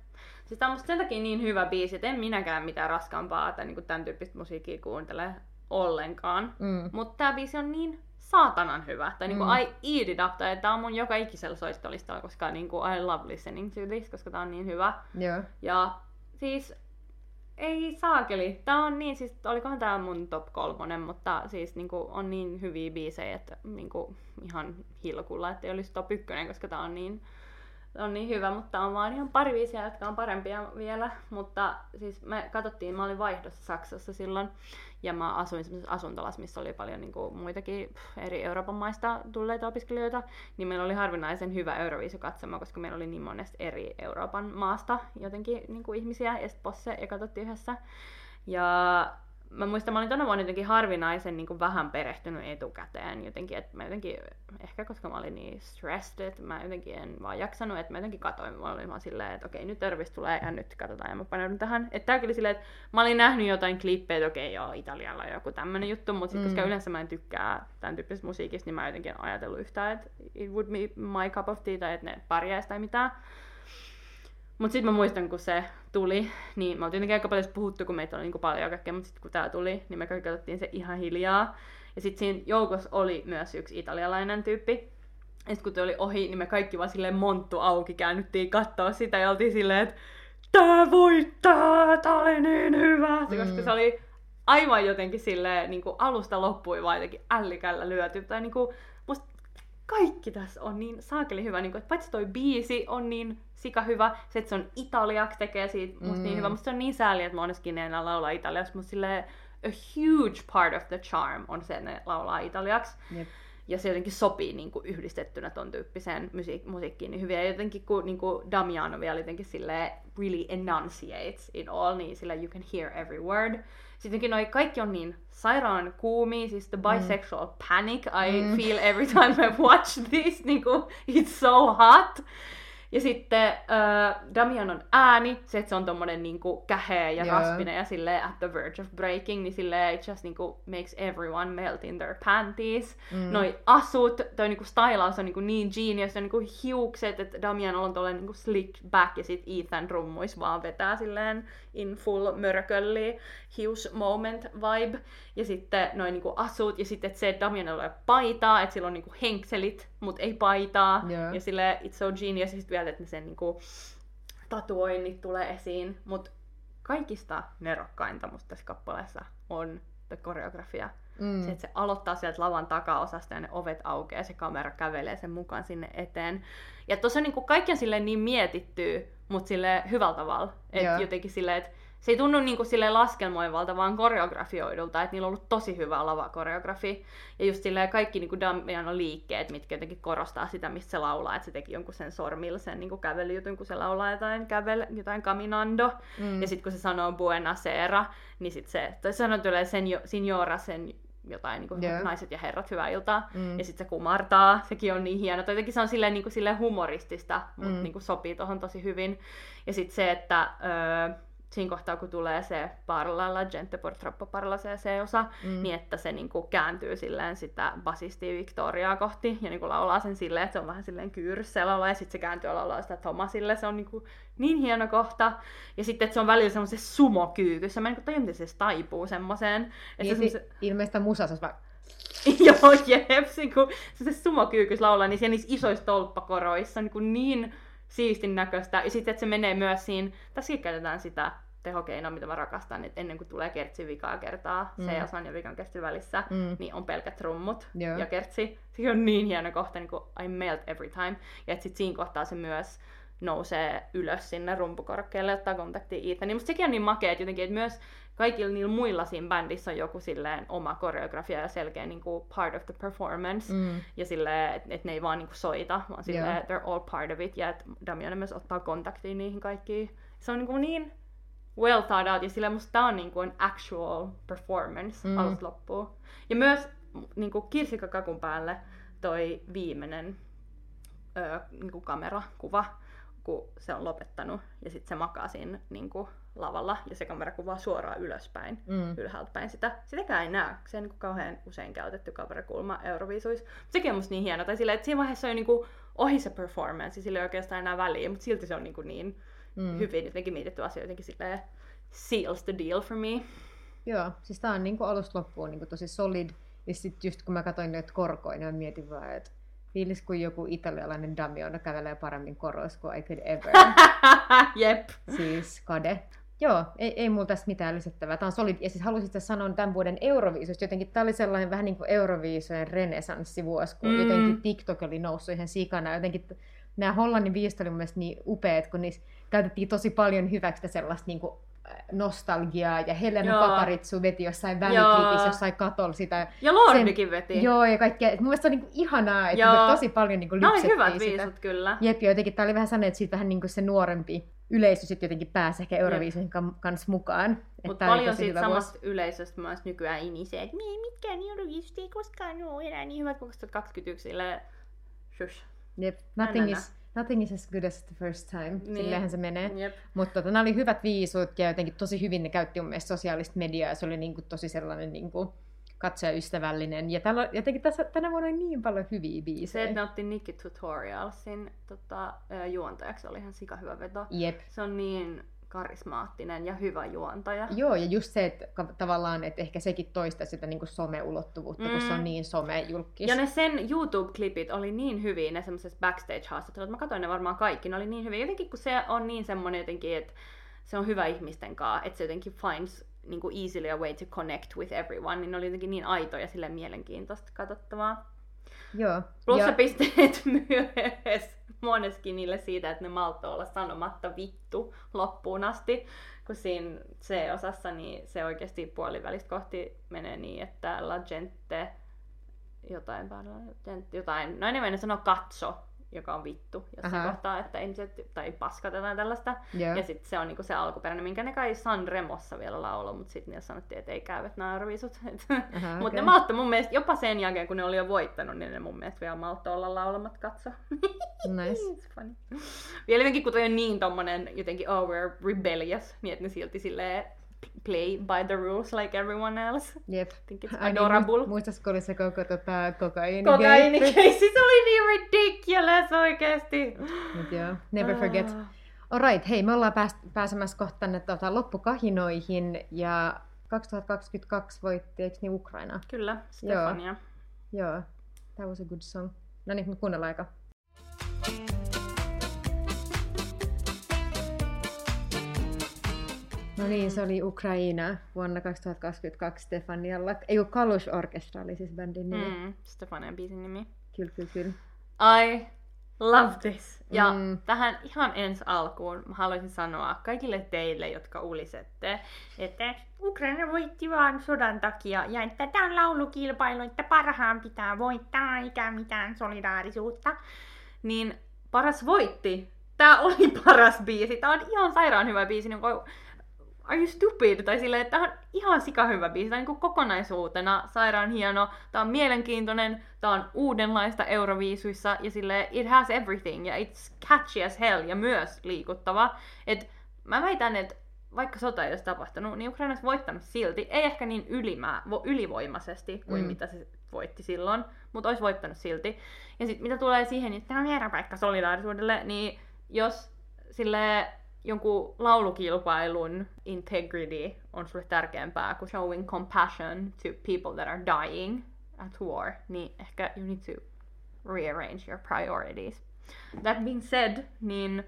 Siis tää on musta sen takia niin hyvä biisi, että en minäkään mitään raskaampaa tai niinku tämän tyyppistä musiikkia kuuntele ollenkaan. Mm. Mutta tää biisi on niin saatanan hyvä. Tai niinku Mm. I eat it up. Tai tää on mun joka ikisellä soistolistalla, koska niinku I love listening to this, koska tää on niin hyvä. Joo. Ja siis ei saakeli. Tää on niin, siis olikohan tää mun top kolmonen, mutta siis niinku on niin hyviä biisejä, että niinku ihan hilkulla, että ei olisi top ykkönen, koska tää on niin, on niin hyvä, mutta on vaan ihan pari biisiä, jotka on parempia vielä. Mutta siis me katsottiin, mä olin vaihdossa Saksassa silloin, ja mä asuin semmoisessa asuntolassa, missä oli paljon niinku muitakin pff, eri Euroopan maista tulleita opiskelijoita, niin meillä oli harvinaisen hyvä Euroviisukatsomo, koska meillä oli niin monesta eri Euroopan maasta jotenkin niinku ihmisiä, ja sitten posse, ja katsottiin yhdessä. Ja mä muistan, mä olin tänä vuonna jotenkin harvinaisen niin kuin vähän perehtynyt etukäteen jotenkin, että mä jotenkin, ehkä koska mä olin niin stressed, että mä jotenkin en vaan jaksanut, että mä jotenkin katoin, mä olin vaan silleen, että okei, nyt Tervis tulee ja nyt katsotaan ja mä paneudun tähän. Että tääkin oli silleen, että mä olin nähnyt jotain klippejä, että okei, joo, Italialla on joku tämmönen juttu, mutta sitten koska Mm. yleensä mä en tykkää tämän tyyppisestä musiikista, niin mä en jotenkin ajatellut yhtään, että it would be my cup of tea tai että ne pärjäisi tai mitään. Mutta sitten mä muistan, kun se tuli, niin me oltiin jotenkin aika paljon puhuttu, kun meitä oli niin paljon kaikkea, mutta sitten kun tää tuli, niin me kaikki katsottiin se ihan hiljaa. Ja sitten siinä joukossa oli myös yksi italialainen tyyppi. Ja sitten kun te oli ohi, niin me kaikki vaan silleen monttu auki käännyttiin katsoa sitä ja oltiin silleen, että tää voittaa, tää oli niin hyvä. Mm. Koska se oli aivan jotenkin silleen niin kuin alusta loppui vaan jotenkin ällikällä lyöty. Tai niin kuin, musta kaikki tässä on niin saakeli hyvä. Niin kuin, että paitsi toi biisi on niin sika hyvä, se, että se on italiaksi tekee siitä musta mm. niin hyvä. Musta se on niin sääli, että moneskin enää laulaa italiaksi, mutta silleen a huge part of the charm on se, että ne laulaa italiaksi. Yep. Ja se jotenkin sopii niin kuin yhdistettynä ton tyyppiseen musiik- musiikkiin niin hyvin. Ja jotenkin kun niin kuin Damiano vielä jotenkin sille really enunciates it all, niin sillä you can hear every word. Sittenkin noi kaikki on niin sairaan kuumia, siis the bisexual mm. panic I mm. feel every time I watch this, niin kuin, it's so hot. Ja sitten äh, Damianon ääni, se, että se on tommonen niinku käheä ja yeah. raspinen ja sille at the verge of breaking, niin sille it just niinku makes everyone melt in their panties. Mm. Noi asut, toi niinku stylaus on niinku niin genius, on niinku hiukset, että Damian on tolleen niinku slick back ja sit Ethan rummuis vaan vetää silleen in full mörkölli hius moment vibe. Ja sitten noin niinku asut ja sitten se, että Damian ei paitaa, että sillä on niinku henkselit, mutta ei paitaa. Yeah. Ja sille it's so genius. Ja sitten vielä, että sen niinku tatuoinnit tulee esiin. Mutta kaikista nerokkainta musta tässä kappaleessa on the koreografia. Mm. Se, että se aloittaa sieltä lavan takaosasta ja ne ovet aukeaa ja se kamera kävelee sen mukaan sinne eteen. Ja tuossa on niinku kaikki on silleen niin mietitty, mutta sille hyvällä tavalla. Että jotenkin silleen, että se ei tunnu niin kuin sille laskelmoivalta, vaan koreografioidulta, että niillä on ollut tosi hyvä lavakoreografi. Ja just silleen kaikki niin Damiano liikkeet, mitkä jotenkin korostaa sitä, mistä se laulaa, että se teki jonkun sen sormilla sen niin kävelyjutun, kun se laulaa jotain, kävel, jotain caminando. Mm. Ja sitten kun se sanoo buena sera, niin sitten se, tai sanoo tulee sen, signora sen jotain niin kuin yeah. naiset ja herrat, hyvää iltaa. Mm. Ja sitten se kumartaa, sekin on niin hieno. Jotenkin se on silleen, niin kuin, silleen humoristista, mutta mm. niin kuin sopii tuohon tosi hyvin. Ja sitten se, että öö, siinä kohtaa, kun tulee se parlalla, gente por troppo parla se, se osa, mm. niin että se niinku kääntyy silleen sitä basistia Victoriaa kohti ja niinku laulaa sen silleen, että se on vähän silleen kyyryssä laulaa, ja sitten se kääntyy ja laulaa sitä Thomasille, se on niinku niin hieno kohta. Ja sitten, että se on välillä semmoisen sumokyykyssä, mä en niinku tajun, se taipuu semmoiseen. Että niin, semmose... ilmeistä musassa vaan Joo, jeps, niin kun se, se sumokyykys laulaa, niin siellä niissä isoissa tolppakoroissa on niin, niin siistin näköistä. Ja sitten, että se menee myös siinä, tässäkin käytetään sitä tehokeino, mitä mä rakastan, että ennen kuin tulee kertsi vikaa kertaa, mm. C-osan ja vikan kertsi välissä, mm. niin on pelkät trummut Joo. ja kertsi. Se on niin hieno kohta, niin kuin I melt every time. Ja että sit siinä kohtaa se myös nousee ylös sinne rumpukorkealle, ottaa kontaktia Ethanin. Mutta sekin on niin makea, että jotenkin, että myös kaikilla niillä muilla siinä bändissä on joku silleen oma koreografia ja selkeä niin kuin part of the performance. Mm. Ja silleen, että et ne ei vaan niin kuin soita, vaan silleen, yeah. they're all part of it. Ja että Damian myös ottaa kontaktia niihin kaikkiin. Se on niin, kuin niin well thought out, ja sillä musta tää on niinku actual performance mm. alusta loppuun. Ja myös niinku kirsikkakakun päälle toi viimeinen öö, niinku kamerakuva, kun se on lopettanut, ja sitten se makaa siinä niinku lavalla, ja se kamera kuvaa suoraan ylöspäin, mm. ylhäältä päin sitä. Sitäkään ei näe, se on niinku kauhean usein käytetty kamerakulma Euroviisuissa. Sekin on musta niin hieno, tai silleen, että siinä vaiheessa on niinku ohi se performance, sillä ei oikeastaan enää väliä, mutta silti se on niinku niin mm. hyvin jotenkin mietitty asia, jotenkin silleen seals the deal for me. Joo, siis tää on niinku alusta loppuun niinku tosi solid. Ja sitten just kun mä katsoin noita korkoja, niin mä mietin vaan, että fiilis kuin joku italialainen Damiano kävelee paremmin koroissa kuin I could ever. Jep. Siis kade. Joo, ei, ei mulla tässä mitään lisättävää. Tämä on solid. Ja siis halusin sanoa tämän vuoden Euroviisusta. Jotenkin tämä oli sellainen vähän niin kuin Euroviisujen renesanssivuosi, kun mm. jotenkin TikTok oli noussut ihan sikana. Jotenkin nämä Hollannin viisto oli mun mielestä niin upeat, kun niissä käytettiin tosi paljon hyväksi sellaista niin kuin nostalgiaa, ja Helena joo. Paparitsu veti jossain väliklipissä, jossain katolla sitä. Ja Lordikin veti. Joo, ja kaikkea. Mun mielestä se on niin ihanaa, että joo. tosi paljon niin lypsettiin sitä. hyvät viisut, kyllä. Jep, ja jotenkin tää oli vähän sanoa, että siitä vähän niin kuin se nuorempi yleisö sitten jotenkin pääsi ehkä Euroviisin kanssa mukaan. Mutta paljon siitä samasta vuosi. yleisöstä myös nykyään inisee, että mitkään Euroviisut ei koskaan ole enää niin hyvät kuin 2021, sillä shush. Jep, nothing is, nothing is as good as the first time. Niin. Sillehän se menee. Yep. Mutta tota, nämä oli hyvät viisut ja jotenkin tosi hyvin ne käytti mun mielestä sosiaalista mediaa. Se oli niinku tosi sellainen, niinku, katsojaystävällinen. Ja täällä on jotenkin tässä, tänä vuonna on niin paljon hyviä Se, biisejä. että ne otti Nikki Tutorialsin tota, juontajaksi, oli ihan sika hyvä veto. Jep. Se on niin karismaattinen ja hyvä juontaja. Joo, ja just se, että tavallaan, että ehkä sekin toistaa sitä niin some-ulottuvuutta, mm. kun se Mm. on niin some-julkis. Ja ne sen YouTube-klipit oli niin hyviä, ne semmoiset backstage-haastattelut, mä katsoin ne varmaan kaikki, ne oli niin hyviä. Jotenkin kun se on niin semmonen jotenkin, että se on hyvä ihmisten kanssa, että se jotenkin finds niin kuin easily a way to connect with everyone, niin ne oli jotenkin niin aitoja ja silleen mielenkiintoista katsottavaa. Joo. Plussapisteet myös Moneskinille siitä, että ne malttoi olla sanomatta vittu loppuun asti. Kun siinä C-osassa, niin se oikeasti puolivälistä kohti menee niin, että la gente jotain, jotain, no enemmän ne sanoo katso, joka on vittu jossain Aha. kohtaa, että ihmiset, tai paskat jotain tällaista. Joo. Ja sitten se on niinku se alkuperäinen, minkä ne kai San Remossa vielä lauloi, mutta sitten ne sanottiin, että ei käy, että nämä. Aha, Mutta okei. ne malttoi mun mielestä, jopa sen jälkeen kun ne oli jo voittanut, niin ne mun mielestä vielä malttoi olla laulamat katso. Nice. It's funny. Vielä jotenkin, kun toi on niin tommonen jotenkin oh we're rebellious, niin että ne silti silleen play by the rules like everyone else. Jep. I think it's niin, adorable. muist- Muistatko, oli se koko tota, kokaini Kokainikeissi, se oli niin ridiculous oikeesti. Mut joo, never forget. Ah. Alright, hei, me ollaan pääst, pääsemässä kohta tänne tota, loppukahinoihin ja 2022 voitti, eikö niin Ukraina? Kyllä, Stefania. Joo, that was a good song. No niin, nyt kuunnellaan aika. No niin, se oli Ukraina vuonna 2022 Stefanialla. Ei kun Kalush Orchestra oli siis bändin nimi. Mm. Stefanian biisin nimi. Kyllä, kyllä, kyllä. I love this. Ja Mm. tähän ihan ensi alkuun mä haluaisin sanoa kaikille teille, jotka ulisette, että Ukraina voitti vaan sodan takia ja että tämä on laulukilpailu, että parhaan pitää voittaa eikä mitään solidaarisuutta. Niin paras voitti. Tää oli paras biisi. Tää on ihan sairaan hyvä biisi. Niin kuin, are you stupid? Tai silleen, että tää on ihan sika hyvä biisi. Tää on niin kokonaisuutena sairaan hieno. Tää on mielenkiintoinen. Tää on uudenlaista Euroviisuissa. Ja sille it has everything. Ja it's catchy as hell. Ja myös liikuttava. Et mä väitän, että vaikka sota ei olisi tapahtunut, niin Ukraina olisi voittanut silti. Ei ehkä niin ylimää, vo, ylivoimaisesti kuin Mm. mitä se voitti silloin, mutta olisi voittanut silti. Ja sitten mitä tulee siihen, että tämä on väärä paikka solidaarisuudelle, niin jos sille jonkun laulukilpailun integrity on sulle tärkeämpää kuin showing compassion to people that are dying at war, niin ehkä you need to rearrange your priorities. That being said, niin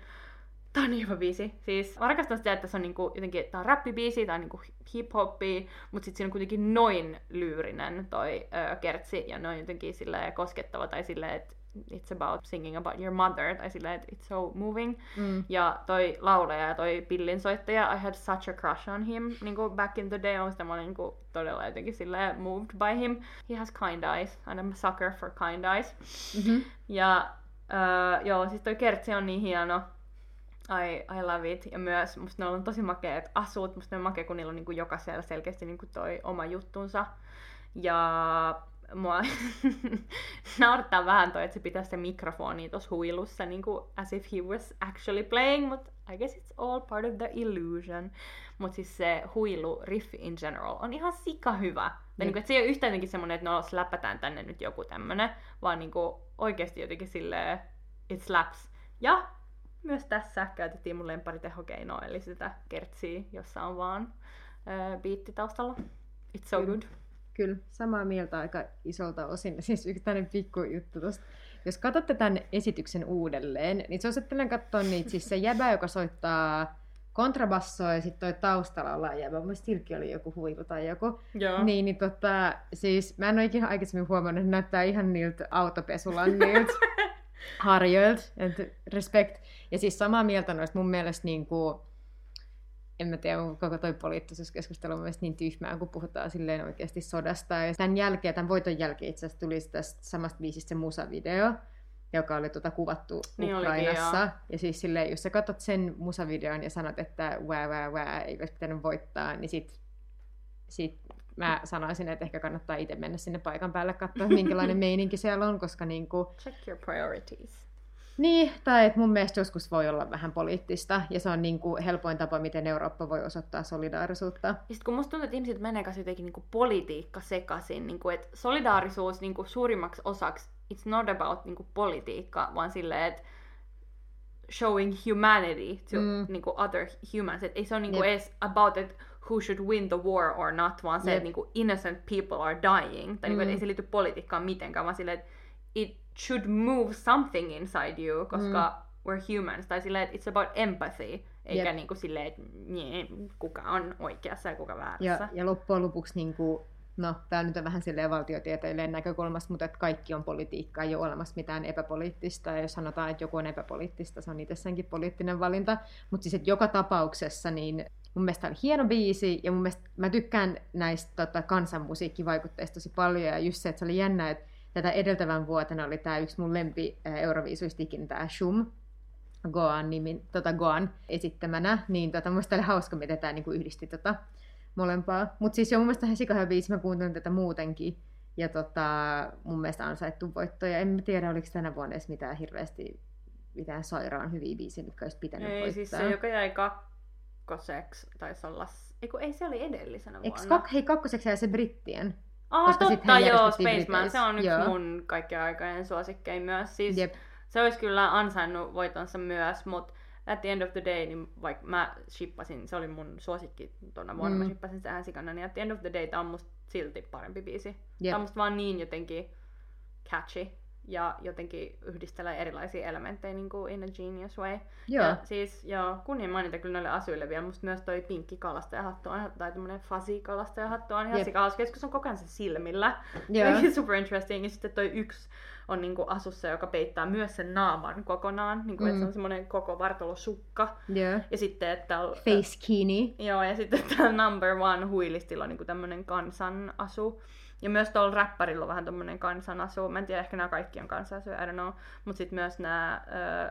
Tää on niin hyvä biisi. Siis mä rakastan sitä, että se on niinku, jotenkin, tää on rappibiisi, tää on niinku hip-hoppi, mut sit siinä on kuitenkin noin lyyrinen toi ö, kertsi, ja noin jotenkin silleen koskettava, tai silleen, että it's about singing about your mother, tai silleen, että it's so moving. Mm. Ja toi laulaja ja toi pillinsoittaja, I had such a crush on him, niinku back in the day, on sitä mä olin niinku todella jotenkin silleen moved by him. He has kind eyes, and I'm a sucker for kind eyes. Mm-hmm. Ja öö, joo, siis toi kertsi on niin hieno. I, I love it. Ja myös musta ne on tosi makeat asut. Musta ne on makea, kun niillä on niinku jokaisella selkeästi niinku toi oma juttunsa. Ja mua naurattaa vähän toi, että se pitää se mikrofoni tuossa huilussa, niinku as if he was actually playing, but I guess it's all part of the illusion. Mut siis se huilu riff in general on ihan sika hyvä. Tai Jep. niinku, et se ei ole yhtään jotenkin semmonen, että no läpätään tänne nyt joku tämmönen, vaan niinku oikeesti jotenkin silleen it slaps. Ja myös tässä käytettiin mun lemparitehokeinoa, eli sitä kertsiä, jossa on vaan ö, biitti taustalla. It's so Kyllä. good. Kyllä, samaa mieltä aika isolta osin. Siis yksi tämmöinen pikku juttu tosta. Jos katsotte tämän esityksen uudelleen, niin suosittelen katsoa niitä. Siis se jäbä, joka soittaa kontrabassoa ja sitten toi taustalla ollaan jäbä. Mun silläkin oli joku huilu tai joku. Joo. Niin, niin tota, siis mä en ole ikinä aikaisemmin huomannut, että näyttää ihan niiltä autopesulannilta harjoilta. Respect. Ja siis samaa mieltä noista mun mielestä niin kuin, en mä tiedä, koko toi poliittisuuskeskustelu on mielestä niin tyhmää, kun puhutaan silleen oikeasti sodasta. Ja tämän jälkeen, tämän voiton jälkeen itse asiassa tuli tästä samasta biisistä se musavideo, joka oli tota kuvattu Niin olikin, Ukrainassa. joo. ja siis silleen, jos sä katsot sen musavideon ja sanot, että wää, wää, wää, ei olisi pitänyt voittaa, niin sit, sit mä sanoisin, että ehkä kannattaa itse mennä sinne paikan päälle katsoa, minkälainen meininki siellä on, koska niinku, Check your priorities. Niin, tai että mun mielestä joskus voi olla vähän poliittista, ja se on niin kuin helpoin tapa, miten Eurooppa voi osoittaa solidaarisuutta. Ja sitten kun musta tuntuu, että ihmiset menee kanssa jotenkin niinku politiikka sekaisin, niinku, että solidaarisuus niinku suurimmaksi osaksi, it's not about niinku politiikka, vaan silleen, että showing humanity to Mm. niinku other humans. Et ei se ole niinku Jep. edes about, että who should win the war or not, vaan se, Jep. että niinku innocent people are dying. Tai niinku, Mm. et ei se liity politiikkaan mitenkään, vaan silleen, että it should move something inside you, koska we're humans. Tai silleen, että it's about empathy, eikä Jep. niinku silleen, että kuka on oikeassa ja kuka väärässä. Ja, ja loppujen lopuksi, niin kuin, no tämä nyt on vähän silleen valtiotieteilleen näkökulmasta, mutta että kaikki on politiikkaa, ei ole olemassa mitään epäpoliittista. Ja jos sanotaan, että joku on epäpoliittista, se on itsessäänkin poliittinen valinta. Mutta siis, että joka tapauksessa, niin mun mielestä on hieno biisi, ja mun mielestä mä tykkään näistä tota, kansanmusiikkivaikutteista tosi paljon, ja just se, että se oli jännä, että tätä edeltävän vuotena oli tämä yksi mun lempi Euroviisuista ikinä, tämä Shum, Goan, nimi, tota Goan esittämänä, niin tota, mielestä oli hauska, miten tämä niinku yhdisti tota, molempaa. Mutta siis jo mun mielestä ihan sikahyvä biisi, mä kuuntelin tätä muutenkin. Ja tota, mun mielestä ansaittu voitto. Ja en tiedä, oliko tänä vuonna edes mitään hirveästi mitään sairaan hyviä biisejä, mitkä olisi pitänyt Ei, voittaa. siis se, joka jäi kakkoseksi, taisi olla... Eiku, ei, se oli edellisenä vuonna. kak- hei, kakkoseksi jäi se brittien. Ah, koska totta, joo, Spaceman, se on yksi. Joo. mun kaikkien aikojen suosikkein myös. Siis Jep. se olisi kyllä ansainnut voitonsa myös, mutta at the end of the day, niin vaikka mä shippasin, se oli mun suosikki tuona vuonna, mm. Mä shippasin sen sikana, niin at the end of the day tää on musta silti parempi biisi. Jep. Tää on musta vaan niin jotenkin catchy ja jotenkin yhdistelee erilaisia elementtejä niin kuin in a genius way. Joo. Ja siis, joo, kunnia mainita kyllä noille asuille vielä. Musta myös toi pinkki kalastajahattu on, tai tämmönen fuzzy kalastajahattu on ihan se on koko ajan se silmillä. Joo. Super interesting. Ja sitten toi yksi on niinku asussa, joka peittää myös sen naaman kokonaan. Niinku, mm. että se Mm. on semmoinen koko vartalosukka. Joo. Ja sitten, että... Face Kini. Joo, ja sitten tää number one huilistilla on niinku tämmönen kansanasu. Ja myös tuolla räppärillä on vähän tämmönen kansanasu. Mä en tiedä, ehkä nämä kaikki on kansanasu, I don't know. Mutta sitten myös nämä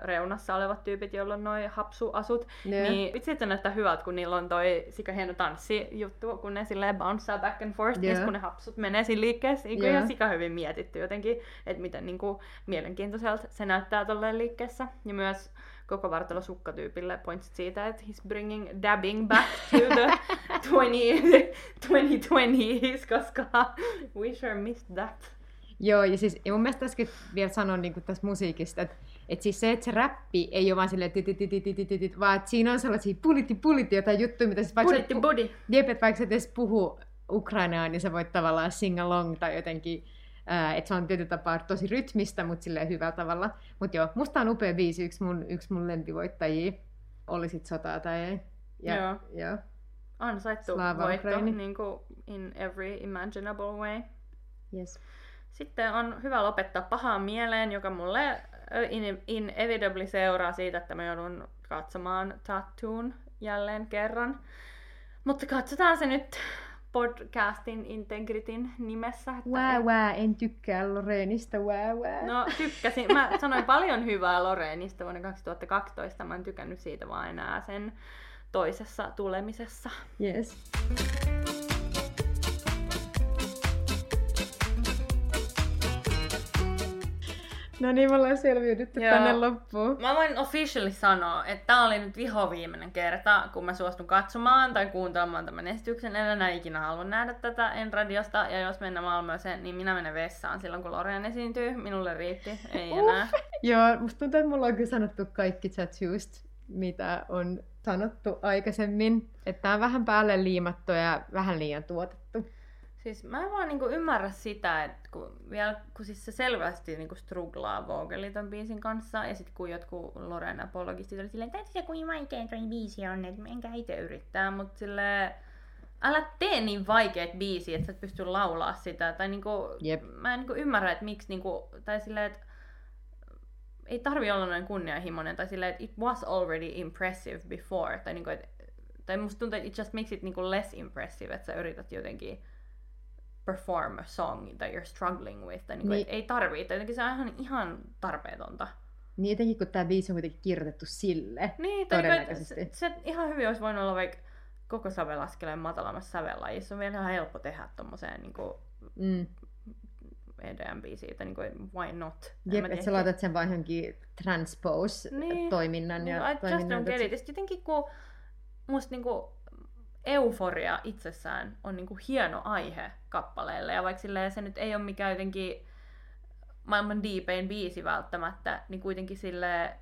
reunassa olevat tyypit, joilla on noi hapsuasut. Joo. Niin vitsi, että se näyttää hyvältä, kun niillä on toi sika hieno tanssijuttu, kun ne silleen bounceaa back and forth, Joo. ja sit kun ne hapsut menee siinä liikkeessä. Niin Joo. ihan sika hyvin mietitty jotenkin, että miten niin kuin, mielenkiintoiselta se näyttää tolleen liikkeessä. Ja myös koko vartalo sukkatyypille pointsit siitä, että he's bringing dabbing back to the 20, 2020s, koska we sure missed that. Joo, ja siis ja mun mielestä tässäkin vielä sanon niin tästä musiikista, että et siis se, että se räppi ei ole vaan silleen tititititititit, vaan että siinä on sellaisia puliti puliti jotain juttuja, mitä siis vaikka buddy. Jep, että vaikka sä et edes puhu ukrainaa, niin sä voit tavallaan sing along tai jotenkin, että se on tietyllä tapaa tosi rytmistä, mutta silleen hyvällä tavalla. Mutta joo, musta on upea biisi, yksi mun, yksi mun lempivoittajia. Oli sit sotaa tai ei. Ja, Joo. joo. Ansaittu Slava voitto, Ukraini. niin kuin in every imaginable way. Yes. Sitten on hyvä lopettaa pahaan mieleen, joka mulle in- inevitably seuraa siitä, että mä joudun katsomaan Tattoon jälleen kerran. Mutta katsotaan se nyt podcastin Integritin nimessä. Että Wää ei- wää, en tykkää Loreenista, wää wää. No tykkäsin. Mä sanoin paljon hyvää Loreenista vuonna 2012. Mä en tykännyt siitä vaan enää sen toisessa tulemisessa. Yes. No niin, me ollaan selviydytty Joo. tänne loppuun. Mä voin officially sanoa, että tää oli nyt vihoviimeinen kerta, kun mä suostun katsomaan tai kuuntelemaan tämän esityksen. En enää ikinä halua nähdä tätä en radiosta. Ja jos mennään Malmööseen, niin minä menen vessaan silloin, kun Lorian esiintyy. Minulle riitti, ei enää. Joo, musta tuntuu, että mulla on kyllä sanottu kaikki tattoost, mitä on sanottu aikaisemmin. Että tää on vähän päälle liimattu ja vähän liian tuotettu. Siis mä en vaan niinku ymmärrä sitä, että kun, vielä, kun siis se selvästi niinku struglaa Vogeli ton biisin kanssa, ja sitten kun jotkut Loren apologistit oli silleen, että se kuin vaikea toi biisi on, että enkä itse yrittää, mutta sille älä tee niin vaikeet biisiä, että sä et pysty laulaa sitä, tai niinku, Jep. mä en niinku ymmärrä, että miksi niinku, tai silleen, että ei tarvi olla noin kunnianhimoinen, tai silleen, että it was already impressive before, tai niinku, et, tai musta tuntuu, että it just makes it niinku less impressive, että sä yrität jotenkin perform a song that you're struggling with. Tai niinku, Niin. niin. ei tarvii. Tai jotenkin se on ihan, ihan tarpeetonta. Niin etenkin kun tää biisi on kuitenkin kirjoitettu sille. Niin, niinku, että se, Todennäköisesti. se, ihan hyvin olisi voinut olla vaikka koko sävelaskeleen matalammassa sävellajissa. On vielä ihan helppo tehdä tommoseen niinku Mm. EDM-biisiä, niin kuin, why not? Jep, että sä laitat sen vaan johonkin transpose-toiminnan Niin, ja I just don't get it. Jotenkin kun musta niinku euforia itsessään on niinku hieno aihe kappaleelle. Ja vaikka silleen se nyt ei ole mikään jotenkin maailman deepein biisi välttämättä, niin kuitenkin sille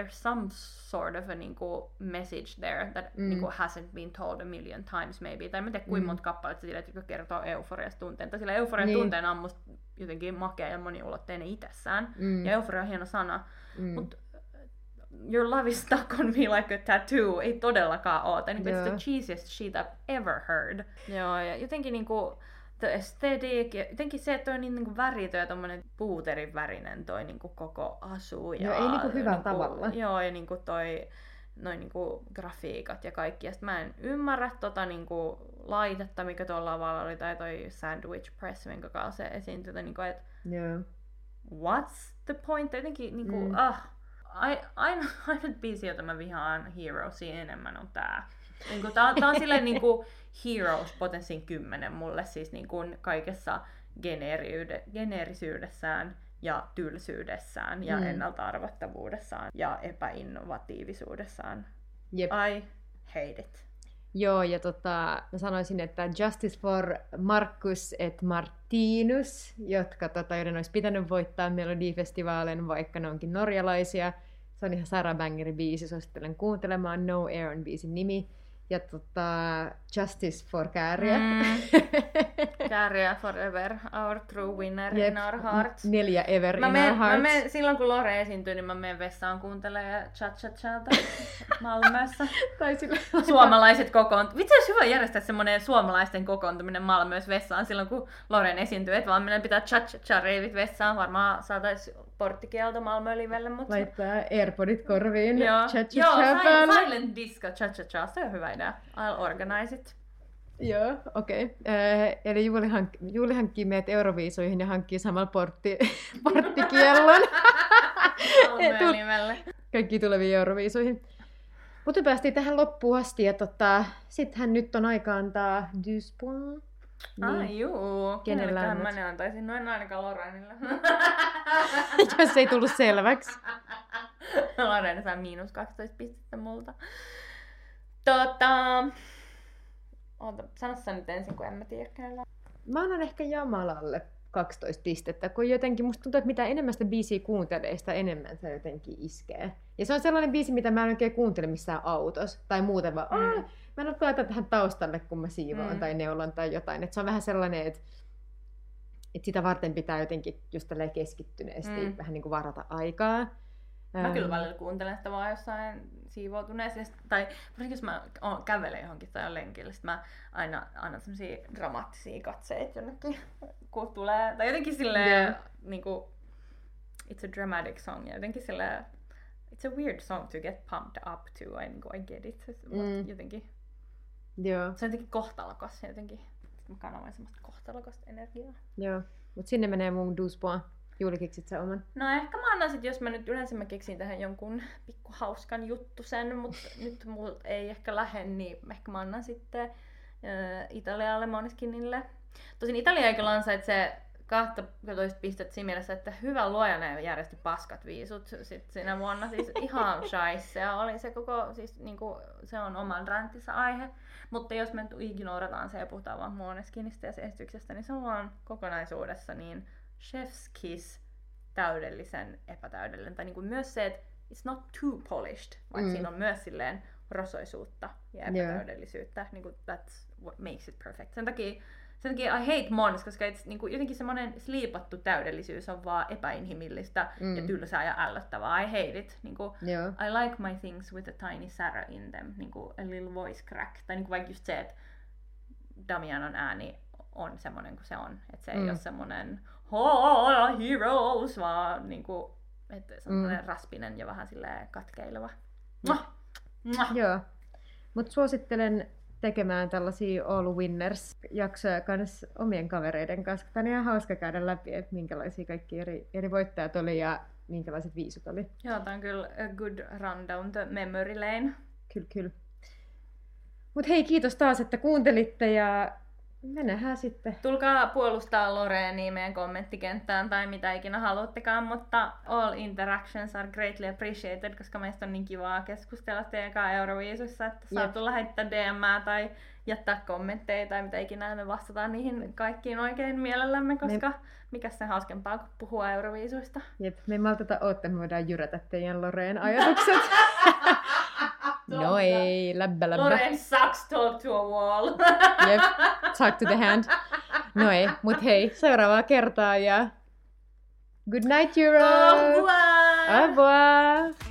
there's some sort of a niinku message there that Mm. niinku hasn't been told a million times maybe. Tai en mä tiedä kuinka Mm. monta kappaletta sille, jotka kertoo euforiasta tunteen. Tai sillä euforia Niin. tunteena on musta jotenkin makea ja moniulotteinen itsessään. Mm, Ja euforia on hieno sana. mm. Mut Your love is stuck on me like a tattoo ei todellakaan oo. Tai niinku, it's Joo. the cheesiest shit I've ever heard. Joo, ja jotenkin niinku the aesthetic, ja jotenkin se, että on niin niinku väritön ja tommonen puuterin värinen toi niinku koko asu. Ja, Joo, ei niinku hyvällä tavalla. Joo, ja niinku toi noin niinku grafiikat ja kaikki. Ja sit mä en ymmärrä tota niinku laitetta, mikä tuolla lavalla oli, tai toi sandwich press, minkä kanssa se esiintyi. Niinku, et Joo. what's the point? Jotenkin niinku, mm. ah, ai, aina, ainut biisi, jota mä vihaan Heroesia enemmän on tää. Niinku, tää, tää on silleen niinku Heroes potenssin kymmenen mulle siis niinku kaikessa geneeriyde, geneerisyydessään ja tylsyydessään ja Mm. ennalta-arvattavuudessaan ja epäinnovatiivisuudessaan. Jep. I hate it. Joo, ja tota, mä sanoisin, että Justice for Marcus et Martinus, jotka, tota, joiden olisi pitänyt voittaa Melodifestivaalin, vaikka ne onkin norjalaisia. Se on ihan Sarah Bangerin biisi, suosittelen kuuntelemaan. No Air on biisin nimi. Ja tota, Justice for Kääriä. Mm. Kääriä forever, our true winner Jep, in our hearts. Neljä ever Mä in meen, our mä hearts. meen, silloin kun Lore esiintyy, niin mä menen vessaan kuuntelemaan cha cha chata Malmössä. Tai sillä... Suomalaiset kokoontuvat. Vitsi, olisi hyvä järjestää semmoinen suomalaisten kokoontuminen Malmössä vessaan silloin, kun Loren esiintyy. Et vaan meidän pitää cha cha cha reivit vessaan. Varmaan saatais porttikielto Malmö livelle, mutta... Laittaa Airpodit korviin. Joo, Cha cha Joo silent disco cha cha cha, se on hyvä idea. I'll organize it. Joo, okei. Okay. eli Juuli, hank- Juuli hankkii meidät Euroviisuihin ja hankkii samalla portti, porttikiellon livelle. kaikki tuleviin Euroviisuihin. Mutta päästiin tähän loppuun asti ja tota, sittenhän nyt on aika antaa deux points. Ai juu, Kenellä annat? mä ne antaisin noin ainakaan Lorenille. Jos ei tullut selväksi. Loren saa miinus 12 pistettä multa. Tota... Oota, sano sä nyt ensin, kun en mä tiedä kenellä. Mä annan ehkä Jamalalle 12 pistettä, kun jotenkin musta tuntuu, että mitä enemmän sitä biisiä kuuntelee, sitä enemmän se jotenkin iskee. Ja se on sellainen biisi, mitä mä en oikein kuuntele missään autossa tai muuten vaan, Mm. mä en ole laita tähän taustalle, kun mä siivoan Mm. tai neulon tai jotain. Et se on vähän sellainen, että et sitä varten pitää jotenkin just keskittyneesti Mm. vähän niin kuin varata aikaa. Mä kyllä välillä kuuntelen sitä vaan jossain siivoutuneessa. Tai varsinkin jos mä kävelen johonkin tai on lenkillä, sit mä aina annan semmosia dramaattisia katseita jonnekin, kun tulee. Tai jotenkin silleen, Joo. niinku, it's a dramatic song. Ja jotenkin silleen, it's a weird song to get pumped up to. I, niinku, I get it. Mut Mm. jotenkin, Joo, se on jotenkin kohtalokas jotenkin. Mä kanavoin semmoista kohtalokasta energiaa. joo. Mut sinne menee mun douze Juuli, keksit sä oman? No ehkä mä annan sit, jos mä nyt yleensä mä keksin tähän jonkun pikku hauskan juttu sen, mutta nyt mulla ei ehkä lähde, niin ehkä mä annan sitten äh, Italialle Moneskinille. Tosin Italia ei kyllä ansaitse 12 pistettä siinä mielessä, että hyvä luoja ne järjesti paskat viisut sit siinä vuonna. Siis ihan shaisse ja oli se koko, siis niinku, se on oman ranttinsa aihe. Mutta jos me ignorataan se ja puhutaan vaan Moneskinista ja se esityksestä, niin se on vaan kokonaisuudessa niin chef's kiss täydellisen epätäydellinen. Tai niinku myös se, että it's not too polished, vaikka Mm. siinä on myös silleen rosoisuutta ja epätäydellisyyttä. Niinku that's what makes it perfect. Sen takia, sen takia I hate Mons, koska it's, niinku, jotenkin semmoinen sliipattu täydellisyys on vaan epäinhimillistä Mm. ja tylsää ja ällöttävää. I hate it. Niinku, Joo. I like my things with a tiny Sarah in them, niinku a little voice crack. Tai niinku vaikka just se, että Damianon ääni on semmoinen kuin se on. Että se ei Mm. ole semmoinen "Oh, heroes, vaan niinku, että se on Mm. raspinen ja vähän silleen katkeileva. Mwah! Mwah! Joo. Mutta suosittelen tekemään tällaisia All Winners-jaksoja kans omien kavereiden kanssa. Tämä on ihan hauska käydä läpi, että minkälaisia kaikki eri, eri voittajat oli ja minkälaiset viisut oli. Joo, tää on kyllä a good rundown the memory lane. Kyllä, kyllä. Mutta hei, kiitos taas, että kuuntelitte ja menehään sitten. Tulkaa puolustaa Loreenia meidän kommenttikenttään tai mitä ikinä haluattekaan, mutta all interactions are greatly appreciated, koska meistä on niin kivaa keskustella teidän kanssa Euroviisussa, että saa Jep. tulla heittää DM tai jättää kommentteja tai mitä ikinä, me vastataan niihin kaikkiin oikein mielellämme, koska mikä se hauskempaa kuin puhua Euroviisuista. Jep, me ei malteta odottaa, me voidaan jyrätä teidän Loreen ajatukset. no ei, läbbä läbbä. Loreen sucks talk to a wall. Jep, talk to the hand. No ei, mut hei, seuraavaa kertaa ja good night Europe! Au revoir! Au revoir!